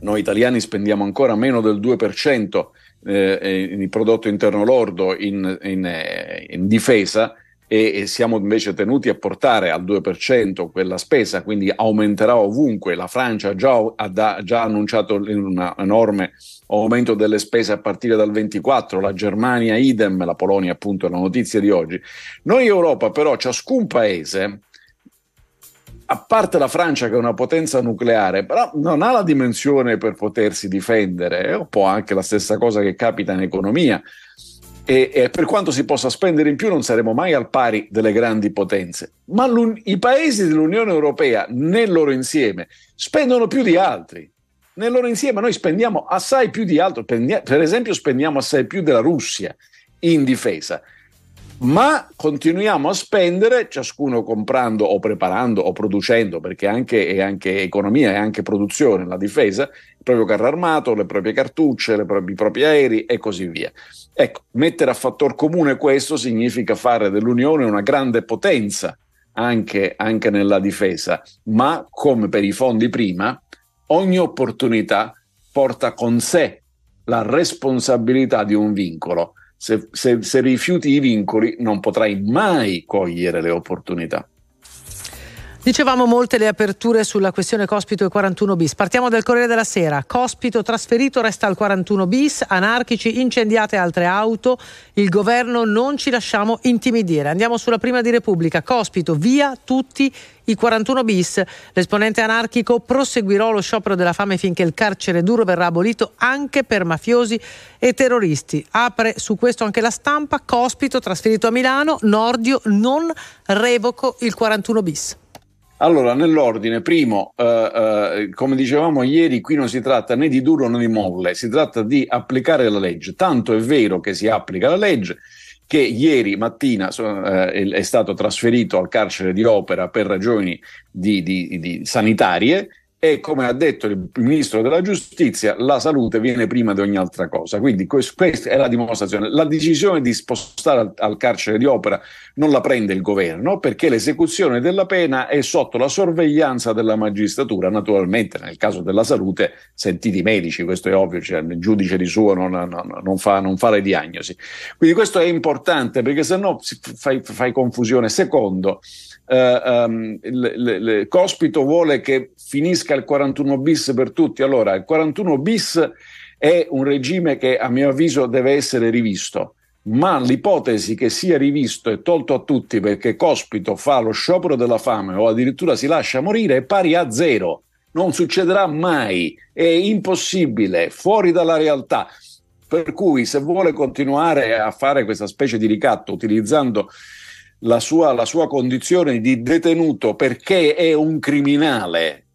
noi italiani spendiamo ancora meno del 2% eh, di prodotto interno lordo in, in, eh, in difesa, e, siamo invece tenuti a portare al 2% quella spesa, quindi aumenterà ovunque. La Francia già, ha già annunciato un enorme aumento delle spese a partire dal 24, la Germania idem, la Polonia appunto è la notizia di oggi. Noi Europa però, ciascun paese, a parte la Francia che è una potenza nucleare, però non ha la dimensione per potersi difendere, è un po' anche la stessa cosa che capita in economia e, e, per quanto si possa spendere in più non saremo mai al pari delle grandi potenze, ma i paesi dell'Unione Europea nel loro insieme spendono più di altri. Nel loro insieme noi spendiamo assai più di altro, per esempio spendiamo assai più della Russia in difesa ma continuiamo a spendere, ciascuno comprando o preparando o producendo, perché anche, è anche economia e anche produzione, la difesa, il proprio carro armato, le proprie cartucce, le proprie, i propri aerei e così via. Ecco, mettere a fattor comune questo significa fare dell'Unione una grande potenza anche, anche nella difesa, ma come per i fondi prima, ogni opportunità porta con sé la responsabilità di un vincolo se, se, se rifiuti i vincoli non potrai mai cogliere le opportunità. Dicevamo molte le aperture sulla questione Cospito e 41 bis. Partiamo dal Corriere della Sera. Cospito trasferito resta al 41 bis, anarchici incendiate altre auto, il governo non ci lasciamo intimidire. Andiamo sulla prima di Repubblica. Cospito via tutti i 41 bis. L'esponente anarchico proseguirò lo sciopero della fame finché il carcere duro verrà abolito anche per mafiosi e terroristi. Apre su questo anche la stampa. Cospito trasferito a Milano, Nordio non revoco il 41 bis. Allora, nell'ordine, primo, eh, eh, come dicevamo ieri, qui non si tratta né di duro né di molle, si tratta di applicare la legge. Tanto è vero che si applica la legge che ieri mattina eh, è stato trasferito al carcere di Opera per ragioni di, di, di sanitarie e come ha detto il ministro della giustizia, la salute viene prima di ogni altra cosa. Quindi quest- questa è la dimostrazione. La decisione di spostare al, al carcere di opera non la prende il governo perché l'esecuzione della pena è sotto la sorveglianza della magistratura. Naturalmente, nel caso della salute, sentiti i medici, questo è ovvio, cioè, il giudice di suo non, non, non, fa, non, fa, le diagnosi. Quindi questo è importante perché se no fai, fai confusione. Secondo, eh, um, il, il, il Cospito vuole che finisca il 41 bis per tutti. Allora, il 41 bis è un regime che a mio avviso deve essere rivisto, ma l'ipotesi che sia rivisto e tolto a tutti perché Cospito fa lo sciopero della fame o addirittura si lascia morire è pari a zero. Non succederà mai, è impossibile, fuori dalla realtà. Per cui se vuole continuare a fare questa specie di ricatto utilizzando la sua, la sua condizione di detenuto perché è un criminale,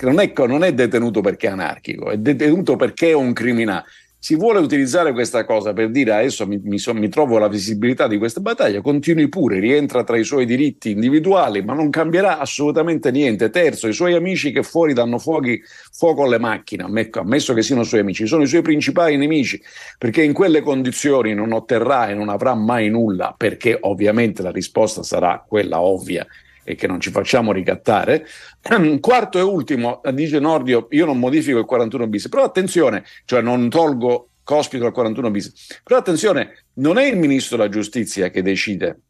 non è, non è, detenuto perché è anarchico, è detenuto perché è un criminale si vuole utilizzare questa cosa per dire adesso mi, mi, so, mi, trovo la visibilità di questa battaglia, continui pure, rientra tra i suoi diritti individuali, ma non cambierà assolutamente niente. Terzo, i suoi amici che fuori danno fuochi, fuoco alle macchine, ammesso che siano suoi amici, sono i suoi principali nemici, perché in quelle condizioni non otterrà e non avrà mai nulla, perché ovviamente la risposta sarà quella ovvia e che non ci facciamo ricattare. *clears throat* Quarto e ultimo, dice Nordio, io non modifico il 41 bis, però attenzione, cioè non tolgo Cospito al 41 bis, però attenzione, non è il ministro della giustizia che decide.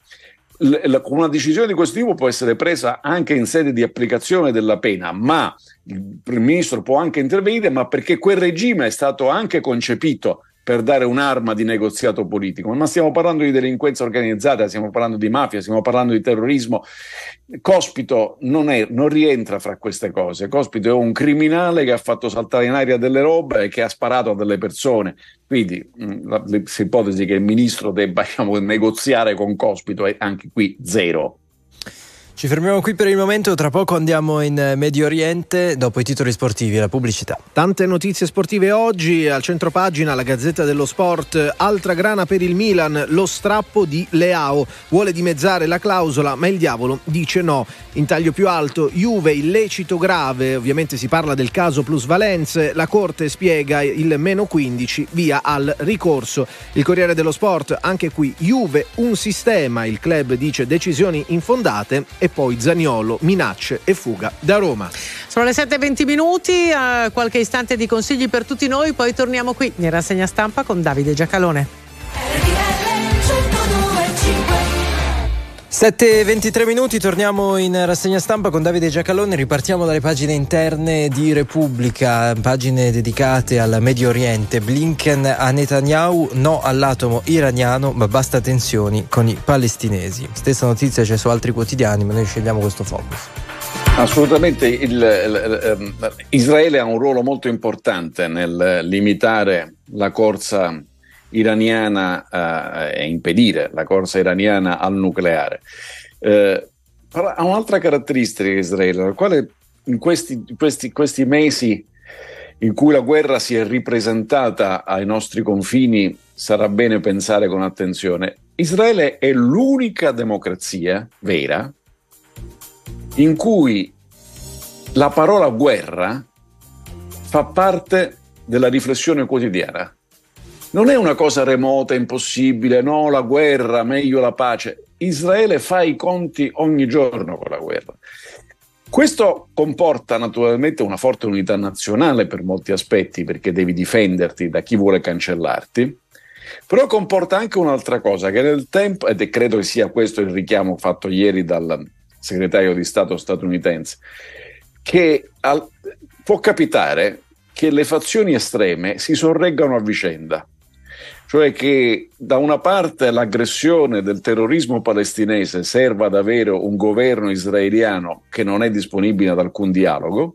una decisione di questo tipo può essere presa anche in sede di applicazione della pena, ma il ministro può anche intervenire, ma perché quel regime è stato anche concepito per dare un'arma di negoziato politico, ma stiamo parlando di delinquenza organizzata, stiamo parlando di mafia, stiamo parlando di terrorismo. Cospito non, è, non rientra fra queste cose. Cospito è un criminale che ha fatto saltare in aria delle robe e che ha sparato a delle persone. Quindi l'ipotesi che il ministro debba *laughs* diciamo, negoziare con Cospito è anche qui zero. Ci fermiamo qui per il momento, tra poco andiamo in Medio Oriente dopo i titoli sportivi e la pubblicità. Tante notizie sportive oggi, al centro pagina la Gazzetta dello Sport, altra grana per il Milan, lo strappo di Leao, vuole dimezzare la clausola ma il diavolo dice no. In taglio più alto, Juve illecito grave, ovviamente si parla del caso plusvalenze, la Corte spiega il meno 15 via al ricorso. Il Corriere dello Sport, anche qui Juve un sistema, il club dice decisioni infondate e poi Zaniolo, minacce e fuga da Roma. Sono le 7.20 minuti, uh, qualche istante di consigli per tutti noi, poi torniamo qui in rassegna stampa con Davide Giacalone. 7.23 minuti, torniamo in rassegna stampa con Davide Giacalone, ripartiamo dalle pagine interne di Repubblica, pagine dedicate al Medio Oriente, Blinken a Netanyahu, no all'atomo iraniano ma basta tensioni con i palestinesi. Stessa notizia c'è su altri quotidiani ma noi scegliamo questo focus. Assolutamente, il, il, il, Israele ha un ruolo molto importante nel limitare la corsa iraniana eh, e impedire la corsa iraniana al nucleare. Eh, ha un'altra caratteristica Israele, la quale in questi, questi, questi mesi in cui la guerra si è ripresentata ai nostri confini sarà bene pensare con attenzione. Israele è l'unica democrazia vera in cui la parola guerra fa parte della riflessione quotidiana non è una cosa remota, impossibile, no, la guerra, meglio la pace. Israele fa i conti ogni giorno con la guerra. Questo comporta naturalmente una forte unità nazionale per molti aspetti, perché devi difenderti da chi vuole cancellarti, però comporta anche un'altra cosa, che nel tempo, ed credo che sia questo il richiamo fatto ieri dal segretario di Stato statunitense, che al, può capitare che le fazioni estreme si sorreggano a vicenda cioè che da una parte l'aggressione del terrorismo palestinese serva ad avere un governo israeliano che non è disponibile ad alcun dialogo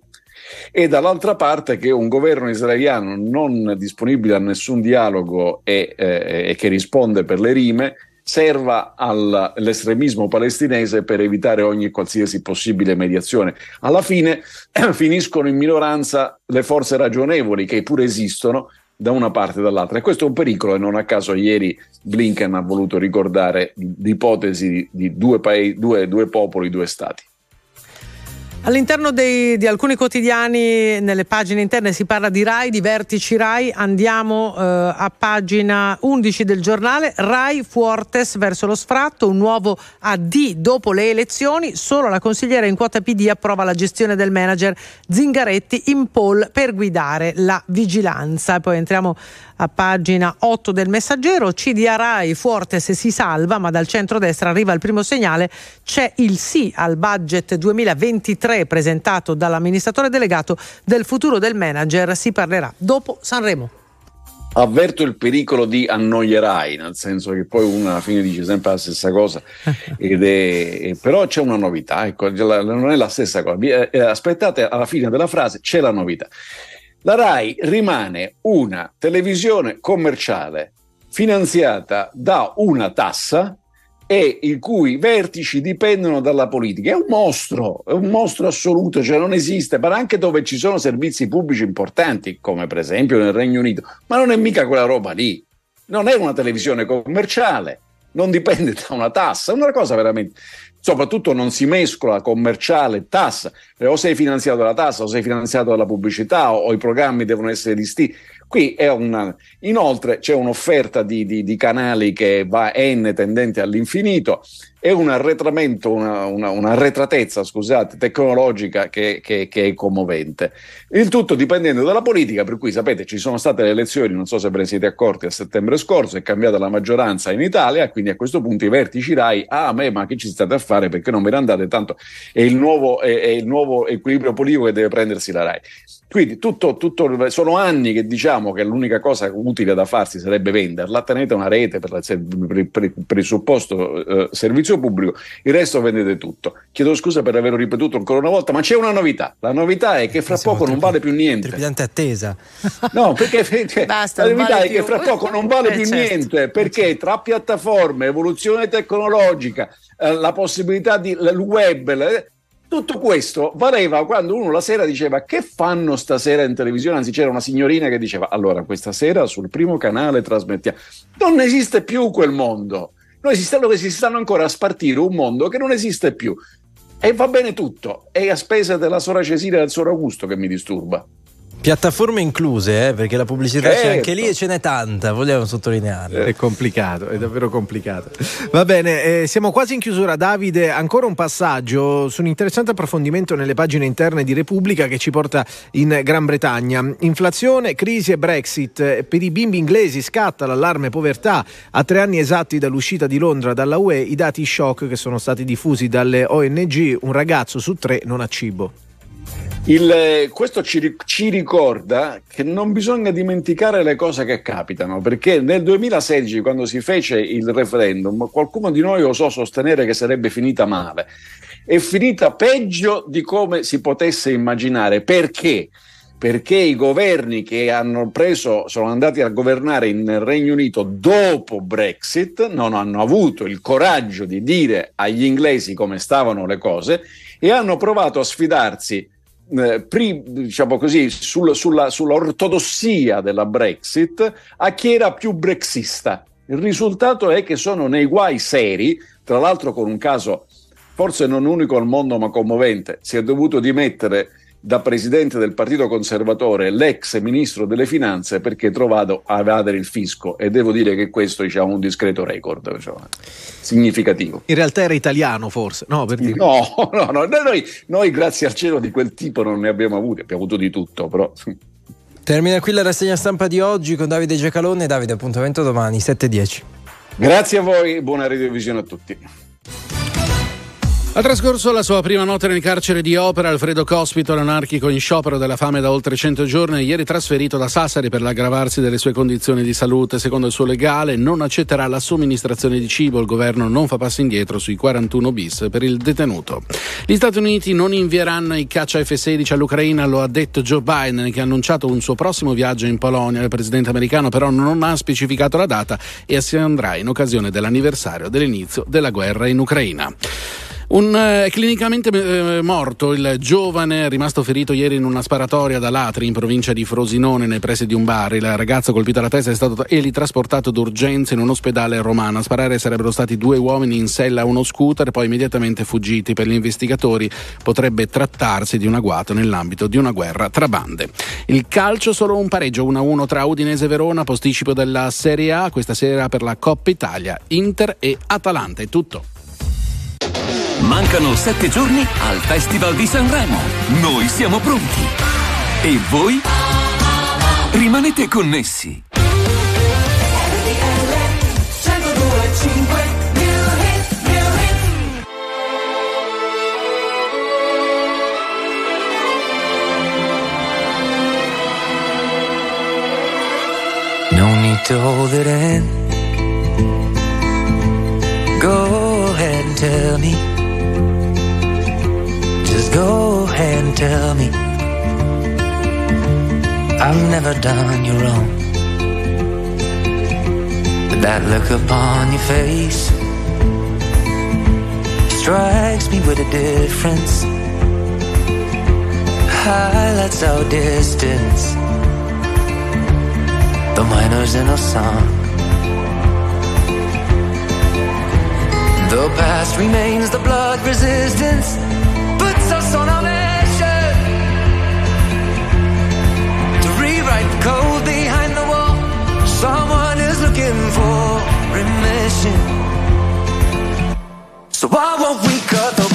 e dall'altra parte che un governo israeliano non disponibile a nessun dialogo e, eh, e che risponde per le rime serva all'estremismo palestinese per evitare ogni qualsiasi possibile mediazione. Alla fine *clears throat* finiscono in minoranza le forze ragionevoli che pure esistono, da una parte e dall'altra. E questo è un pericolo e non a caso ieri Blinken ha voluto ricordare l'ipotesi di due, paesi, due, due popoli, due stati. All'interno dei, di alcuni quotidiani, nelle pagine interne, si parla di RAI, di vertici RAI. Andiamo eh, a pagina 11 del giornale. RAI Fuortes verso lo sfratto, un nuovo AD dopo le elezioni. Solo la consigliera in quota PD approva la gestione del manager Zingaretti in poll per guidare la vigilanza. Poi entriamo a pagina 8 del messaggero. CDA RAI Fuortes si salva, ma dal centro-destra arriva il primo segnale. C'è il sì al budget 2023 presentato dall'amministratore delegato del futuro del manager. Si parlerà dopo Sanremo. Avverto il pericolo di annoierai, nel senso che poi uno alla fine dice sempre la stessa cosa, *laughs* ed è, però c'è una novità, ecco, non è la stessa cosa. Eh, aspettate, alla fine della frase c'è la novità. La RAI rimane una televisione commerciale finanziata da una tassa e i cui vertici dipendono dalla politica. È un mostro, è un mostro assoluto, cioè non esiste, ma anche dove ci sono servizi pubblici importanti, come per esempio nel Regno Unito, ma non è mica quella roba lì. Non è una televisione commerciale, non dipende *laughs* da una tassa, è una cosa veramente. Soprattutto non si mescola commerciale e tassa, o sei finanziato dalla tassa o sei finanziato dalla pubblicità o, o i programmi devono essere distinti. Qui è una... Inoltre c'è un'offerta di, di, di, canali che va n tendente all'infinito e un arretramento, una, una, un'arretratezza scusate, tecnologica che, che, che, è commovente. Il tutto dipendendo dalla politica, per cui sapete ci sono state le elezioni, non so se ve ne siete accorti, a settembre scorso è cambiata la maggioranza in Italia, quindi a questo punto i vertici RAI, ah me, ma che ci state a fare perché non ve ne andate, tanto è il nuovo, è, è il nuovo equilibrio politico che deve prendersi la RAI. Quindi tutto, tutto, sono anni che diciamo che l'unica cosa utile da farsi sarebbe venderla, tenete una rete per, il supposto eh, servizio pubblico, il resto vendete tutto. Chiedo scusa per averlo ripetuto ancora una volta, ma c'è una novità. La novità è che fra Siamo poco non vale più niente. Trepidante attesa. No, perché cioè, Basta, la novità vale è più. che fra poco non vale eh, più certo. niente, perché tra piattaforme, evoluzione tecnologica, eh, la possibilità di il web, le, tutto questo valeva quando uno la sera diceva che fanno stasera in televisione, anzi c'era una signorina che diceva allora questa sera sul primo canale trasmettiamo. Non esiste più quel mondo. Noi si stanno, si stanno ancora a spartire un mondo che non esiste più. E va bene tutto, è a spese della Sora Cesira e del Sor Augusto che mi disturba. Piattaforme incluse, eh, perché la pubblicità certo. c'è anche lì e ce n'è tanta, vogliamo sottolinearlo. È complicato, è davvero complicato. Va bene, eh, siamo quasi in chiusura. Davide, ancora un passaggio su un interessante approfondimento nelle pagine interne di Repubblica che ci porta in Gran Bretagna. Inflazione, crisi e Brexit. Per i bimbi inglesi scatta l'allarme povertà. A tre anni esatti dall'uscita di Londra dalla UE, i dati shock che sono stati diffusi dalle ONG, un ragazzo su tre non ha cibo. Il, questo ci, ci, ricorda che non bisogna dimenticare le cose che capitano, perché nel 2016, quando si fece il referendum, qualcuno di noi osò sostenere che sarebbe finita male. È finita peggio di come si potesse immaginare. Perché? Perché i governi che hanno preso, sono andati a governare in Regno Unito dopo Brexit, non hanno avuto il coraggio di dire agli inglesi come stavano le cose e hanno provato a sfidarsi eh, pri, diciamo così, sul, sulla, sull'ortodossia della Brexit a chi era più brexista. Il risultato è che sono nei guai seri, tra l'altro con un caso forse non unico al mondo ma commovente, si è dovuto dimettere da presidente del Partito Conservatore l'ex ministro delle Finanze perché trovato a evadere il fisco e devo dire che questo diciamo, è un discreto record diciamo, significativo. In realtà era italiano forse, no? Per dire. *laughs* No, no, no noi, noi grazie al cielo di quel tipo non ne abbiamo avuti, abbiamo avuto di tutto però... Termina qui la rassegna stampa di oggi con Davide Giacalone. Davide, appuntamento domani 7.10. Grazie a voi, buona radiovisione a tutti. Ha trascorso la sua prima notte nel carcere di Opera Alfredo Cospito, l'anarchico in sciopero della fame da oltre 100 giorni, ieri trasferito da Sassari per l'aggravarsi delle sue condizioni di salute. Secondo il suo legale non accetterà la somministrazione di cibo, il governo non fa passi indietro sui 41 bis per il detenuto. Gli Stati Uniti non invieranno i caccia F-16 all'Ucraina, lo ha detto Joe Biden che ha annunciato un suo prossimo viaggio in Polonia. Il presidente americano però non ha specificato la data e si andrà in occasione dell'anniversario dell'inizio della guerra in Ucraina. Un eh, clinicamente eh, morto il giovane rimasto ferito ieri in una sparatoria da Latri in provincia di Frosinone nei pressi di un bar. Il ragazzo colpito alla testa è stato elitrasportato d'urgenza in un ospedale romano. A sparare sarebbero stati due uomini in sella a uno scooter poi immediatamente fuggiti. Per gli investigatori potrebbe trattarsi di un agguato nell'ambito di una guerra tra bande. Il calcio solo un pareggio 1-1 tra Udinese e Verona, posticipo della Serie A questa sera per la Coppa Italia, Inter e Atalanta. È tutto. Mancano sette giorni al Festival di Sanremo. Noi siamo pronti. E voi? Rimanete connessi. No need to hold it in. Go ahead and tell me. Just go ahead and tell me. I've never done you wrong. But that look upon your face strikes me with a difference. Highlights our distance. The miners in a song. The past remains the blood resistance puts us on a mission to rewrite the code behind the wall. Someone is looking for remission. So why won't we cut the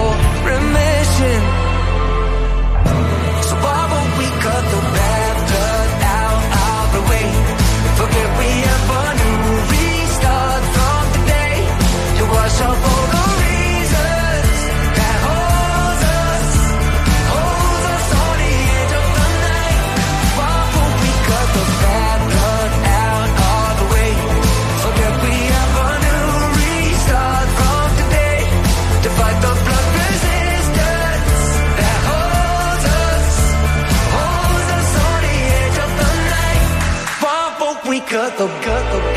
Forget we ever knew. Restart from today to wash out cut the cut the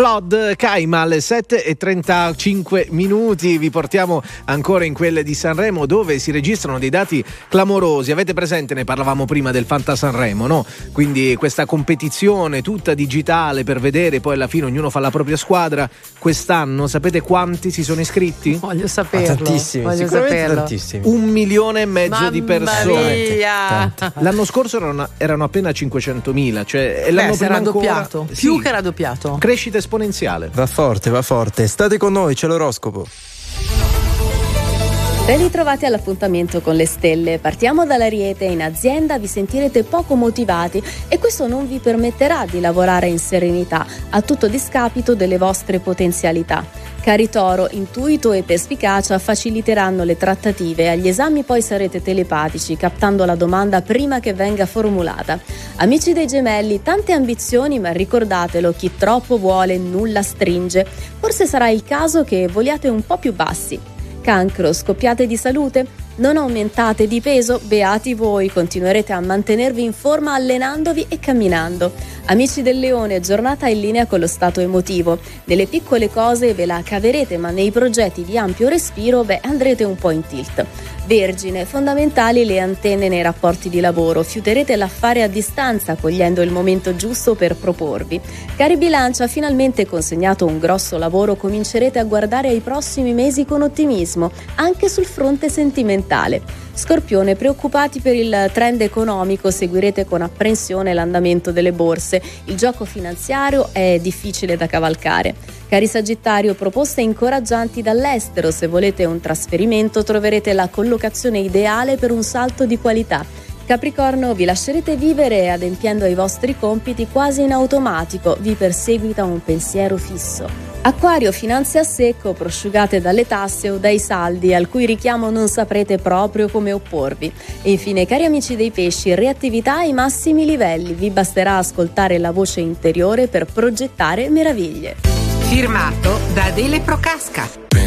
Blood Caima alle 7 e 35 minuti. Vi portiamo ancora in quelle di Sanremo dove si registrano dei dati clamorosi. Avete presente, ne parlavamo prima del Fanta Sanremo, no? Quindi questa competizione tutta digitale per vedere, poi alla fine ognuno fa la propria squadra. Quest'anno sapete quanti si sono iscritti? Voglio saperlo. tantissimi, voglio sicuramente saperlo. tantissimi. Un milione e mezzo di Mamma persone. mia. L'anno scorso erano, erano appena 500.000, cioè l'anno Beh, si prima era ancora- raddoppiato. Sì. Più che raddoppiato. Crescita esponenziale. Va forte, va forte. State con noi, c'è l'oroscopo. Ben ritrovati all'appuntamento con le stelle. Partiamo dall'Ariete. In azienda vi sentirete poco motivati e questo non vi permetterà di lavorare in serenità, a tutto discapito delle vostre potenzialità. Cari Toro, intuito e perspicacia faciliteranno le trattative. Agli esami poi sarete telepatici, captando la domanda prima che venga formulata. Amici dei gemelli, tante ambizioni, ma ricordatelo, chi troppo vuole nulla stringe. Forse sarà il caso che voliate un po' più bassi. Cancro, scoppiate di salute? Non aumentate di peso? Beati voi, continuerete a mantenervi in forma allenandovi e camminando. Amici del leone, giornata in linea con lo stato emotivo. Nelle piccole cose ve la caverete, ma nei progetti di ampio respiro, beh, andrete un po' in tilt. Vergine, fondamentali le antenne nei rapporti di lavoro. Fiuterete l'affare a distanza, cogliendo il momento giusto per proporvi. Cari bilancia, finalmente consegnato un grosso lavoro, comincerete a guardare ai prossimi mesi con ottimismo, anche sul fronte sentimentale. Scorpione, preoccupati per il trend economico, seguirete con apprensione l'andamento delle borse. Il gioco finanziario è difficile da cavalcare. Cari Sagittario, proposte incoraggianti dall'estero. Se volete un trasferimento troverete la collocazione ideale per un salto di qualità. Capricorno, vi lascerete vivere adempiendo ai vostri compiti quasi in automatico, vi perseguita un pensiero fisso. Acquario, finanze a secco, prosciugate dalle tasse o dai saldi, al cui richiamo non saprete proprio come opporvi. E infine, cari amici dei pesci, reattività ai massimi livelli, vi basterà ascoltare la voce interiore per progettare meraviglie. Firmato da Adele Procasca.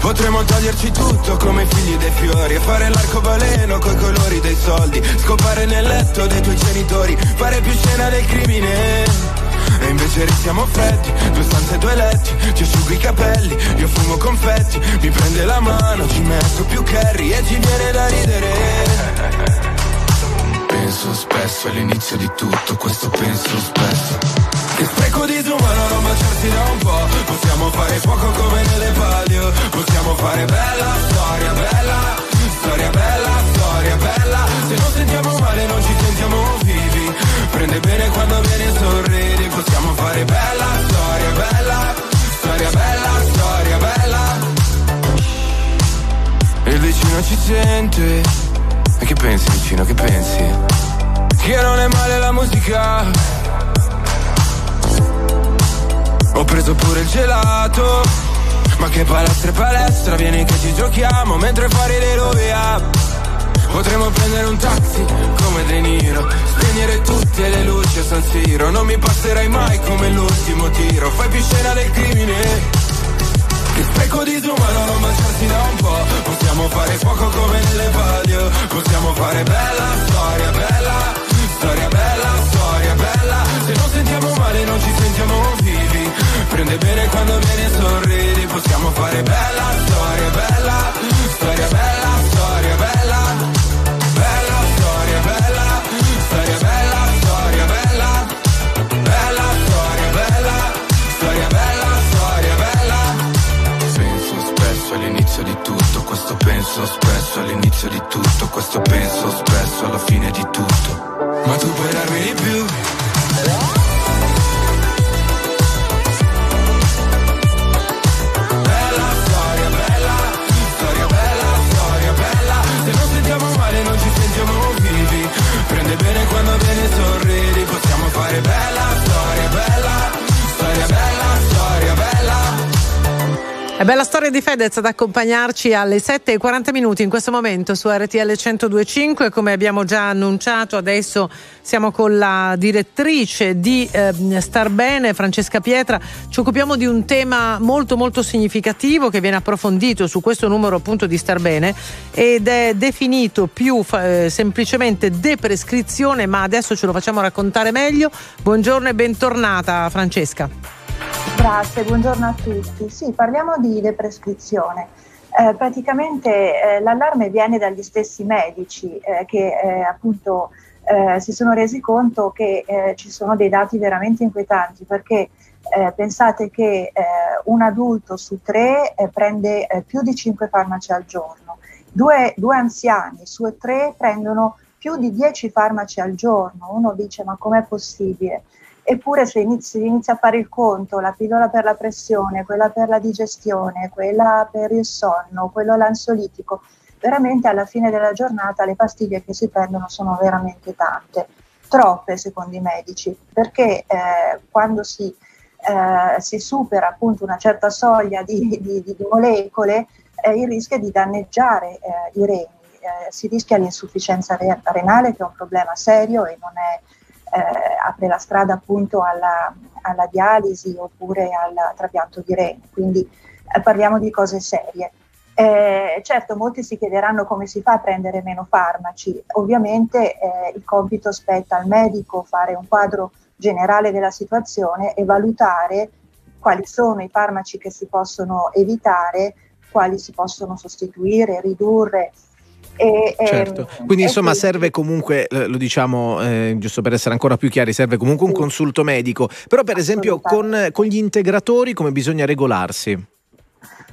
Potremmo toglierci tutto come figli dei fiori E fare l'arcobaleno coi colori dei soldi. Scopare nel letto dei tuoi genitori Fare più scena del crimine. E invece restiamo freddi Due stanze e due letti Ti asciugo i capelli Io fumo confetti Mi prende la mano Ci metto più curry E ci viene da ridere Penso spesso all'inizio di tutto Questo penso spesso. Che spreco disumano non baciarsi da un po' Possiamo fare fuoco come nelle palio. Possiamo fare bella storia, bella Storia bella, storia bella. Se non sentiamo male non ci sentiamo vivi. Prende bene quando vieni e sorridi. Possiamo fare bella storia, bella Storia bella, storia bella. E il vicino ci sente E che pensi vicino, che pensi? Che non è male la musica. Ho preso pure il gelato. Ma che palestra e palestra Vieni che ci giochiamo Mentre fuori le rovia Potremmo prendere un taxi come De Niro. Spegnere tutte le luci a San Siro. Non mi passerai mai come l'ultimo tiro. Fai più scena del crimine che spreco disumano non baciarsi da un po' Possiamo fare fuoco come nelle palio. Possiamo fare bella storia, bella Storia bella, storia bella. Se non sentiamo male non ci sentiamo vivi. Prende bene quando vieni e sorridi. Possiamo fare bella storia, bella Storia bella, all'inizio di tutto Questo penso spesso all'inizio di tutto Questo penso spesso alla fine di tutto. Ma tu puoi darmi di più? Bella storia, bella Storia bella, storia bella. Se non sentiamo male non ci sentiamo vivi. Prende bene quando vieni e sorridi Possiamo fare bella È bella storia di Fedez ad accompagnarci alle 7.40 minuti in questo momento su RTL 1025. Come abbiamo già annunciato, adesso siamo con la direttrice di eh, Star Bene, Francesca Pietra. Ci occupiamo di un tema molto molto significativo che viene approfondito su questo numero appunto di Star Bene ed è definito più eh, semplicemente deprescrizione, ma adesso ce lo facciamo raccontare meglio. Buongiorno e bentornata Francesca. Grazie, buongiorno a tutti. Sì, parliamo di deprescrizione. Eh, praticamente eh, l'allarme viene dagli stessi medici eh, che eh, appunto eh, si sono resi conto che eh, ci sono dei dati veramente inquietanti perché pensate che un adulto su tre prende più di 5 farmaci al giorno, due, due anziani su tre prendono più di 10 farmaci al giorno. Uno dice ma com'è possibile? Eppure se inizi, si inizia a fare il conto, la pillola per la pressione, quella per la digestione, quella per il sonno, quello l'ansiolitico, veramente alla fine della giornata le pastiglie che si prendono sono veramente tante, troppe secondo i medici, perché eh, quando si, eh, si supera appunto una certa soglia di, di- di molecole, eh, il rischio è di danneggiare eh, i reni, Eh, si rischia l'insufficienza re- renale che è un problema serio e non è, apre la strada appunto alla, alla dialisi oppure al trapianto di reni, quindi eh, parliamo di cose serie. Eh, certo, molti si chiederanno come si fa a prendere meno farmaci. Ovviamente eh, il compito spetta al medico fare un quadro generale della situazione e valutare quali sono i farmaci che si possono evitare, quali si possono sostituire, ridurre. E, ehm, Certo. Quindi e insomma quindi- serve comunque, eh, lo diciamo eh, giusto per essere ancora più chiari, serve comunque un consulto medico. Però per esempio con, con gli integratori come bisogna regolarsi?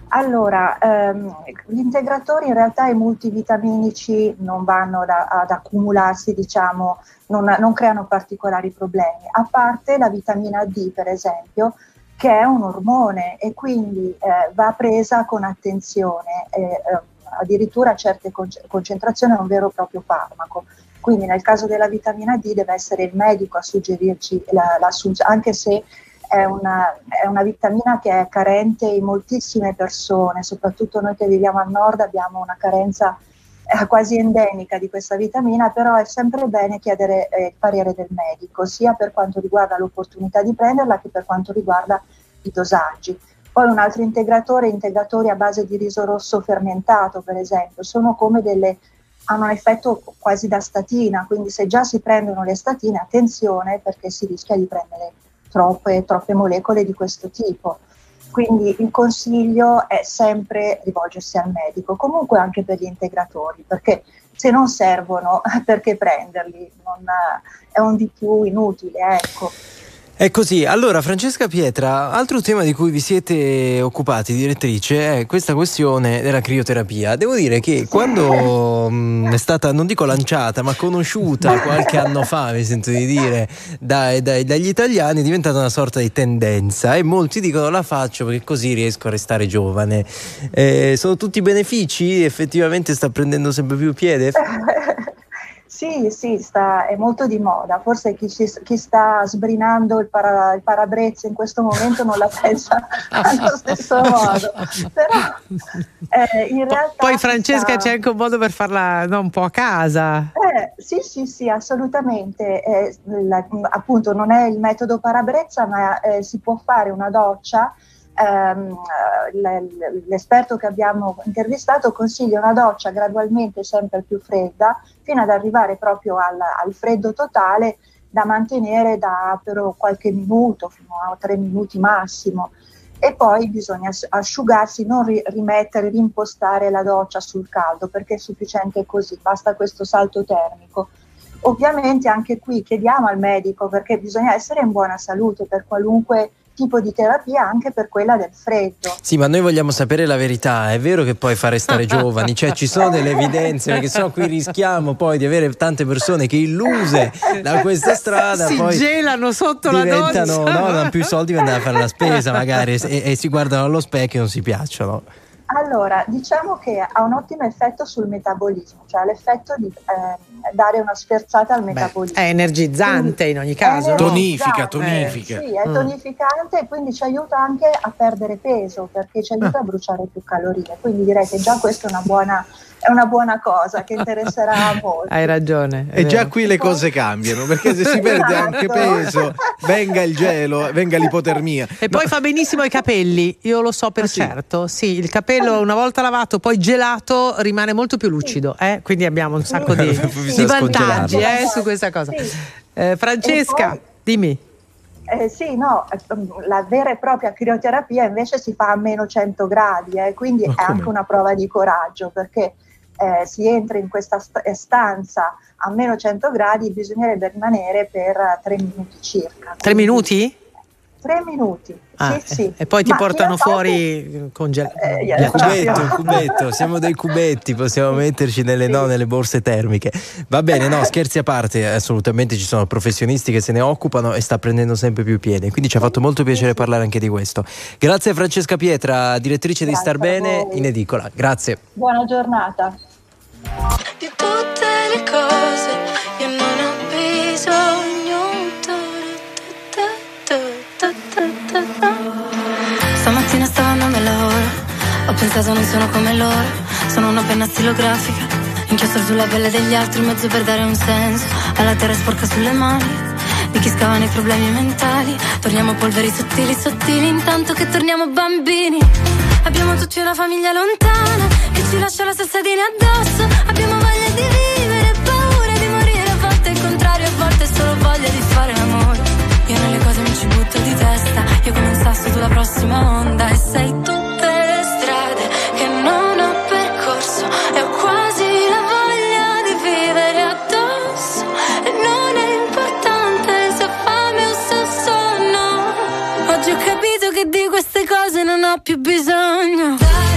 Allora, ehm, gli integratori in realtà i multivitaminici non vanno da- ad accumularsi, diciamo, non, non creano particolari problemi, a parte la vitamina D per esempio, che è un ormone e quindi eh, va presa con attenzione, eh, ehm, addirittura certe conce- concentrazioni è un vero e proprio farmaco. Quindi nel caso della vitamina D deve essere il medico a suggerirci la, l'assunzione, anche se è una, è una vitamina che è carente in moltissime persone, soprattutto noi che viviamo al nord abbiamo una carenza eh, quasi endemica di questa vitamina, però è sempre bene chiedere eh, il parere del medico, sia per quanto riguarda l'opportunità di prenderla che per quanto riguarda i dosaggi. Poi un altro integratore, integratori a base di riso rosso fermentato, per esempio, sono come delle hanno un effetto quasi da statina, quindi se già si prendono le statine, attenzione perché si rischia di prendere troppe, troppe molecole di questo tipo. Quindi il consiglio è sempre rivolgersi al medico, comunque anche per gli integratori, perché se non servono, *laughs* perché prenderli? Non, è un di più inutile, ecco. È così, allora Francesca Pietra, altro tema di cui vi siete occupati, direttrice, è questa questione della crioterapia. Devo dire che quando mh, è stata, non dico lanciata, ma conosciuta qualche anno fa, mi sento di dire, dai- dai- dagli italiani è diventata una sorta di tendenza e molti dicono la faccio perché così riesco a restare giovane. Eh, sono tutti benefici? Effettivamente sta prendendo sempre più piede? *laughs* Sì, sì, sta, è molto di moda. Forse chi, ci- chi sta sbrinando il, para- il parabrezza in questo momento non la pensa allo stesso modo. Però eh, in realtà. Poi Francesca sta- c'è anche un modo per farla no, un po' a casa. Eh, sì, sì, sì, assolutamente. Eh, la- appunto, non è il metodo parabrezza, ma eh, si può fare una doccia. Ehm, l- l'esperto che abbiamo intervistato consiglia una doccia gradualmente sempre più fredda fino ad arrivare proprio al, al freddo totale da mantenere da per qualche minuto, fino a tre minuti massimo. E poi bisogna as- asciugarsi, non ri- rimettere, rimpostare la doccia sul caldo perché è sufficiente così, basta questo salto termico. Ovviamente anche qui chiediamo al medico perché bisogna essere in buona salute per qualunque tipo di terapia, anche per quella del freddo. Sì, ma noi vogliamo sapere la verità. È vero che poi fa restare *laughs* giovani, cioè ci sono delle evidenze, perché sennò qui rischiamo poi di avere tante persone che illuse da questa strada si poi gelano sotto la diventano, doccia. no, non hanno più soldi per andare a fare la spesa magari e, e si guardano allo specchio e non si piacciono. Allora, diciamo che ha un ottimo effetto sul metabolismo, cioè ha l'effetto di ehm, dare una sferzata al metabolismo. È energizzante in ogni caso. Energizzante, tonifica. Sì, è Mm. tonificante e quindi ci aiuta anche a perdere peso perché ci aiuta a bruciare più calorie. Quindi direi che già questa è una buona, è una buona cosa che interesserà a *laughs* molti. Hai ragione. è E già qui le cose cambiano, perché se si perde anche peso, venga il gelo, venga l'ipotermia. *laughs* E poi fa benissimo i capelli, io lo so per Ah, sì? certo. Sì, il capello una volta lavato, poi gelato, rimane molto più lucido. eh? Quindi abbiamo un sacco di, *laughs* di vantaggi eh, su questa cosa. Sì. Eh, Francesca, poi- dimmi. Eh, sì, no, la vera e propria crioterapia invece si fa a meno 100 gradi, eh, quindi Ma è come? anche una prova di coraggio perché eh, si entra in questa st- eh, stanza a meno 100 gradi, bisognerebbe rimanere per eh, tre minuti circa. Tre minuti? Tre minuti, Ah, sì, sì. E poi ti Ma portano fuori congelato. Eh, Un cubetto, un cubetto, siamo dei cubetti, possiamo metterci nelle, no, nelle borse termiche. Va bene, no, scherzi a parte, assolutamente ci sono professionisti che se ne occupano e sta prendendo sempre più piede, quindi ci ha fatto molto piacere parlare anche di questo. Grazie a Francesca Pietra, direttrice di Grazie Star a Bene voi. in edicola. Grazie. Buona giornata. Di tutte le cose. Io non ho bisogno stamattina stavo andando al lavoro. Ho pensato non sono come loro. Sono una penna stilografica. Inchiostro sulla pelle degli altri in mezzo per dare un senso. Alla terra sporca sulle mani. Di chi scava nei problemi mentali. Torniamo polveri sottili sottili intanto che torniamo bambini. Abbiamo tutti una famiglia lontana ci lascia la salsadina addosso. Abbiamo voglia di vivere paura di morire. A volte il contrario a volte solo voglia di fare l'amore. Io nelle cose mi ci butto di testa. Io come un sasso sulla prossima onda. E sei tutte le strade che non ho percorso. E ho quasi la voglia di vivere addosso. E non è importante se fame o se sonno. Oggi ho capito che di queste cose non ho più bisogno. di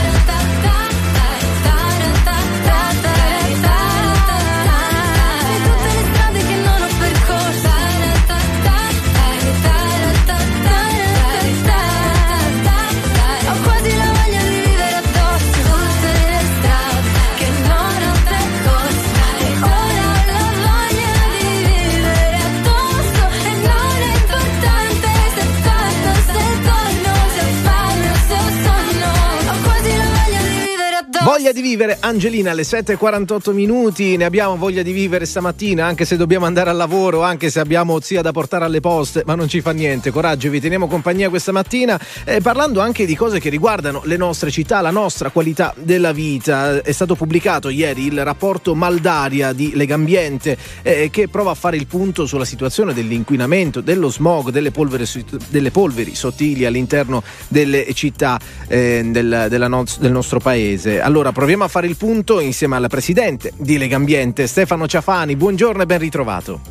Voglia di vivere, Angelina, alle 7.48 minuti, ne abbiamo voglia di vivere stamattina, anche se dobbiamo andare al lavoro, anche se abbiamo zia da portare alle poste, ma non ci fa niente, coraggio, vi teniamo compagnia questa mattina, eh, parlando anche di cose che riguardano le nostre città, la nostra qualità della vita. È stato pubblicato ieri il rapporto Maldaria di Legambiente, eh, che prova a fare il punto sulla situazione dell'inquinamento, dello smog, delle polveri, delle polveri sottili all'interno delle città eh, del, no- del nostro paese. Allora proviamo a fare il punto insieme alla presidente di Legambiente, Stefano Ciafani. Buongiorno e ben ritrovato.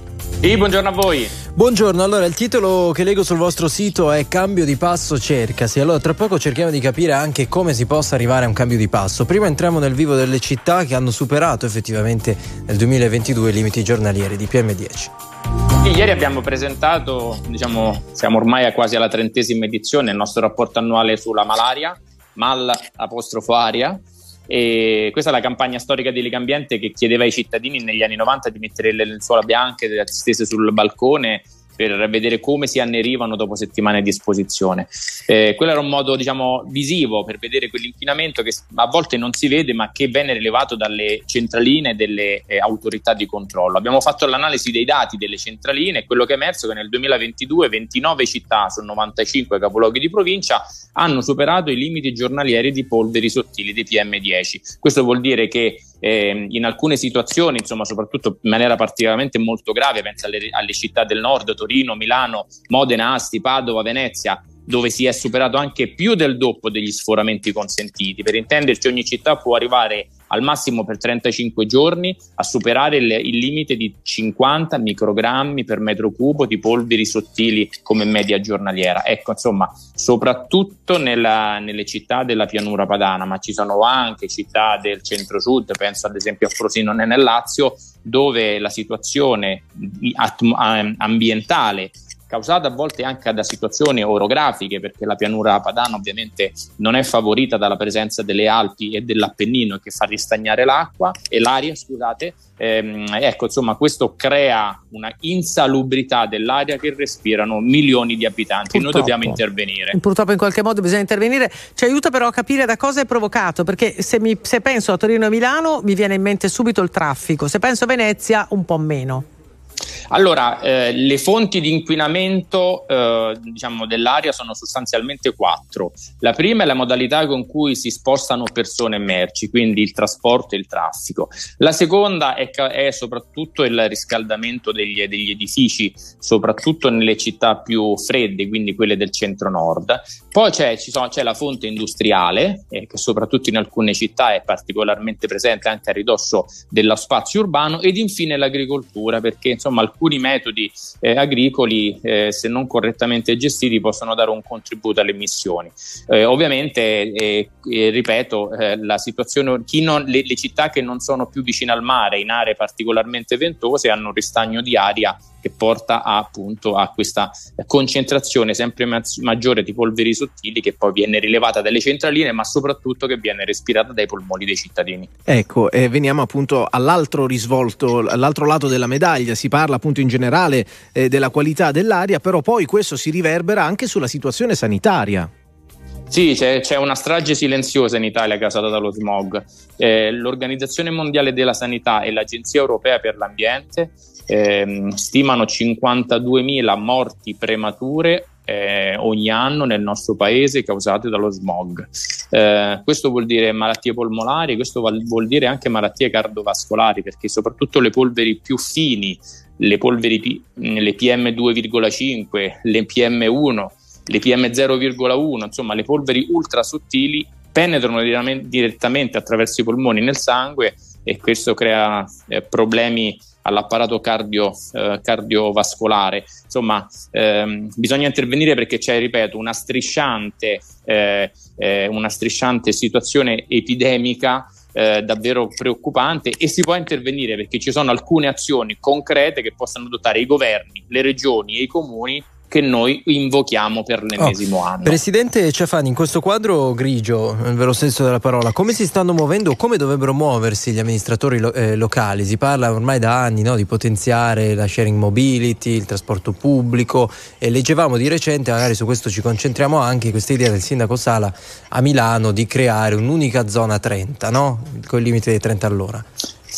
Sì, buongiorno a voi. Buongiorno, allora il titolo che leggo sul vostro sito è Cambio di passo cercasi. Allora tra poco cerchiamo di capire anche come si possa arrivare a un cambio di passo. Prima entriamo nel vivo delle città che hanno superato effettivamente nel 2022 i limiti giornalieri di PM10. Sì, Ieri abbiamo presentato, diciamo, siamo ormai a quasi alla trentesima edizione, il nostro rapporto annuale sulla malaria, mal apostrofo aria. E questa è la campagna storica di Legambiente che chiedeva ai cittadini negli anni 90 di mettere le lenzuola bianche stese sul balcone per vedere come si annerivano dopo settimane di esposizione. Eh, quello era un modo diciamo, visivo per vedere quell'inquinamento che a volte non si vede ma che viene rilevato dalle centraline delle eh, autorità di controllo. Abbiamo fatto l'analisi dei dati delle centraline e quello che è emerso è che nel 2022 29 città su 95 capoluoghi di provincia hanno superato i limiti giornalieri di polveri sottili di PM10. Questo vuol dire che eh, in alcune situazioni, insomma, soprattutto in maniera particolarmente molto grave, penso alle, alle città del nord, Torino, Milano, Modena, Asti, Padova, Venezia, dove si è superato anche più del doppio degli sforamenti consentiti. Per intenderci, ogni città può arrivare al massimo per 35 giorni a superare il, il limite di 50 microgrammi per metro cubo di polveri sottili come media giornaliera. Ecco, insomma, soprattutto nella- nelle città della pianura padana, ma ci sono anche città del centro-sud, penso ad esempio a Frosinone nel Lazio, dove la situazione ambientale causata a volte anche da situazioni orografiche, perché la pianura padana ovviamente non è favorita dalla presenza delle Alpi e dell'Appennino che fa ristagnare l'acqua e l'aria, scusate. Ehm, ecco, insomma, questo crea una insalubrità dell'aria che respirano milioni di abitanti. Noi Purtroppo. dobbiamo intervenire. Purtroppo in qualche modo bisogna intervenire. Ci aiuta però a capire da cosa è provocato, perché se, mi- se penso a Torino e Milano mi viene in mente subito il traffico, se penso a Venezia un po' meno. Allora, eh, le fonti di inquinamento eh, diciamo, dell'aria sono sostanzialmente quattro. La prima è la modalità con cui si spostano persone e merci, quindi il trasporto e il traffico. La seconda è, è soprattutto il riscaldamento degli, degli edifici, soprattutto nelle città più fredde, quindi quelle del centro-nord. Poi c'è, sono- c'è la fonte industriale, eh, che soprattutto in alcune città è particolarmente presente anche a ridosso dello spazio urbano, ed infine l'agricoltura, perché insomma alcuni metodi eh, agricoli, eh, se non correttamente gestiti, possono dare un contributo alle emissioni. Eh, ovviamente, eh, eh, ripeto, eh, la situazione, non- le, le città che non sono più vicine al mare, in aree particolarmente ventose, hanno un ristagno di aria che porta a, appunto a questa concentrazione sempre ma- maggiore di polveri sottili che poi viene rilevata dalle centraline, ma soprattutto che viene respirata dai polmoni dei cittadini. Ecco, e veniamo appunto all'altro risvolto, all'altro lato della medaglia, si parla appunto in generale eh, della qualità dell'aria, però poi questo si riverbera anche sulla situazione sanitaria. Sì, c'è, c'è una strage silenziosa in Italia causata dallo smog. Eh, L'Organizzazione Mondiale della Sanità e l'Agenzia Europea per l'Ambiente ehm, stimano 52.000 morti premature eh, ogni anno nel nostro paese causate dallo smog. Eh, questo vuol dire malattie polmonari, questo vuol dire anche malattie cardiovascolari, perché soprattutto le polveri più fini, le polveri P- le PM2,5, le PM1, le PM0,1, insomma le polveri ultra sottili penetrano direttamente attraverso i polmoni nel sangue e questo crea eh, problemi all'apparato cardio, eh, cardiovascolare. Insomma, ehm, bisogna intervenire perché c'è, ripeto, una strisciante, eh, eh, una strisciante situazione epidemica eh, davvero preoccupante e si può intervenire perché ci sono alcune azioni concrete che possono adottare i governi, le regioni e i comuni che noi invochiamo per l'ennesimo anno. Presidente Ciafani, in questo quadro grigio, nel vero senso della parola, come si stanno muovendo, come dovrebbero muoversi gli amministratori lo- eh, locali? Si parla ormai da anni no, di potenziare la sharing mobility, il trasporto pubblico e leggevamo di recente, magari su questo ci concentriamo anche, questa idea del sindaco Sala a Milano di creare un'unica zona 30, no? con il limite dei 30 all'ora.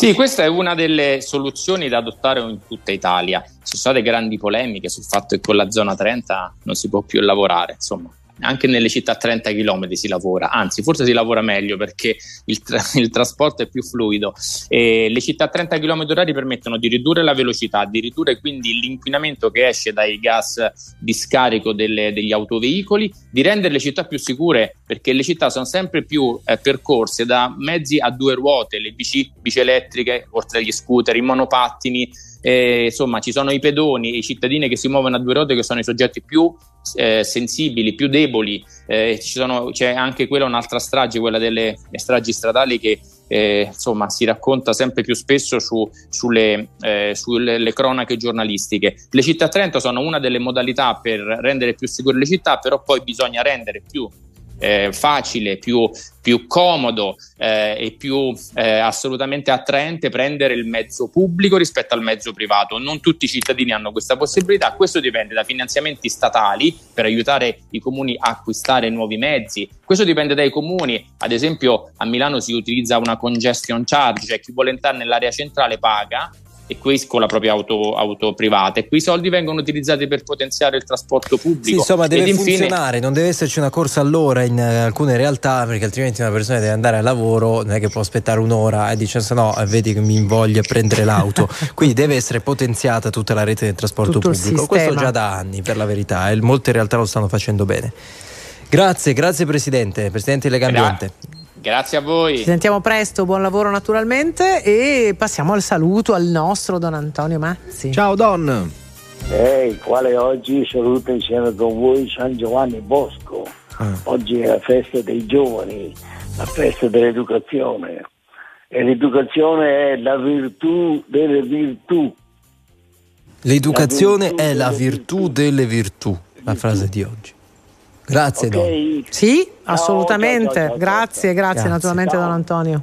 Sì, questa è una delle soluzioni da adottare in tutta Italia. Ci sono state grandi polemiche sul fatto che con la zona 30 non si può più lavorare, insomma. Anche nelle città a 30 km si lavora, anzi forse si lavora meglio perché il, tra- *laughs* il trasporto è più fluido. E le città a 30 km orari permettono di ridurre la velocità, di ridurre quindi l'inquinamento che esce dai gas di scarico delle- degli autoveicoli, di rendere le città più sicure perché le città sono sempre più eh, percorse da mezzi a due ruote, le bici, bici elettriche, oltre agli scooter, i monopattini, eh, insomma ci sono i pedoni e i cittadini che si muovono a due ruote che sono i soggetti più eh, sensibili, più deboli, eh, sono- c'è anche quella un'altra strage, quella delle le stragi stradali che eh, insomma si racconta sempre più spesso su- sulle, eh, sulle le cronache giornalistiche. Le città a Trento sono una delle modalità per rendere più sicure le città, però poi bisogna rendere più eh, facile, più, più comodo eh, e più eh, assolutamente attraente prendere il mezzo pubblico rispetto al mezzo privato. Non tutti i cittadini hanno questa possibilità, questo dipende da finanziamenti statali per aiutare i comuni a acquistare nuovi mezzi, questo dipende dai comuni, ad esempio a Milano si utilizza una congestion charge, cioè chi vuole entrare nell'area centrale paga e qui con la propria auto, auto privata e quei soldi vengono utilizzati per potenziare il trasporto pubblico. Sì, insomma, deve Ed infine- funzionare, non deve esserci una corsa all'ora in eh, alcune realtà, perché altrimenti una persona deve andare al lavoro, non è che può aspettare un'ora e dice se no, eh, vedi che mi invoglia a prendere l'auto. *laughs* Quindi deve essere potenziata tutta la rete del trasporto Tutto pubblico. Questo già da anni, per la verità, e molte realtà lo stanno facendo bene. Grazie, grazie Presidente, Presidente di Lega Gra- Ambiente. Grazie a voi. Ci sentiamo presto, buon lavoro naturalmente e passiamo al saluto al nostro Don Antonio Mazzi. Ciao Don. Ehi, quale oggi saluto insieme con voi San Giovanni Bosco. Oggi è la festa dei giovani, la festa dell'educazione. E l'educazione è la virtù delle virtù. L'educazione è la virtù delle virtù, la frase di oggi. Grazie Don. Sì, assolutamente. ciao, ciao, ciao, grazie, grazie, Grazie. naturalmente Ciao. Don Antonio.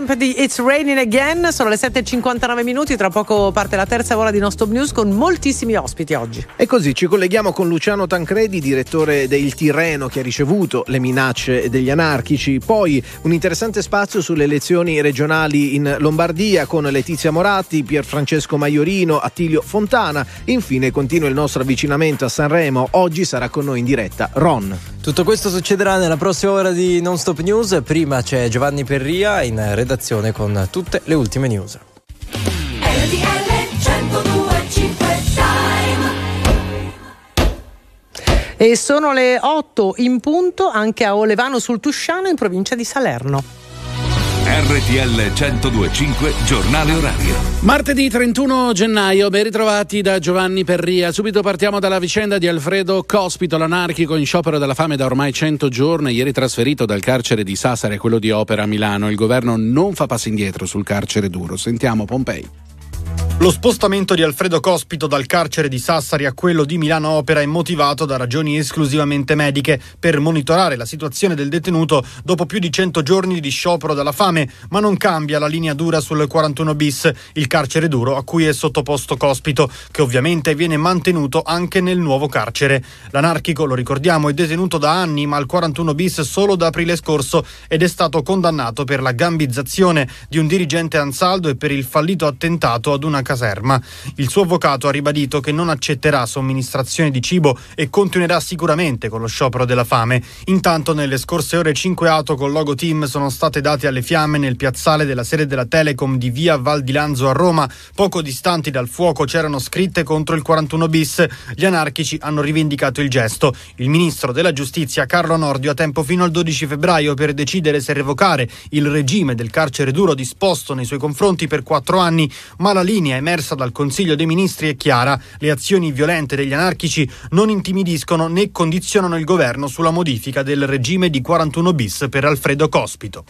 Tramp di It's Raining Again, sono le 7.59 minuti, tra poco parte la terza ora di Nostop News con moltissimi ospiti oggi. E così ci colleghiamo con Luciano Tancredi, direttore del Tirreno che ha ricevuto le minacce degli anarchici, poi un interessante spazio sulle elezioni regionali in Lombardia con Letizia Moratti, Pierfrancesco Maiorino, Attilio Fontana, infine continua il nostro avvicinamento a Sanremo, oggi sarà con noi in diretta Ron. Tutto questo succederà nella prossima ora di Non Stop News. Prima c'è Giovanni Perria in redazione con tutte le ultime news. E sono le 8 in punto anche a Olevano sul Tusciano in provincia di Salerno. RTL 1025 Giornale Orario. Martedì 31 gennaio, ben ritrovati da Giovanni Perria. Subito partiamo dalla vicenda di Alfredo Cospito, l'anarchico in sciopero della fame da ormai 100 giorni, ieri trasferito dal carcere di Sassari a quello di Opera a Milano. Il governo non fa passi indietro sul carcere duro. Sentiamo Pompei. Lo spostamento di Alfredo Cospito dal carcere di Sassari a quello di Milano Opera è motivato da ragioni esclusivamente mediche per monitorare la situazione del detenuto dopo più di 100 giorni di sciopero della fame, ma non cambia la linea dura sul 41 bis, il carcere duro a cui è sottoposto Cospito, che ovviamente viene mantenuto anche nel nuovo carcere. L'anarchico, lo ricordiamo, è detenuto da anni, ma al 41 bis solo da aprile scorso ed è stato condannato per la gambizzazione di un dirigente Ansaldo e per il fallito attentato ad una caserma. Il suo avvocato ha ribadito che non accetterà somministrazione di cibo e continuerà sicuramente con lo sciopero della fame. Intanto nelle scorse ore cinque auto con logo team sono state date alle fiamme nel piazzale della sede della Telecom di via Val di Lanzo a Roma. Poco distanti dal fuoco c'erano scritte contro il 41 bis. Gli anarchici hanno rivendicato il gesto. Il ministro della giustizia Carlo Nordio ha tempo fino al 12 febbraio per decidere se revocare il regime del carcere duro disposto nei suoi confronti per quattro anni, ma la linea emersa dal Consiglio dei Ministri è chiara. Le azioni violente degli anarchici non intimidiscono né condizionano il governo sulla modifica del regime di 41 bis per Alfredo Cospito.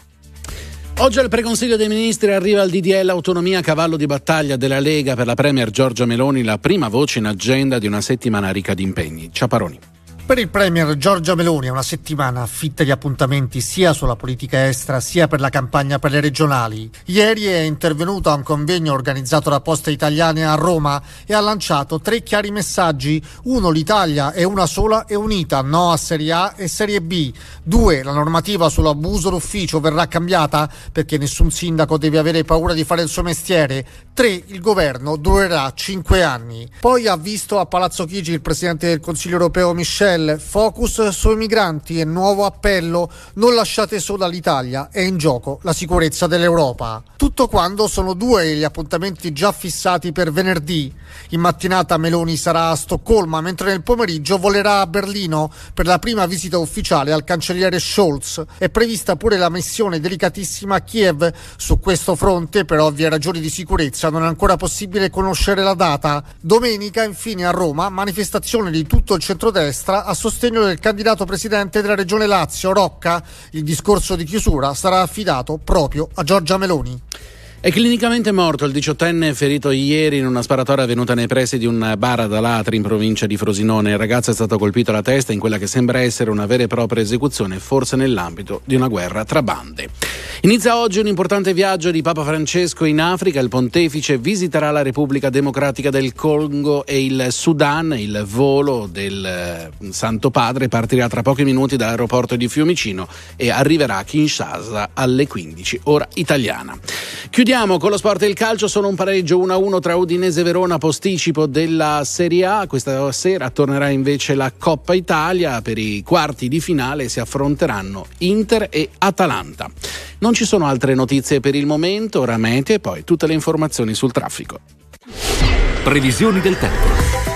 Oggi al preconsiglio dei ministri arriva il DDL Autonomia cavallo di battaglia della Lega per la Premier Giorgia Meloni, la prima voce in agenda di una settimana ricca di impegni. Ciaparoni. Per il Premier Giorgia Meloni è una settimana fitta di appuntamenti sia sulla politica estera sia per la campagna per le regionali. Ieri è intervenuto a un convegno organizzato da Poste Italiane a Roma e ha lanciato tre chiari messaggi. Uno, l'Italia è una sola e unita, no a Serie A e Serie B. Due, la normativa sull'abuso d'ufficio verrà cambiata perché nessun sindaco deve avere paura di fare il suo mestiere. Tre, il governo durerà cinque anni. Poi ha visto a Palazzo Chigi il Presidente del Consiglio europeo Michel focus sui migranti e nuovo appello non lasciate sola l'Italia, è in gioco la sicurezza dell'Europa. Tutto quando sono due gli appuntamenti già fissati per venerdì. In mattinata Meloni sarà a Stoccolma, mentre nel pomeriggio volerà a Berlino per la prima visita ufficiale al cancelliere Scholz. È prevista pure la missione delicatissima a Kiev. Su questo fronte, per ovvie ragioni di sicurezza, non è ancora possibile conoscere la data. Domenica, infine, a Roma, manifestazione di tutto il centrodestra a sostegno del candidato presidente della regione Lazio, Rocca. Il discorso di chiusura sarà affidato proprio a Giorgia Meloni. È clinicamente morto il diciottenne ferito ieri in una sparatoria avvenuta nei pressi di un bar ad Alatri in provincia di Frosinone. Il ragazzo è stato colpito alla testa in quella che sembra essere una vera e propria esecuzione, forse nell'ambito di una guerra tra bande. Inizia oggi un importante viaggio di Papa Francesco in Africa. Il pontefice visiterà la Repubblica Democratica del Congo e il Sudan. Il volo del eh, Santo Padre partirà tra pochi minuti dall'aeroporto di Fiumicino e arriverà a Kinshasa alle 15 ora italiana. Chiudiamo con lo sport e il calcio, sono un pareggio 1-1 tra Udinese e Verona, posticipo della Serie A. Questa sera tornerà invece la Coppa Italia, per i quarti di finale si affronteranno Inter e Atalanta. Non ci sono altre notizie per il momento, ora meteo e poi tutte le informazioni sul traffico. Previsioni del tempo.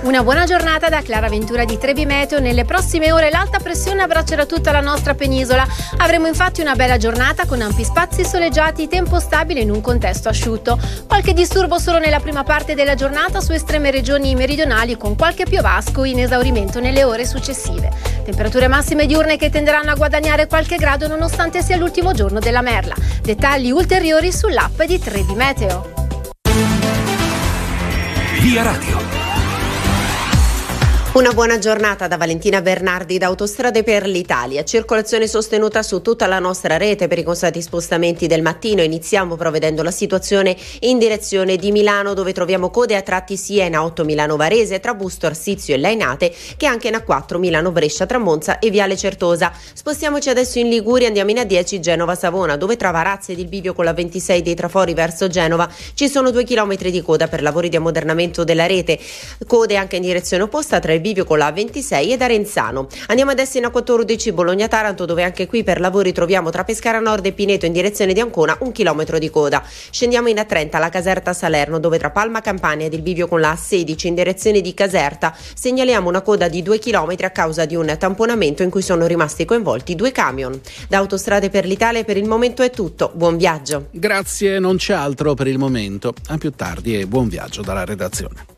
Una buona giornata da Clara Ventura di Trebi Meteo. Nelle prossime ore l'alta pressione abbraccerà tutta la nostra penisola. Avremo infatti una bella giornata con ampi spazi soleggiati, tempo stabile in un contesto asciutto. Qualche disturbo solo nella prima parte della giornata su estreme regioni meridionali con qualche piovasco in esaurimento nelle ore successive. Temperature massime diurne che tenderanno a guadagnare qualche grado nonostante sia l'ultimo giorno della merla. Dettagli ulteriori sull'app di Trebi Meteo. Via Radio. Una buona giornata da Valentina Bernardi da Autostrade per l'Italia. Circolazione sostenuta su tutta la nostra rete per i costati spostamenti del mattino. Iniziamo provvedendo la situazione in direzione di Milano dove troviamo code a tratti sia in A8 Milano Varese tra Busto Arsizio e Lainate che anche in A4 Milano Brescia tra Monza e Viale Certosa. Spostiamoci adesso in Liguria, andiamo in A10 Genova Savona dove tra Varazze ed il bivio con la 26 dei trafori verso Genova ci sono due chilometri di coda per lavori di ammodernamento della rete. Code anche in direzione opposta tra bivio con la A26 ed Arenzano. Andiamo adesso in A14 Bologna-Taranto dove anche qui per lavori troviamo tra Pescara Nord e Pineto in direzione di Ancona un chilometro di coda. Scendiamo in A30 la Caserta Salerno dove tra Palma Campania ed il bivio con la A16 in direzione di Caserta segnaliamo una coda di 2 km a causa di un tamponamento in cui sono rimasti coinvolti due camion. Da Autostrade per l'Italia per il momento è tutto. Buon viaggio. Grazie, non c'è altro per il momento. A più tardi e buon viaggio dalla redazione.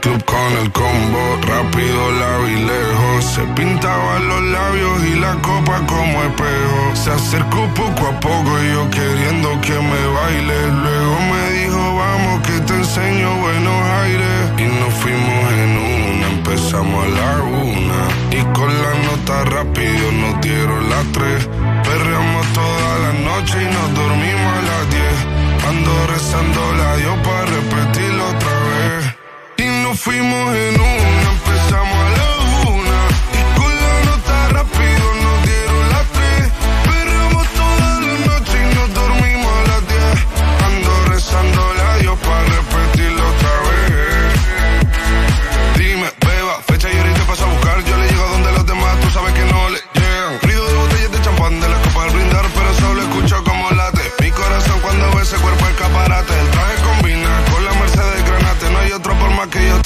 Club con el combo, rápido la vi lejos. Se pintaba los labios y la copa como espejo. Se acercó poco a poco y yo queriendo que me baile. Luego me dijo, vamos que te enseño buenos aires. Y nos fuimos en una, empezamos a la una. Y con la nota rápido nos dieron las tres. Perreamos toda la noche y nos dormimos a las diez. Ando rezando la Dios para. Y nos fuimos en una, empezamos a la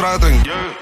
traten. Yeah.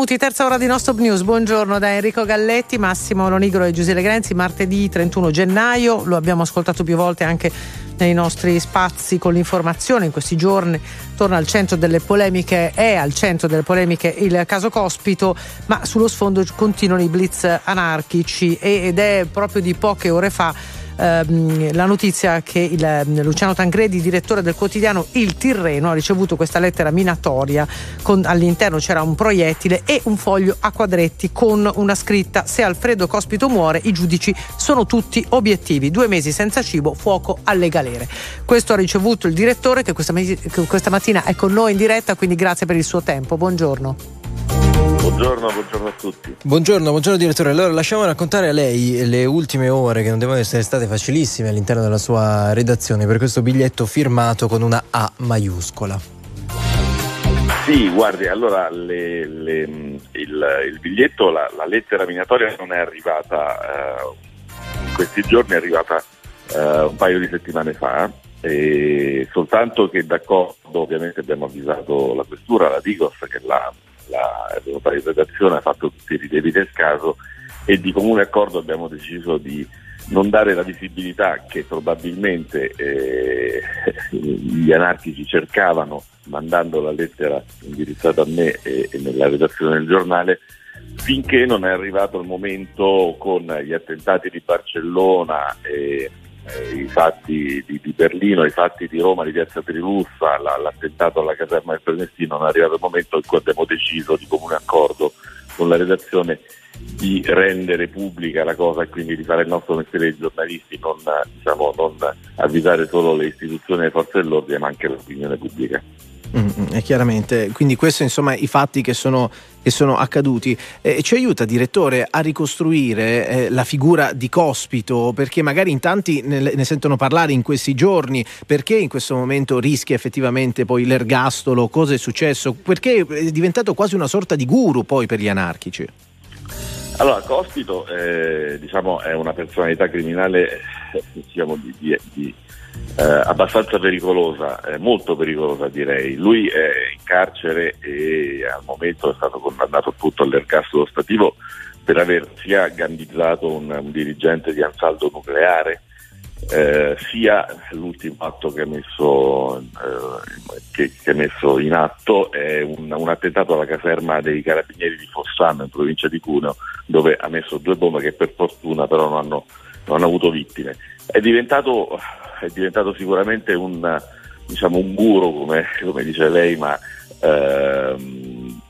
minuti, terza ora di Nostop News. Buongiorno da Enrico Galletti, Massimo Lonigro e Giuseppe Grenzi. Martedì 31 gennaio, lo abbiamo ascoltato più volte anche nei nostri spazi con l'informazione. In questi giorni torna al centro delle polemiche, è al centro delle polemiche il caso Cospito, ma sullo sfondo continuano i blitz anarchici ed è proprio di poche ore fa ehm, la notizia che il, ehm, Luciano Tangredi, direttore del quotidiano Il Tirreno, ha ricevuto questa lettera minatoria. Con, all'interno c'era un proiettile e un foglio a quadretti con una scritta: Se Alfredo Cospito muore, i giudici sono tutti obiettivi. Due mesi senza cibo, fuoco alle galere. Questo ha ricevuto il direttore che questa, che questa mattina è con noi in diretta, quindi grazie per il suo tempo. Buongiorno. Buongiorno, buongiorno a tutti. Buongiorno, buongiorno direttore. Allora lasciamo raccontare a lei le ultime ore che non devono essere state facilissime all'interno della sua redazione per questo biglietto firmato con una A maiuscola. Sì, guardi, allora le- le- il, il biglietto, la, la lettera minatoria non è arrivata eh, in questi giorni, è arrivata eh, un paio di settimane fa, e soltanto che d'accordo ovviamente abbiamo avvisato la questura, la Digos, che la, la redazione ha fatto tutti i rilievi del caso e di comune accordo abbiamo deciso di non dare la visibilità che probabilmente eh, *laughs* gli anarchici cercavano mandando la lettera indirizzata a me e, e nella redazione del giornale finché non è arrivato il momento con gli attentati di Barcellona e eh, i fatti di, di Berlino, i fatti di Roma, di Piazza Trilussa, la- l'attentato alla caserma del Prenestino, non è arrivato il momento in cui abbiamo deciso di comune accordo con la redazione di rendere pubblica la cosa e quindi di fare il nostro mestiere di giornalisti, non, diciamo, non avvisare solo le istituzioni e le forze dell'ordine ma anche l'opinione pubblica. Mm, mm, eh, chiaramente, quindi questi insomma i fatti che sono, che sono accaduti. Eh, ci aiuta, direttore, a ricostruire eh, la figura di Cospito, perché magari in tanti ne, ne sentono parlare in questi giorni, perché in questo momento rischia effettivamente poi l'ergastolo, cosa è successo? Perché è diventato quasi una sorta di guru poi per gli anarchici. Allora, Cospito eh, diciamo, è una personalità criminale diciamo, di, di- di, eh, abbastanza pericolosa, eh, molto pericolosa direi. Lui è in carcere e al momento è stato condannato appunto all'ergastolo stativo per aver sia gambizzato un, un dirigente di Ansaldo Nucleare, eh, sia l'ultimo atto che ha messo, eh, che, messo in atto è un, un attentato alla caserma dei carabinieri di Fossano in provincia di Cuneo dove ha messo due bombe che per fortuna però non hanno, non hanno avuto vittime. È diventato, è diventato sicuramente un, diciamo, un guru come, come dice lei ma ehm,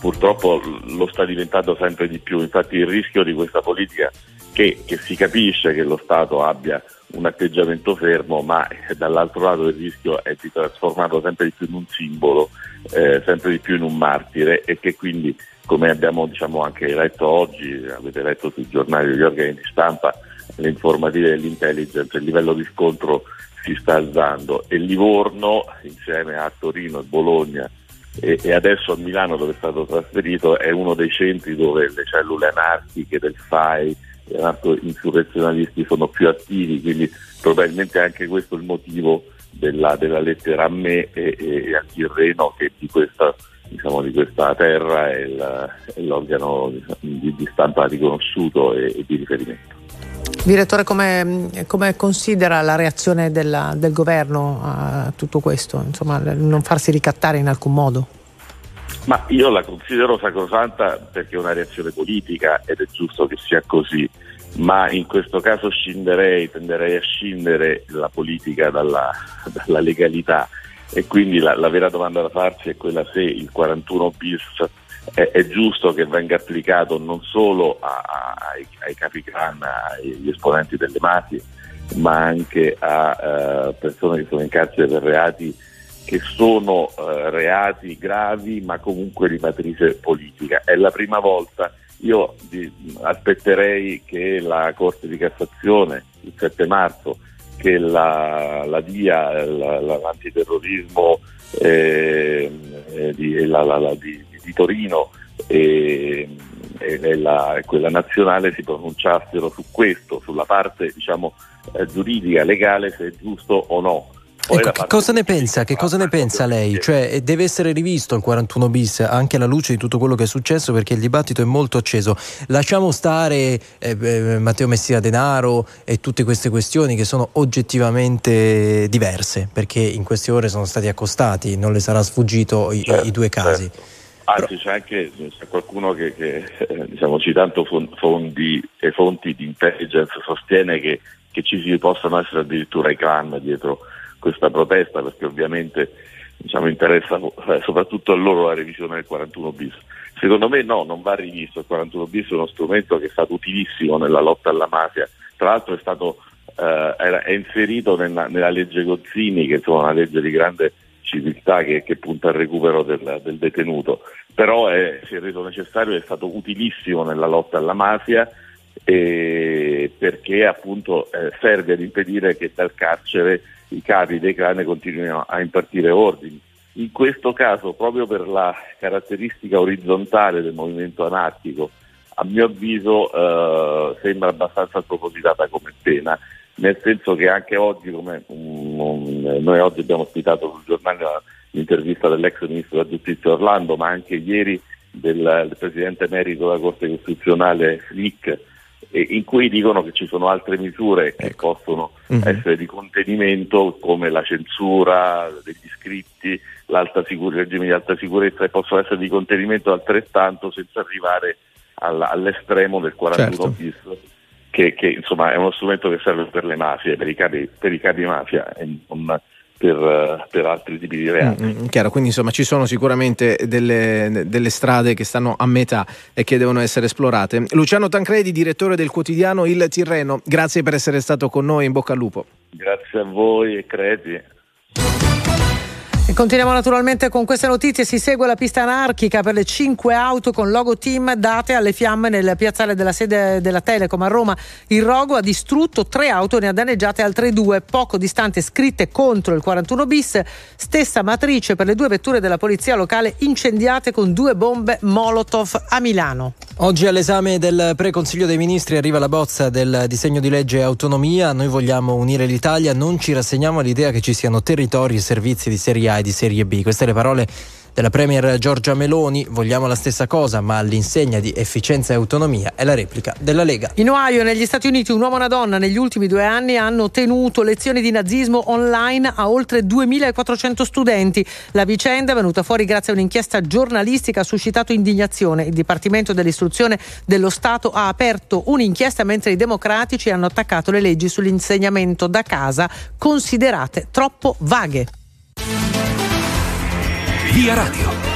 purtroppo lo sta diventando sempre di più. Infatti il rischio di questa politica che, che si capisce che lo Stato abbia un atteggiamento fermo, ma dall'altro lato il rischio è di trasformarlo sempre di più in un simbolo, eh, sempre di più in un martire e che quindi, come abbiamo diciamo, anche letto oggi, avete letto sui giornali degli organi di stampa, le informative dell'intelligence, il livello di scontro si sta alzando e Livorno insieme a Torino e Bologna e, e adesso a Milano dove è stato trasferito è uno dei centri dove le cellule anarchiche del FAI gli anarco-insurrezionalisti sono più attivi, quindi probabilmente anche questo è il motivo della, della lettera a me e, e a Tirreno che di questa, diciamo, di questa terra è, il- è l'organo diciamo, di, di stampa riconosciuto e, e di riferimento. Direttore, come, come considera la reazione della- del governo a tutto questo? Insomma, non farsi ricattare in alcun modo? Ma io la considero sacrosanta perché è una reazione politica ed è giusto che sia così, ma in questo caso scinderei, tenderei a scindere la politica dalla, dalla legalità e quindi la, la vera domanda da farsi è quella se il 41 bis è, è giusto che venga applicato non solo a- a- ai, ai capi clan, agli esponenti delle mafie, ma anche a eh, persone che sono in carcere per reati che sono eh, reati gravi ma comunque di matrice politica. È la prima volta, io di- aspetterei che la Corte di Cassazione il 7 marzo, che la, la DIA, la- la- l'antiterrorismo eh, eh, di, la- di- di Torino e, e la- e quella nazionale si pronunciassero su questo, sulla parte diciamo, eh, giuridica, legale, se è giusto o no. Ecco, che cosa ne pensa? Che cosa ne pensa lei? Cioè, deve essere rivisto il 41 bis anche alla luce di tutto quello che è successo perché il dibattito è molto acceso. Lasciamo stare eh, eh, Matteo Messina Denaro e tutte queste questioni che sono oggettivamente diverse perché in queste ore sono stati accostati, non le sarà sfuggito i, i due casi. Anzi, c'è anche c'è qualcuno che, che, eh, diciamo, citando fon- fondi e fonti di intelligence sostiene che, che ci si possano essere addirittura i clan dietro questa protesta, perché ovviamente diciamo, interessa eh, soprattutto a loro la revisione del 41 bis. Secondo me no, non va rivisto, il 41 bis è uno strumento che è stato utilissimo nella lotta alla mafia, tra l'altro è stato eh, era- è inserito nella, nella legge Gozzini, che è una legge di grande civiltà che, che punta al recupero del, del detenuto, però è, si è reso necessario, è stato utilissimo nella lotta alla mafia eh, perché appunto eh, serve ad impedire che dal carcere i capi dei clan continuino a impartire ordini. In questo caso, proprio per la caratteristica orizzontale del movimento anarchico, a mio avviso eh, sembra abbastanza spropositata come pena, nel senso che anche oggi, come mm, noi oggi abbiamo ospitato sul giornale l'intervista dell'ex ministro della giustizia Orlando, ma anche ieri del, del presidente emerito della Corte Costituzionale Flick, eh, in cui dicono che ci sono altre misure che possono Mhm. essere di contenimento come la censura degli iscritti, l'alta sicur- regime di alta sicurezza e possono essere di contenimento altrettanto senza arrivare al- all'estremo del 41 bis che, che, insomma è uno strumento che serve per le mafie, per i capi, per i capi mafia e non per, per altri tipi di reati. Mm, mm, chiaro, quindi insomma ci sono sicuramente delle, delle strade che stanno a metà e che devono essere esplorate. Luciano Tancredi, direttore del quotidiano Il Tirreno, grazie per essere stato con noi, in bocca al lupo. Grazie a voi e credi. E continuiamo naturalmente con queste notizie. Si segue la pista anarchica per le cinque auto con logo team date alle fiamme nel piazzale della sede della Telecom a Roma. Il rogo ha distrutto tre auto e ne ha danneggiate altre due, poco distante scritte contro il 41 bis. Stessa matrice per le due vetture della polizia locale incendiate con due bombe Molotov a Milano. Oggi all'esame del pre-consiglio dei ministri arriva la bozza del disegno di legge autonomia. Noi vogliamo unire l'Italia, non ci rassegniamo all'idea che ci siano territori e servizi di serie A e di serie B. Queste le parole della Premier Giorgia Meloni. Vogliamo la stessa cosa, ma all'insegna di efficienza e autonomia è la replica della Lega. In Ohio, negli Stati Uniti, un uomo e una donna negli ultimi due anni hanno tenuto lezioni di nazismo online a oltre 2400 studenti. La vicenda venuta fuori grazie a un'inchiesta giornalistica ha suscitato indignazione. Il Dipartimento dell'Istruzione dello Stato ha aperto un'inchiesta mentre i democratici hanno attaccato le leggi sull'insegnamento da casa considerate troppo vaghe. Via Radio.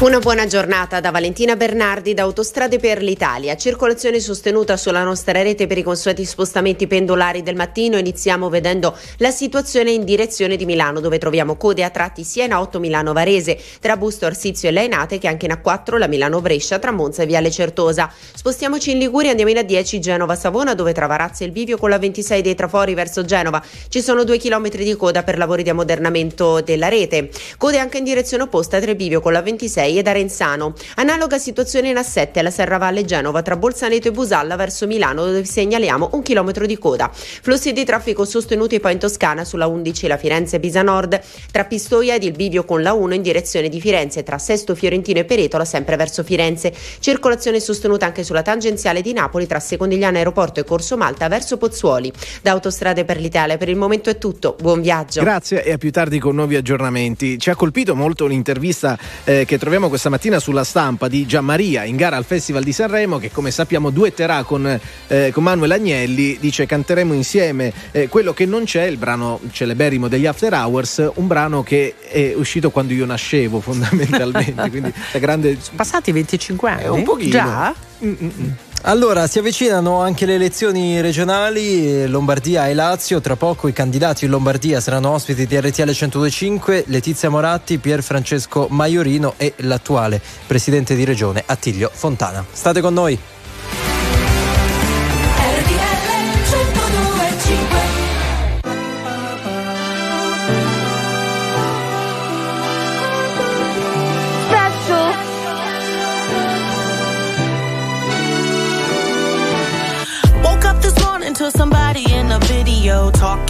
Una buona giornata da Valentina Bernardi da Autostrade per l'Italia. Circolazione sostenuta sulla nostra rete per i consueti spostamenti pendolari del mattino. Iniziamo vedendo la situazione in direzione di Milano, dove troviamo code a tratti sia in A8 Milano Varese, tra Busto Arsizio e Lainate, che anche in A4 la Milano Brescia tra Monza e Viale Certosa. Spostiamoci in Liguria, andiamo in A10 Genova Savona, dove tra Varazze e il Bivio con la 26 dei trafori verso Genova. Ci sono due chilometri di coda per lavori di ammodernamento della rete. Code anche in direzione opposta tra il Bivio con la 26 e Arenzano. Analoga situazione in A7 alla Serravalle Genova tra Bolzaneto e Busalla verso Milano dove segnaliamo un chilometro di coda. Flussi di traffico sostenuti poi in Toscana sulla 11 la Firenze-Pisa Nord tra Pistoia ed il Bivio con la 1 in direzione di Firenze tra Sesto Fiorentino e Peretola sempre verso Firenze. Circolazione sostenuta anche sulla tangenziale di Napoli tra Secondigliano Aeroporto e Corso Malta verso Pozzuoli. Da Autostrade per l'Italia per il momento è tutto. Buon viaggio. Grazie e a più tardi con nuovi aggiornamenti. Ci ha colpito molto l'intervista eh, che troviamo questa mattina sulla stampa di Gianmaria in gara al Festival di Sanremo che come sappiamo duetterà con, eh, con Manuel Agnelli, dice canteremo insieme eh, quello che non c'è, il brano celeberrimo degli After Hours, un brano che è uscito quando io nascevo *laughs* fondamentalmente, quindi la grande... Passati 25 anni? un pochino. Già? Allora, si avvicinano anche le elezioni regionali, Lombardia e Lazio. Tra poco i candidati in Lombardia saranno ospiti di RTL 1025, Letizia Moratti, Pier Francesco Maiorino e l'attuale presidente di regione Attilio Fontana. State con noi.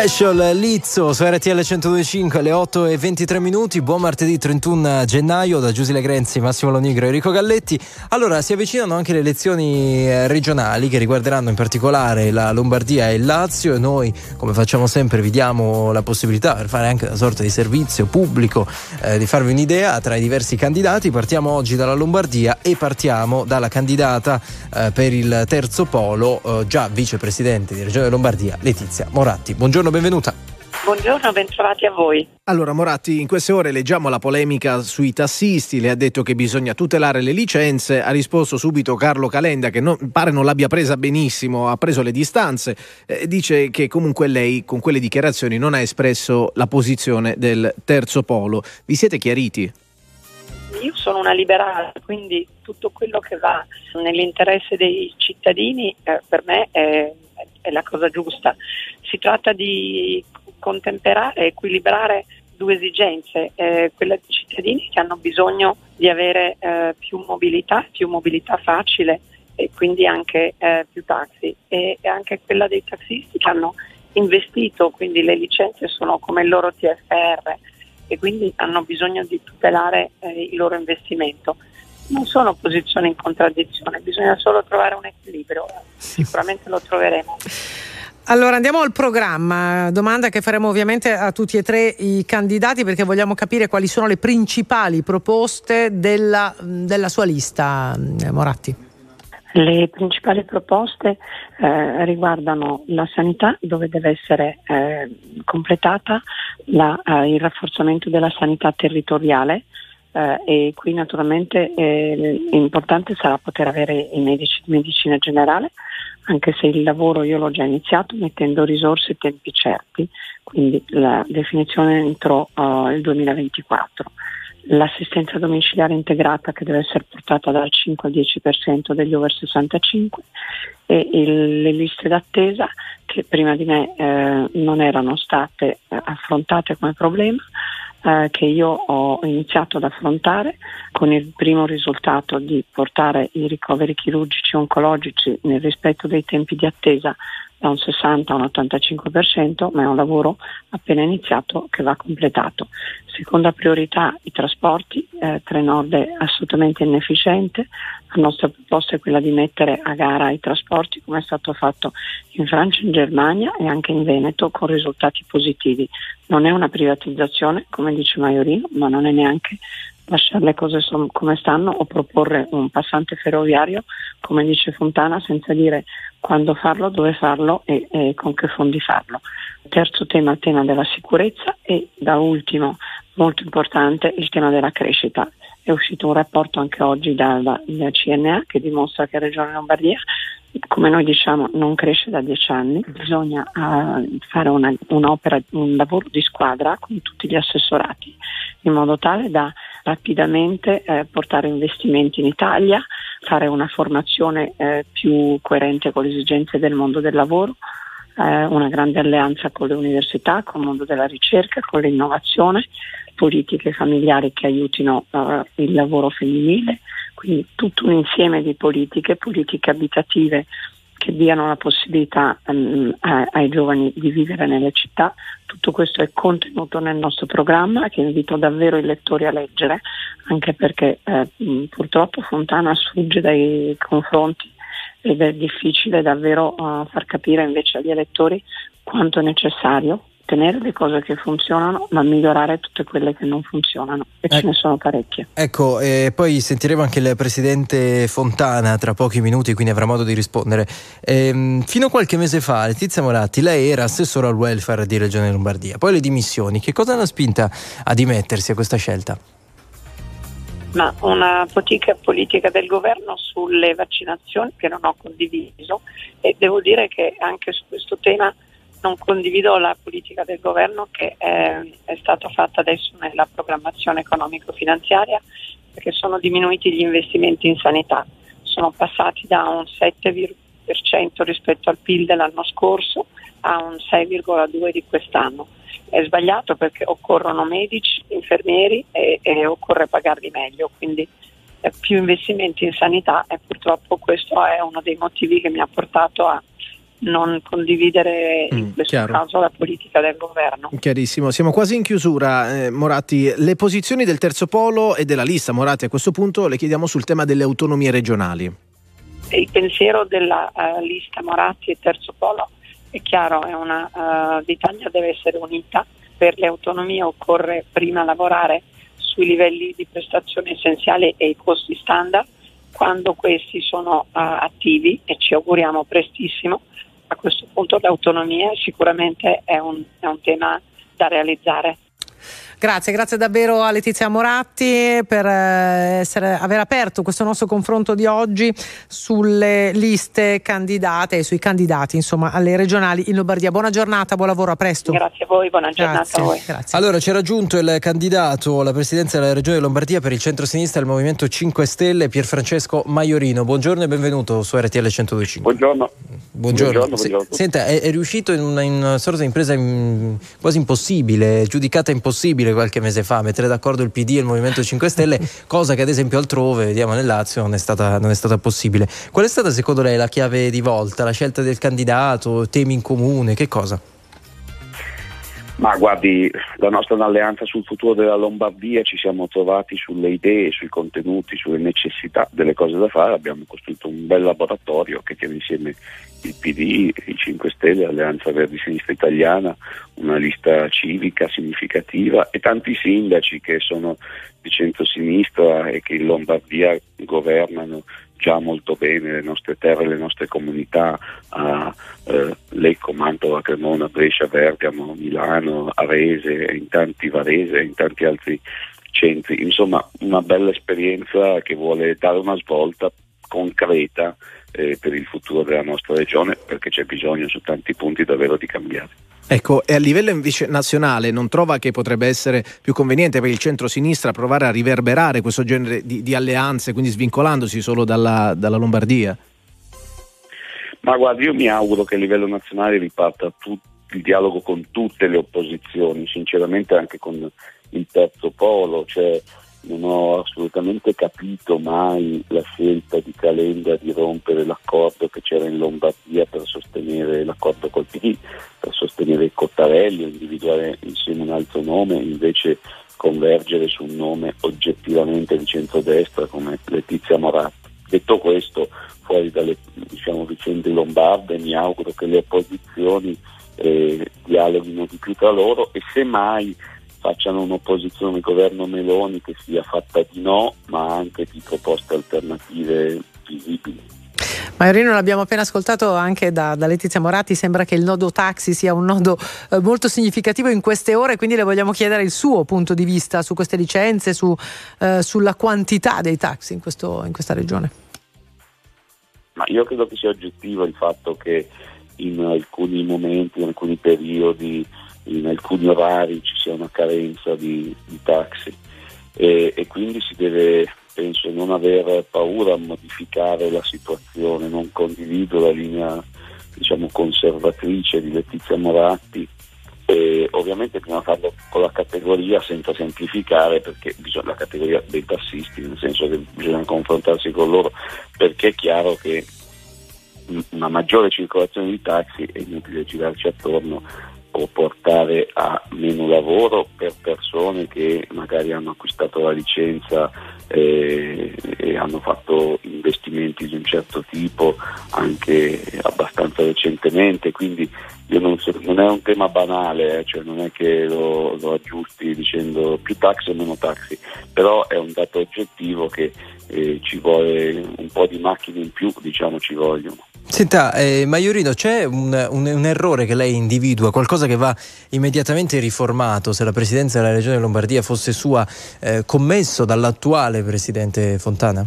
Special Lizzo su RTL 125 alle 8 e 23 minuti. Buon martedì 31 gennaio da Giusile Grenzi, Massimo Lonigro e Enrico Galletti. Allora, si avvicinano anche le elezioni eh, regionali che riguarderanno in particolare la Lombardia e il Lazio e noi, come facciamo sempre, vi diamo la possibilità per fare anche una sorta di servizio pubblico, eh, di farvi un'idea tra i diversi candidati. Partiamo oggi dalla Lombardia e partiamo dalla candidata eh, per il terzo polo, eh, già vicepresidente di Regione Lombardia, Letizia Moratti. Buongiorno, benvenuta. Buongiorno, bentrovati a voi. Allora Moratti, in queste ore leggiamo la polemica sui tassisti, le ha detto che bisogna tutelare le licenze, ha risposto subito Carlo Calenda che non, pare non l'abbia presa benissimo, ha preso le distanze, eh, dice che comunque lei con quelle dichiarazioni non ha espresso la posizione del terzo polo. Vi siete chiariti? Io sono una liberale, quindi tutto quello che va nell'interesse dei cittadini eh, per me è, è la cosa giusta. Si tratta di contemperare e equilibrare due esigenze, eh, quella dei cittadini che hanno bisogno di avere eh, più mobilità, più mobilità facile e quindi anche eh, più taxi e, e anche quella dei taxisti che hanno investito, quindi le licenze sono come il loro TFR e quindi hanno bisogno di tutelare eh, il loro investimento. Non sono posizioni in contraddizione, bisogna solo trovare un equilibrio, *laughs* sicuramente lo troveremo. Allora andiamo al programma, domanda che faremo ovviamente a tutti e tre i candidati perché vogliamo capire quali sono le principali proposte della, della sua lista, eh, Moratti. Le principali proposte eh, riguardano la sanità dove deve essere eh, completata la, eh, il rafforzamento della sanità territoriale eh, e qui naturalmente eh, importante sarà poter avere i medici di medicina generale anche se il lavoro io l'ho già iniziato mettendo risorse e tempi certi, quindi la definizione entro uh, il 2024 l'assistenza domiciliare integrata che deve essere portata dal 5 al 10% degli over 65 e il, le liste d'attesa che prima di me eh, non erano state eh, affrontate come problema eh, che io ho iniziato ad affrontare con il primo risultato di portare i ricoveri chirurgici oncologici nel rispetto dei tempi di attesa da un 60 a un 85%, ma è un lavoro appena iniziato che va completato. Seconda priorità i trasporti, eh, Trenord è assolutamente inefficiente, la nostra proposta è quella di mettere a gara i trasporti come è stato fatto in Francia, in Germania e anche in Veneto con risultati positivi. Non è una privatizzazione, come dice Maiorino, ma non è neanche lasciare le cose come stanno o proporre un passante ferroviario, come dice Fontana, senza dire quando farlo, dove farlo e, e con che fondi farlo. Terzo tema, il tema della sicurezza e da ultimo, molto importante, il tema della crescita. È uscito un rapporto anche oggi dalla, CNA che dimostra che Regione Lombardia come noi diciamo, non cresce da dieci anni, bisogna uh, fare una, un'opera, un lavoro di squadra con tutti gli assessorati, in modo tale da rapidamente eh, portare investimenti in Italia, fare una formazione eh, più coerente con le esigenze del mondo del lavoro, eh, una grande alleanza con le università, con il mondo della ricerca, con l'innovazione, politiche familiari che aiutino eh, il lavoro femminile, quindi tutto un insieme di politiche, politiche abitative che diano la possibilità um, ai giovani di vivere nelle città. Tutto questo è contenuto nel nostro programma che invito davvero i lettori a leggere, anche perché eh, purtroppo Fontana sfugge dai confronti ed è difficile davvero uh, far capire invece agli elettori quanto è necessario ottenere le cose che funzionano, ma migliorare tutte quelle che non funzionano e eh, ce ne sono parecchie. Ecco, e poi sentiremo anche il presidente Fontana tra pochi minuti, quindi avrà modo di rispondere. Ehm, fino a qualche mese fa, Letizia Moratti, lei era assessore al welfare di Regione Lombardia, poi le dimissioni. Che cosa l'ha spinta a dimettersi a questa scelta? ma una politica, politica del governo sulle vaccinazioni che non ho condiviso e devo dire che anche su questo tema non condivido la politica del governo che è, è stata fatta adesso nella programmazione economico-finanziaria perché sono diminuiti gli investimenti in sanità, sono passati da un 7% rispetto al PIL dell'anno scorso a un 6,2% di quest'anno. È sbagliato perché occorrono medici, infermieri e, e occorre pagarli meglio, quindi eh, più investimenti in sanità e purtroppo questo è uno dei motivi che mi ha portato a non condividere in Mm, questo chiaro. caso la politica del governo. Chiarissimo, siamo quasi in chiusura. Eh, Moratti, le posizioni del terzo polo e della lista Moratti a questo punto le chiediamo sul tema delle autonomie regionali. Il pensiero della eh, lista Moratti e Terzo Polo è chiaro, è una, eh, l'Italia deve essere unita, per le autonomie occorre prima lavorare sui livelli di prestazione essenziali e i costi standard, quando questi sono eh, attivi e ci auguriamo prestissimo, a questo punto l'autonomia sicuramente è un, è un tema da realizzare. Grazie, grazie davvero a Letizia Moratti per eh, essere- aver aperto questo nostro confronto di oggi sulle liste candidate e sui candidati insomma alle regionali in Lombardia. Buona giornata, buon lavoro, a presto. Grazie a voi, buona giornata Grazie, a voi. grazie. Allora, c'è raggiunto il candidato alla presidenza della regione Lombardia per il centro-sinistra del Movimento 5 Stelle, Pierfrancesco Maiorino. Buongiorno e benvenuto su RTL 1025. Buongiorno. Buongiorno. Buongiorno, buongiorno. Senta, è, è riuscito in una, in una sorta di impresa in- quasi impossibile, giudicata impossibile qualche mese fa, mettere d'accordo il PD e il Movimento 5 Stelle, *laughs* cosa che ad esempio altrove, vediamo nel Lazio, non è stata, non è stata possibile. Qual è stata secondo lei la chiave di volta? La scelta del candidato, temi in comune, che cosa? Ma guardi, la nostra alleanza sul futuro della Lombardia ci siamo trovati sulle idee, sui contenuti, sulle necessità delle cose da fare, abbiamo costruito un bel laboratorio che tiene insieme il PD, i 5 Stelle, l'Alleanza Verdi Sinistra Italiana, una lista civica significativa e tanti sindaci che sono di centrosinistra e che in Lombardia governano già molto bene le nostre terre, le nostre comunità, a eh, Lecco, Mantova, Cremona, Brescia, Bergamo, Milano, Arese, in tanti Varese in tanti altri centri. Insomma, una bella esperienza che vuole dare una svolta concreta eh, per il futuro della nostra regione perché c'è bisogno su tanti punti davvero di cambiare. Ecco, e a livello invece nazionale non trova che potrebbe essere più conveniente per il centro-sinistra provare a riverberare questo genere di, di alleanze, quindi svincolandosi solo dalla, dalla Lombardia? Ma guardi, io mi auguro che a livello nazionale riparta tut- il dialogo con tutte le opposizioni, sinceramente anche con il terzo polo, cioè non ho assolutamente capito mai la scelta di Calenda di rompere l'accordo che c'era in Lombardia per sostenere l'accordo col PD, per sostenere Cottarelli, individuare insieme un altro nome, invece convergere su un nome oggettivamente di centrodestra come Letizia Moratti. Detto questo, fuori dalle diciamo, vicende lombarde mi auguro che le opposizioni eh, dialoghino di più tra loro e semmai facciano un'opposizione al governo Meloni che sia fatta di no ma anche di proposte alternative visibili. Maiorino l'abbiamo appena ascoltato anche da, da Letizia Moratti, sembra che il nodo taxi sia un nodo eh, molto significativo in queste ore, quindi le vogliamo chiedere il suo punto di vista su queste licenze, su, eh, sulla quantità dei taxi in, questo- in questa regione. Ma io credo che sia oggettivo il fatto che in alcuni momenti, in alcuni periodi, in alcuni orari ci sia una carenza di, di taxi e, e quindi si deve, penso, non aver paura a modificare la situazione. Non condivido la linea diciamo, conservatrice di Letizia Moratti e ovviamente bisogna farlo con la categoria senza semplificare perché bisogna la categoria dei tassisti, nel senso che bisogna confrontarsi con loro perché è chiaro che una maggiore circolazione di taxi, è inutile girarci attorno, può portare a meno lavoro per persone che magari hanno acquistato la licenza eh, e hanno fatto investimenti di un certo tipo anche abbastanza recentemente, quindi non, so- non è un tema banale, eh, cioè non è che lo, lo aggiusti dicendo più taxi o meno taxi, però è un dato oggettivo che eh, ci vuole un po' di macchine in più, diciamo ci vogliono. Senta, eh, Maiorino, c'è un, un- un errore che lei individua, qualcosa che va immediatamente riformato se la presidenza della regione Lombardia fosse sua, eh, commesso dall'attuale presidente Fontana?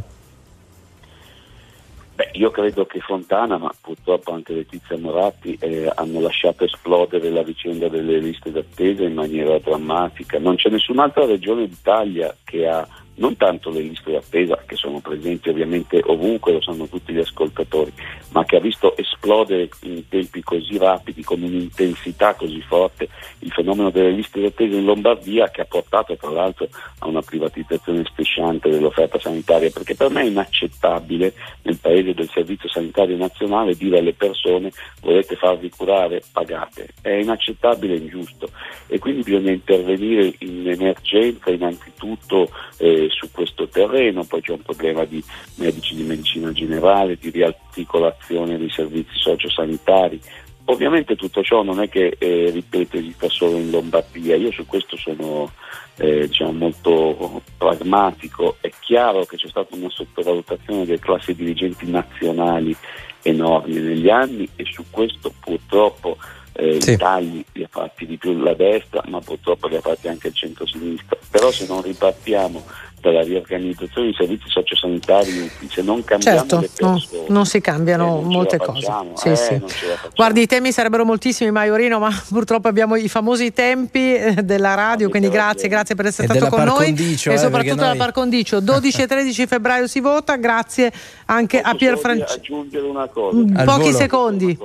Beh, io credo che Fontana, ma purtroppo anche Letizia Moratti, eh, hanno lasciato esplodere la vicenda delle liste d'attesa in maniera drammatica. Non c'è nessun'altra regione d'Italia che ha non tanto le liste d'attesa che sono presenti ovviamente ovunque, lo sanno tutti gli ascoltatori, ma che ha visto esplodere in tempi così rapidi, con un'intensità così forte, il fenomeno delle liste d'attesa in Lombardia che ha portato tra l'altro a una privatizzazione strisciante dell'offerta sanitaria, perché per me è inaccettabile nel paese del Servizio Sanitario Nazionale dire alle persone volete farvi curare, pagate. È inaccettabile e ingiusto e quindi bisogna intervenire in emergenza innanzitutto eh, su questo terreno, poi c'è un problema di medici di medicina generale, di riarticolazione dei servizi sociosanitari. Ovviamente tutto ciò non è che, eh, ripeto, esista solo in Lombardia, io su questo sono eh, diciamo, molto pragmatico, è chiaro che c'è stata una sottovalutazione delle classi dirigenti nazionali enormi negli anni e su questo purtroppo eh, i tagli li ha fatti di più la destra, ma purtroppo li ha fatti anche il centro-sinistra. Però se non ripartiamo dalla riorganizzazione dei servizi sociosanitari, se non cambiamo Certo, le no, persone, non si cambiano eh, non molte la cose. Sì, eh, sì. la. Guardi, i temi sarebbero moltissimi, Maiorino, ma *laughs* purtroppo abbiamo i famosi tempi eh, della radio, quindi grazie, grazie per essere E stato con noi condicio, e eh, soprattutto noi- par condicio. 12 e 13 febbraio si vota, grazie anche a Pier Posso Francesco. aggiungere una cosa. Mm, pochi volo. secondi.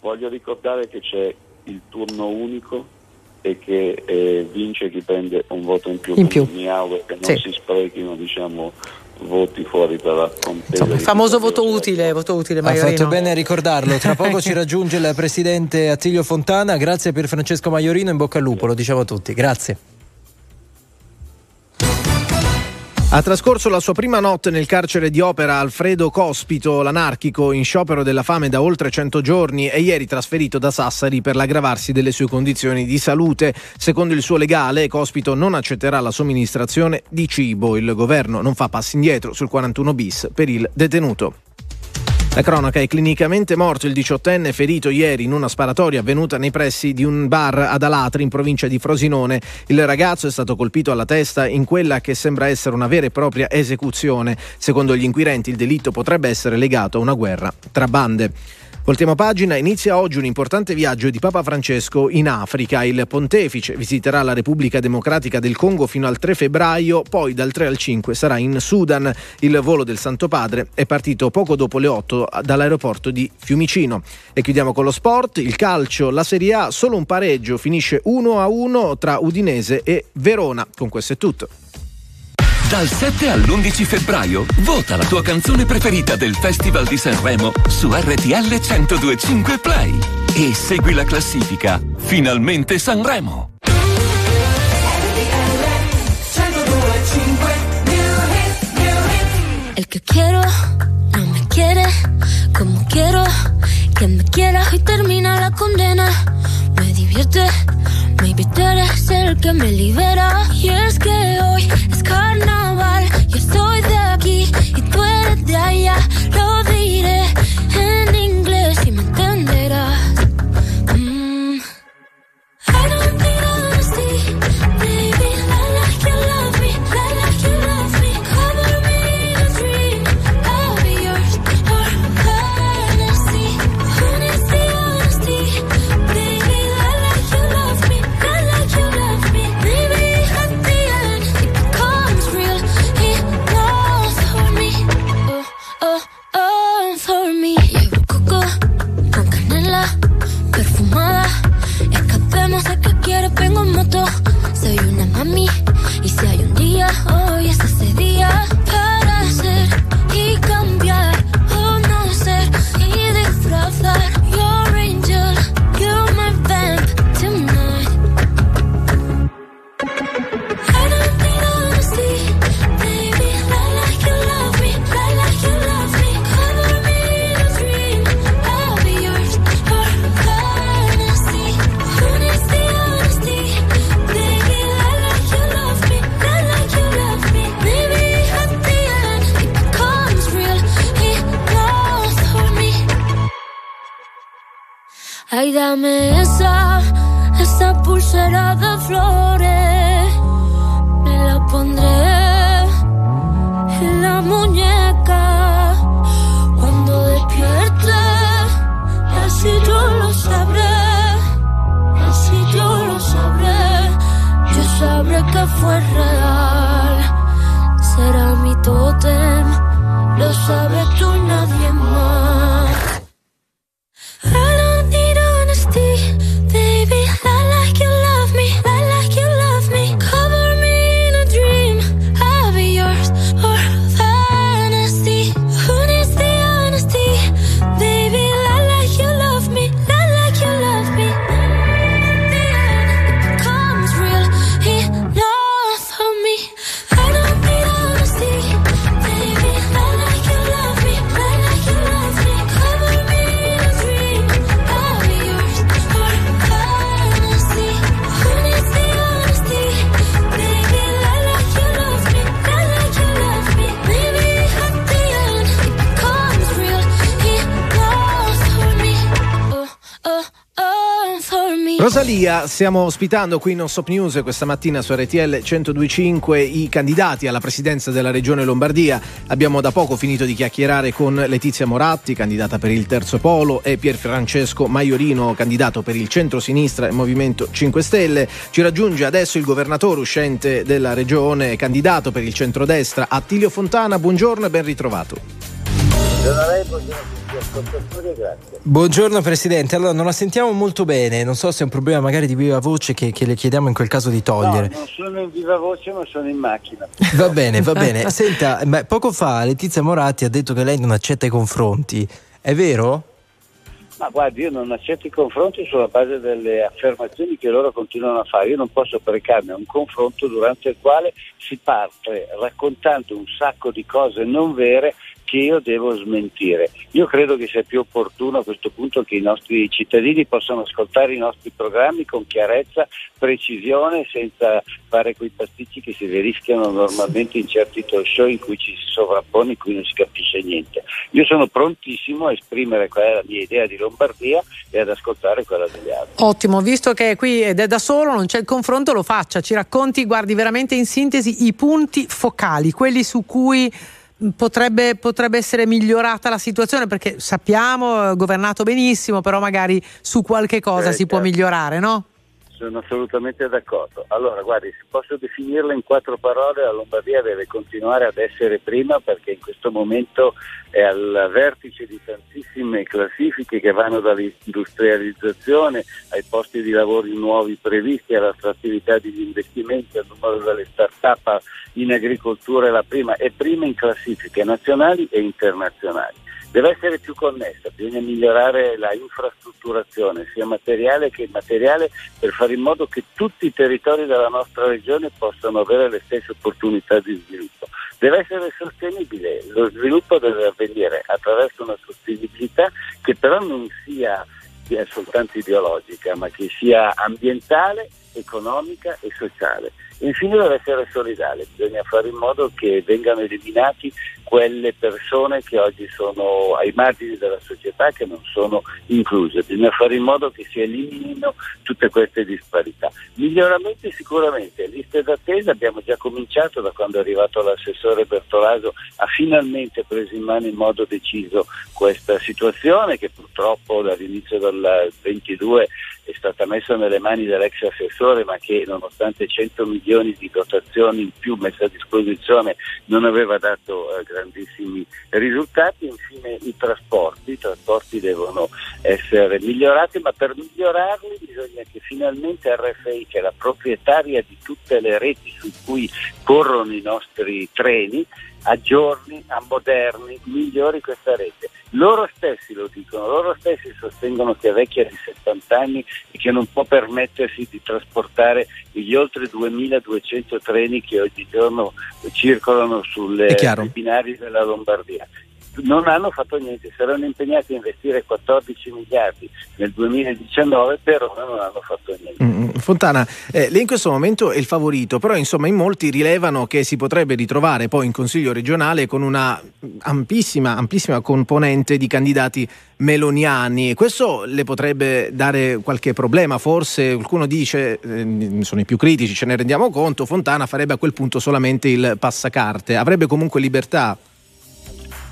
Voglio ricordare che c'è il turno unico e che eh, vince chi prende un voto in più. In più. Quindi Mi auguro che non Sì. si sprechino diciamo, voti fuori dalla contesa. Il famoso voto utile, voto utile, Ha Maiorino. fatto bene a ricordarlo. Tra *laughs* poco ci raggiunge il presidente Attilio Fontana. Grazie per Francesco Maiorino. In bocca al lupo, lo diciamo a tutti. Grazie. Ha trascorso la sua prima notte nel carcere di Opera Alfredo Cospito, l'anarchico in sciopero della fame da oltre 100 giorni e ieri trasferito da Sassari per l'aggravarsi delle sue condizioni di salute. Secondo il suo legale, Cospito non accetterà la somministrazione di cibo. Il governo non fa passi indietro sul 41 bis per il detenuto. La cronaca è clinicamente morto il diciottenne ferito ieri in una sparatoria avvenuta nei pressi di un bar ad Alatri in provincia di Frosinone. Il ragazzo è stato colpito alla testa in quella che sembra essere una vera e propria esecuzione. Secondo gli inquirenti il delitto potrebbe essere legato a una guerra tra bande. Voltiamo pagina, inizia oggi un importante viaggio di Papa Francesco in Africa. Il pontefice visiterà la Repubblica Democratica del Congo fino al 3 febbraio, poi dal 3 al 5 sarà in Sudan. Il volo del Santo Padre è partito poco dopo le 8 dall'aeroporto di Fiumicino. E chiudiamo con lo sport, il calcio, la Serie A, solo un pareggio, finisce 1 a 1 tra Udinese e Verona. Con questo è tutto. Dal 7 all'11 febbraio vota la tua canzone preferita del Festival di Sanremo su RTL 1025 Play e segui la classifica Finalmente Sanremo. El que quiero no me quiere como quiero que me quiera y termina la condena. Me divierte, maybe tú eres el que me libera. Y es que hoy es carnaval, eres de pulsera de flores. Me la pondré en la muñeca cuando despierte. Así yo lo sabré, así yo lo sabré. Yo sabré que fue real. Rosalia, stiamo ospitando qui in Non Stop News questa mattina su RTL 1025 i candidati alla presidenza della regione Lombardia. Abbiamo da poco finito di chiacchierare con Letizia Moratti, candidata per il Terzo Polo, e Pierfrancesco Maiorino, candidato per il centro-sinistra e Movimento 5 Stelle. Ci raggiunge adesso il governatore uscente della regione, candidato per il centrodestra, Attilio Fontana. Buongiorno e ben ritrovato. Buongiorno a lei, buongiorno a tutti gli ascoltatori e grazie. Buongiorno Presidente, allora non la sentiamo molto bene, non so se è un problema magari di viva voce che, che le chiediamo in quel caso di togliere. No, non sono in viva voce, ma sono in macchina. Va bene, va bene. Senta, ma poco fa Letizia Moratti ha detto che lei non accetta i confronti, è vero? Ma guardi, io non accetto i confronti sulla base delle affermazioni che loro continuano a fare. Io non posso precarmi a un confronto durante il quale si parte raccontando un sacco di cose non vere che io devo smentire. Io credo che sia più opportuno a questo punto che i nostri cittadini possano ascoltare i nostri programmi con chiarezza, precisione, senza fare quei pasticci che si verificano normalmente in certi talk show in cui ci si sovrappone, in cui non si capisce niente. Io sono prontissimo a esprimere qual è la mia idea di Lombardia e ad ascoltare quella degli altri. Ottimo, visto che è qui ed è da solo, non c'è il confronto, lo faccia, ci racconti, guardi veramente in sintesi i punti focali, quelli su cui potrebbe, potrebbe essere migliorata la situazione, perché sappiamo, governato benissimo, però magari su qualche cosa Eh, si può certo. migliorare, no? Sono assolutamente d'accordo. Allora, guardi, se posso definirla in quattro parole, la Lombardia deve continuare ad essere prima perché in questo momento è al vertice di tantissime classifiche che vanno dall'industrializzazione ai posti di lavoro nuovi previsti, all'attrattività degli investimenti, al numero delle start-up in agricoltura è la prima, è prima in classifiche nazionali e internazionali. Deve essere più connessa, bisogna migliorare la infrastrutturazione, sia materiale che immateriale, per fare in modo che tutti i territori della nostra regione possano avere le stesse opportunità di sviluppo. Deve essere sostenibile, lo sviluppo deve avvenire attraverso una sostenibilità che però non sia, soltanto ideologica, ma che sia ambientale, economica e sociale. Infine deve essere solidale, bisogna fare in modo che vengano eliminati quelle persone che oggi sono ai margini della società che non sono incluse, bisogna fare in modo che si eliminino tutte queste disparità. Miglioramenti sicuramente, liste d'attesa abbiamo già cominciato da quando è arrivato l'assessore Bertolaso, ha finalmente preso in mano in modo deciso questa situazione che purtroppo dall'inizio del 22 è stata messa nelle mani dell'ex assessore ma che nonostante 100 milioni di dotazioni in più messe a disposizione non aveva dato eh, grandissimi risultati. Infine i trasporti, i trasporti devono essere migliorati ma per migliorarli bisogna che finalmente RFI che è la proprietaria di tutte le reti su cui corrono i nostri treni aggiorni, ammoderni, migliori questa rete. Loro stessi lo dicono, loro stessi sostengono che è vecchia di 70 anni e che non può permettersi di trasportare gli oltre 2200 treni che ogni giorno circolano sulle binari della Lombardia. Non hanno fatto niente, saranno impegnati a investire 14 miliardi nel 2019, per ora non hanno fatto niente. Mm, Fontana, eh, lei in questo momento è il favorito, però insomma in molti rilevano che si potrebbe ritrovare poi in Consiglio regionale con una ampissima, amplissima componente di candidati meloniani. Questo le potrebbe dare qualche problema, forse qualcuno dice, eh, sono i più critici, ce ne rendiamo conto, Fontana farebbe a quel punto solamente il passacarte, avrebbe comunque libertà.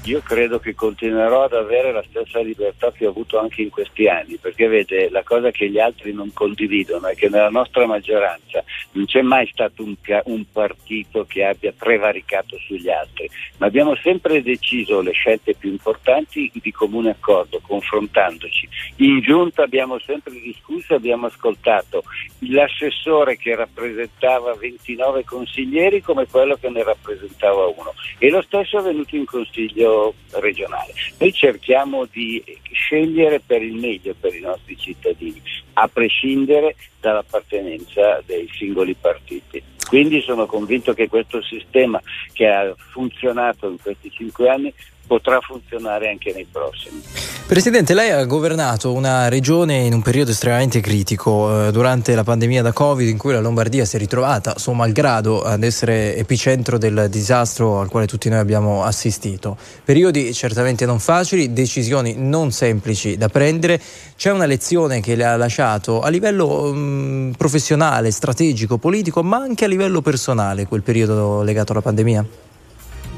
Io credo che continuerò ad avere la stessa libertà che ho avuto anche in questi anni, perché vede, la cosa che gli altri non condividono è che nella nostra maggioranza non c'è mai stato un, un partito che abbia prevaricato sugli altri, ma abbiamo sempre deciso le scelte più importanti di comune accordo, confrontandoci. In giunta abbiamo sempre discusso, abbiamo ascoltato l'assessore che rappresentava 29 consiglieri come quello che ne rappresentava uno e lo stesso è venuto in consiglio regionale. Noi cerchiamo di scegliere per il meglio per i nostri cittadini, a prescindere dall'appartenenza dei singoli partiti. Quindi sono convinto che questo sistema che ha funzionato in questi cinque anni potrà funzionare anche nei prossimi. Presidente, lei ha governato una regione in un periodo estremamente critico eh, durante la pandemia da Covid in cui la Lombardia si è ritrovata, suo malgrado, ad essere epicentro del disastro al quale tutti noi abbiamo assistito. Periodi certamente non facili, decisioni non semplici da prendere. C'è una lezione che le ha lasciato a livello mm, professionale, strategico, politico, ma anche a livello personale quel periodo legato alla pandemia?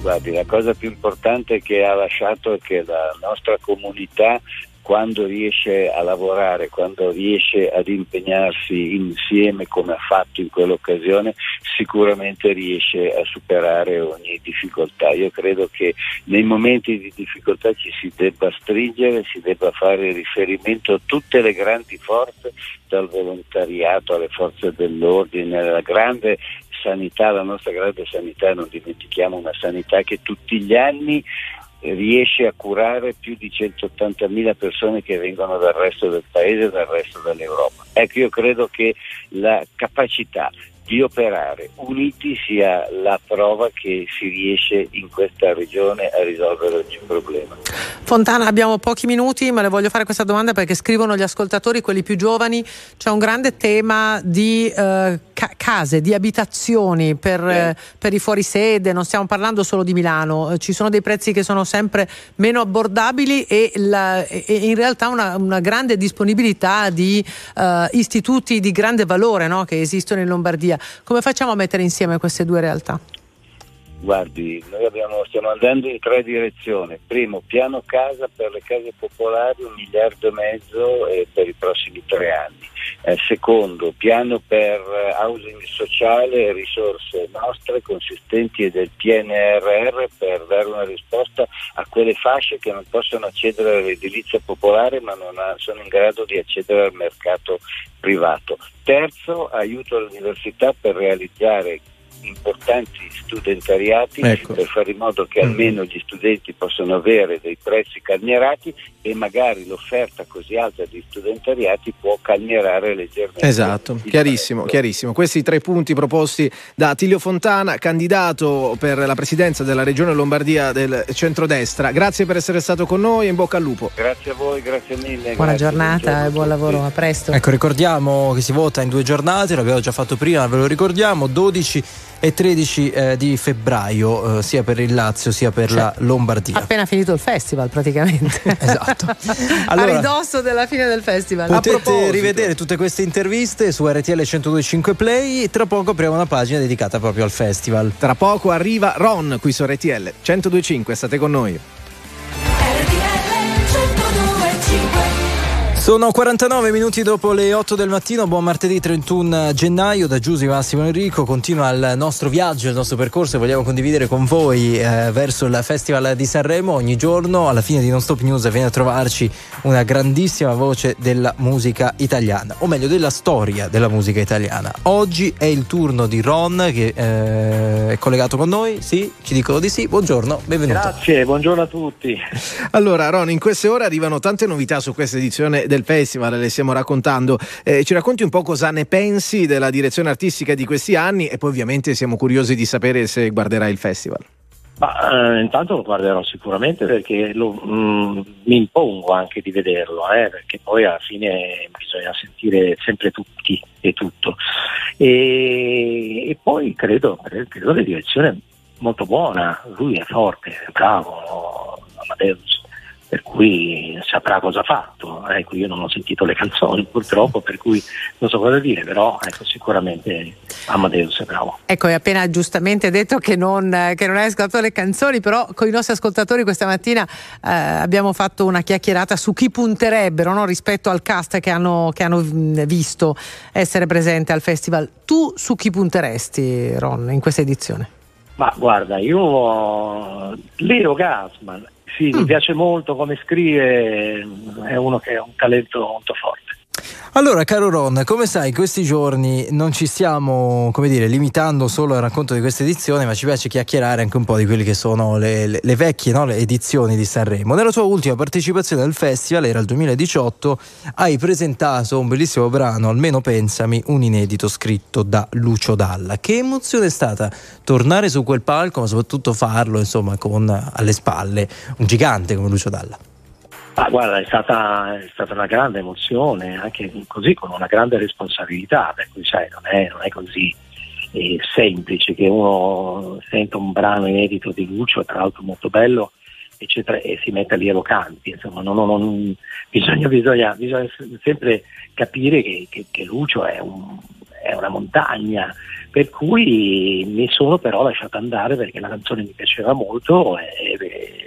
Guardi, la cosa più importante che ha lasciato è che la nostra comunità quando riesce a lavorare, quando riesce ad impegnarsi insieme come ha fatto in quell'occasione, sicuramente riesce a superare ogni difficoltà. Io credo che nei momenti di difficoltà ci si debba stringere, si debba fare riferimento a tutte le grandi forze, dal volontariato alle forze dell'ordine, alla grande sanità, la nostra grande sanità, non dimentichiamo una sanità che tutti gli anni riesce a curare più di 180.000 persone che vengono dal resto del paese e dal resto dell'Europa. Ecco, io credo che la capacità di operare uniti sia la prova che si riesce in questa regione a risolvere ogni problema. Fontana, abbiamo pochi minuti, ma le voglio fare questa domanda perché scrivono gli ascoltatori, quelli più giovani, c'è un grande tema di eh, ca- case, di abitazioni per, eh, per, i fuorisede, non stiamo parlando solo di Milano, eh, ci sono dei prezzi che sono sempre meno abbordabili e, la, e in realtà una, una, grande disponibilità di eh, istituti di grande valore no, che esistono in Lombardia. Come facciamo a mettere insieme queste due realtà? Guardi, noi abbiamo, stiamo andando in tre direzioni. Primo, piano casa per le case popolari, un miliardo e mezzo eh, per i prossimi tre anni. Eh, secondo, piano per eh, housing sociale, risorse nostre consistenti e del PNRR per dare una risposta a quelle fasce che non possono accedere all'edilizia popolare ma non sono in grado di accedere al mercato privato. Terzo, aiuto all'università per realizzare importanti studentariati Ecco. per fare in modo che almeno gli studenti possano avere dei prezzi calmierati e magari l'offerta così alta di studentariati può calmierare leggermente. Esatto, chiarissimo, chiarissimo. Questi tre punti proposti da Attilio Fontana, candidato per la presidenza della Regione Lombardia del centrodestra. Grazie per essere stato con noi e in bocca al lupo. Grazie a voi, grazie mille. Buona grazie, giornata e buon lavoro, a presto. Ecco, ricordiamo che si vota in due giornate, l'abbiamo già fatto prima, ve lo ricordiamo, 12 e 13 eh, di febbraio, eh, sia per il Lazio sia per Cioè, la Lombardia. Appena finito il festival praticamente. *laughs* esatto. *laughs* a Allora- ridosso della fine del festival. A Potete rivedere tutte queste interviste su RTL 1025 Play. Tra poco apriamo una pagina dedicata proprio al festival. Tra poco arriva Ron qui su RTL 1025, state con noi. Sono 49 minuti dopo le 8 del mattino, buon martedì 31 gennaio da Giusy Massimo Enrico, continua il nostro viaggio, il nostro percorso e vogliamo condividere con voi eh, verso il Festival di Sanremo. Ogni giorno alla fine di Non Stop News viene a trovarci una grandissima voce della musica italiana, o meglio della storia della musica italiana. Oggi è il turno di Ron che eh, è collegato con noi, sì, ci dicono di sì, buongiorno, benvenuto. Grazie, buongiorno a tutti. Allora, Ron, in queste ore arrivano tante novità su questa edizione del festival, le stiamo raccontando. Eh, ci racconti un po' cosa ne pensi della direzione artistica di questi anni e poi ovviamente siamo curiosi di sapere se guarderai il festival. Ma eh, intanto lo guarderò sicuramente perché lo- mm, mi impongo anche di vederlo, eh, perché poi alla fine bisogna sentire sempre tutti e tutto. E, e poi credo, credo la direzione molto buona, lui è forte, è bravo, Amadeus. Per cui saprà cosa ha fatto. Ecco, io non ho sentito le canzoni purtroppo, per cui non so cosa dire, però ecco, sicuramente Amadeus è bravo. Ecco, hai appena giustamente detto che non, che non hai ascoltato le canzoni, però con i nostri ascoltatori questa mattina eh, abbiamo fatto una chiacchierata su chi punterebbero no? rispetto al cast che hanno, che hanno visto essere presente al festival. Tu su chi punteresti, Ron, in questa edizione? Ma guarda, io Leo Gassman, sì, mi piace molto come scrive, è uno che ha un talento molto forte. Allora, caro Ron, come sai, in questi giorni non ci stiamo, come dire, limitando solo al racconto di questa edizione, ma ci piace chiacchierare anche un po' di quelle che sono le, le, le vecchie no? le edizioni di Sanremo. Nella tua ultima partecipazione al festival, era il 2018, hai presentato un bellissimo brano, almeno pensami, un inedito scritto da Lucio Dalla. Che emozione è stata tornare su quel palco, ma soprattutto farlo, insomma, con alle spalle un gigante come Lucio Dalla? Ah, guarda, è stata, è stata, una grande emozione, anche così con una grande responsabilità, per cui sai, non è, non è così eh, semplice che uno senta un brano inedito di Lucio, tra l'altro molto bello, eccetera, e si metta lì e lo canti. Insomma, non, non, non, bisogna, bisogna, bisogna, sempre capire che, che, che Lucio è, un, è una montagna, per cui mi sono però lasciato andare perché la canzone mi piaceva molto e, e,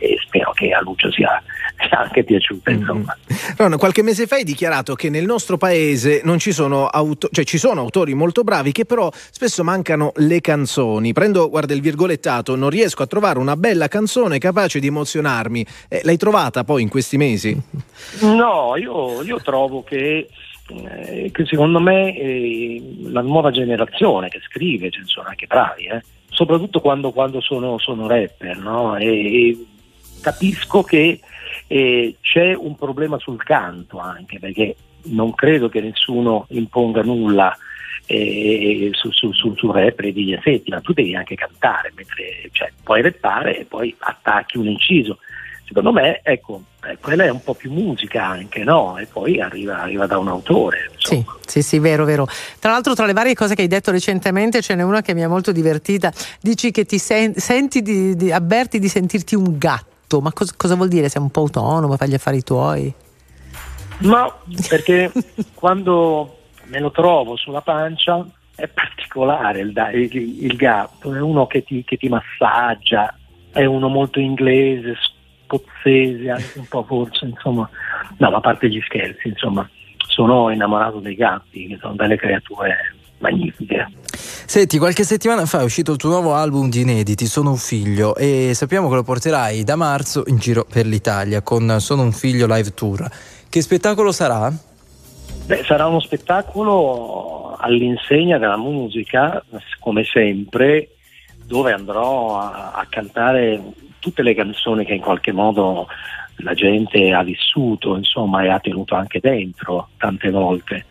e spero che a Lucio sia, sia *laughs* anche piaciuta. Insomma. Ron, qualche mese fa hai dichiarato che nel nostro paese non ci sono, auto- cioè ci sono autori molto bravi che però spesso mancano le canzoni. Prendo, guarda il virgolettato, non riesco a trovare una bella canzone capace di emozionarmi. Eh, l'hai trovata poi in questi mesi? No, io, io trovo che eh, che secondo me eh, la nuova generazione che scrive, ce ne sono anche bravi, eh, soprattutto quando, quando sono, sono, rapper, no? e, e capisco che eh, c'è un problema sul canto anche, perché non credo che nessuno imponga nulla eh, su, su, su, su rap e digli senti, ma tu devi anche cantare, mentre cioè, puoi rappare e poi attacchi un inciso. Secondo me, ecco, eh, quella è un po' più musica anche, no? E poi arriva, arriva da un autore. Sì, sì, sì, vero, vero. Tra l'altro, tra le varie cose che hai detto recentemente, ce n'è una che mi ha molto divertita. Dici che ti sen- senti di, di, avverti di sentirti un gatto. Ma cos- cosa vuol dire? Sei un po' autonomo, fai gli affari tuoi? No, perché quando me lo trovo sulla pancia è particolare il, il, il gatto, è uno che ti, che ti massaggia, è uno molto inglese, scozzese anche un po' forse, insomma, no, ma a parte gli scherzi, insomma, sono innamorato dei gatti, che sono delle creature magnifiche. Senti, qualche settimana fa è uscito il tuo nuovo album di inediti, Sono un figlio, e sappiamo che lo porterai da marzo in giro per l'Italia con Sono un figlio live tour. Che spettacolo sarà? Beh, sarà uno spettacolo all'insegna della musica, come sempre, dove andrò a, a cantare tutte le canzoni che in qualche modo la gente ha vissuto, insomma, e ha tenuto anche dentro tante volte.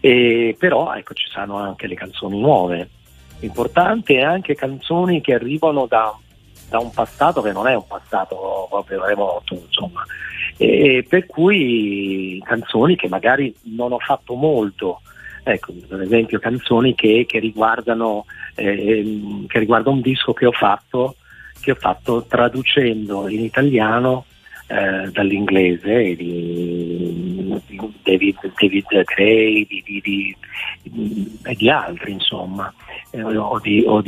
E, però ecco, ci saranno anche le canzoni nuove. Importante è anche canzoni che arrivano da, da, un passato che non è un passato proprio remoto, insomma. E, per cui canzoni che magari non ho fatto molto. Ecco, per esempio canzoni che, che riguardano eh, che riguarda un disco che ho fatto che ho fatto traducendo in italiano eh, dall'inglese di, David, David, Gray di, di, e di altri insomma eh, o, di, o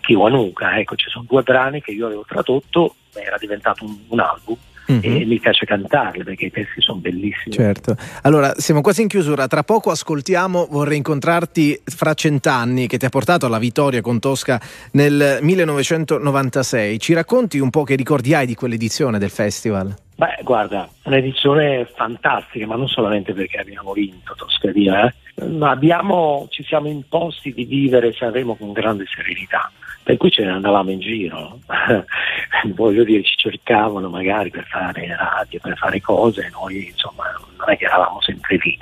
Kiwanuka. Ecco ci sono due brani che io avevo tradotto era diventato un, un album mm-hmm. e mi piace cantarle perché i testi sono bellissimi. Certo. Allora, siamo quasi in chiusura. Tra poco ascoltiamo Vorrei incontrarti fra cent'anni che ti ha portato alla vittoria con Tosca nel 1996. Ci racconti un po' che ricordi hai di quell'edizione del festival? Beh, guarda, un'edizione fantastica, ma non solamente perché abbiamo vinto Toscaria, eh? ma abbiamo, ci siamo imposti di vivere Sanremo con grande serenità per cui ce ne andavamo in giro, *laughs* voglio dire ci cercavano magari per fare radio, per fare cose, noi insomma non è che eravamo sempre lì,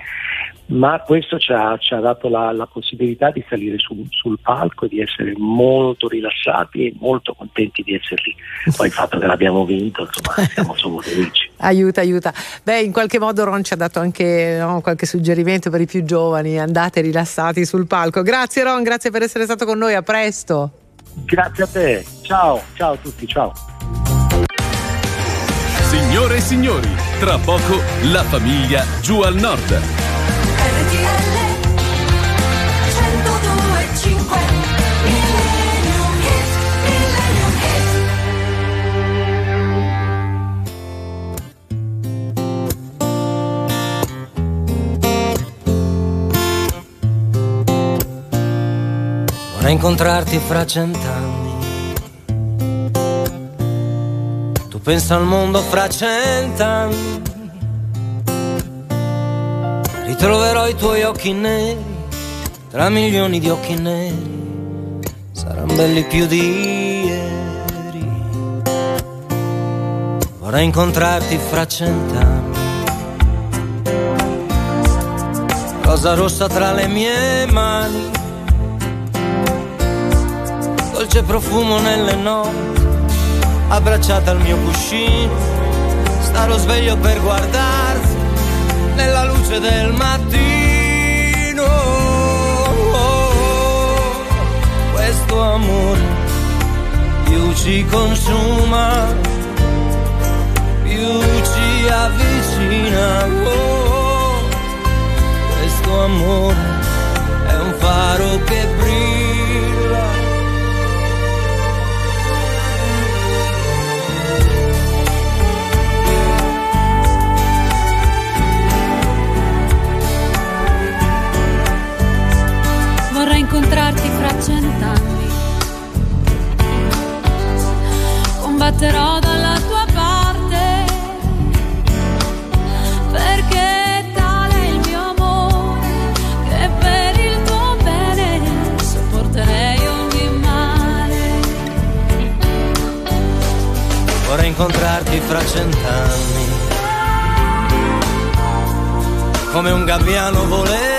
ma questo ci ha, ci ha dato la, la, possibilità di salire su, sul palco e di essere molto rilassati e molto contenti di essere lì. Poi il fatto che l'abbiamo vinto, insomma, *laughs* siamo solo felici. Aiuta, aiuta. Beh, in qualche modo Ron ci ha dato anche no, qualche suggerimento per i più giovani, andate rilassati sul palco. Grazie Ron, grazie per essere stato con noi, a presto. Grazie a te, ciao, ciao a tutti, ciao. Signore e signori, tra poco la famiglia giù al nord. Vorrei incontrarti fra cent'anni. Tu pensa al mondo fra cent'anni. Ritroverò i tuoi occhi neri tra milioni di occhi neri. Saranno belli più di ieri. Vorrei incontrarti fra cent'anni. Rosa rossa tra le mie mani dolce profumo nelle notti, abbracciata al mio cuscino, starò sveglio per guardarti nella luce del mattino. Questo amore più ci consuma, più ci avvicina. Questo amore è un faro che incontrarti fra cent'anni. Combatterò dalla tua parte. Perché tale è il mio amore. Che per il tuo bene sopporterei ogni male. Vorrei incontrarti fra cent'anni. Come un gabbiano volerò.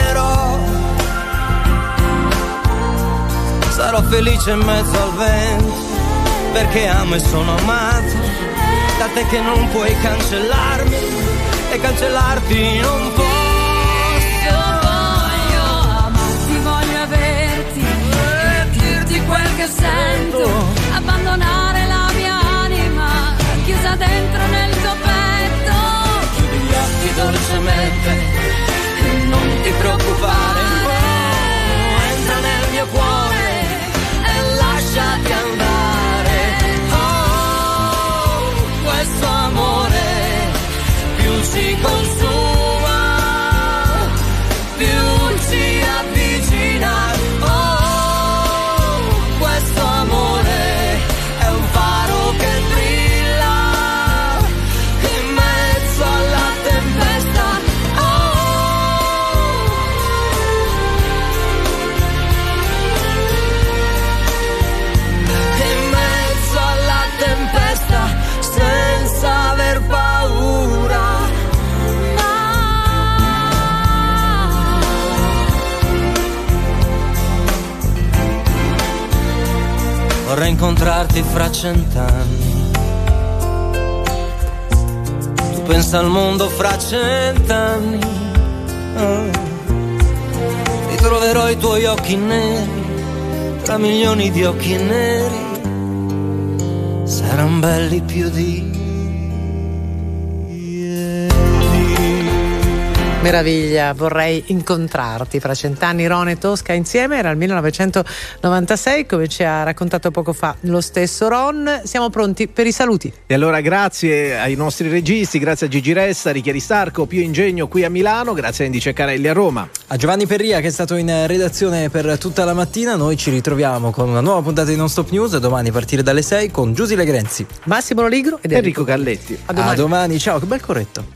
Sarò felice in mezzo al vento. Perché amo e sono amato. Da te che non puoi cancellarmi. E cancellarti non dirti quel che sento. Abbandonare la mia anima chiusa dentro nel tuo petto. Chiudi gli occhi dolcemente non ti preoccupare. Entra nel mio cuore più ci consuma, Vorrei incontrarti fra cent'anni. Tu pensa al mondo fra cent'anni. Oh. Ritroverò i tuoi occhi neri tra milioni di occhi neri saranno belli più di Meraviglia, vorrei incontrarti fra cent'anni. Ron e Tosca insieme, era il 1996, come ci ha raccontato poco fa lo stesso Ron. Siamo pronti per i saluti. E allora grazie ai nostri registi, grazie a Gigi Ressa, Richieri Starco, Pio Ingegno qui a Milano, grazie a Andy Ceccarelli a Roma. A Giovanni Perria che è stato in redazione per tutta la mattina, noi ci ritroviamo con una nuova puntata di Non Stop News domani a partire dalle 6 con Giusy Legrenzi. Massimo Ligro ed Enrico Galletti. A domani. A domani, ciao, che bel corretto.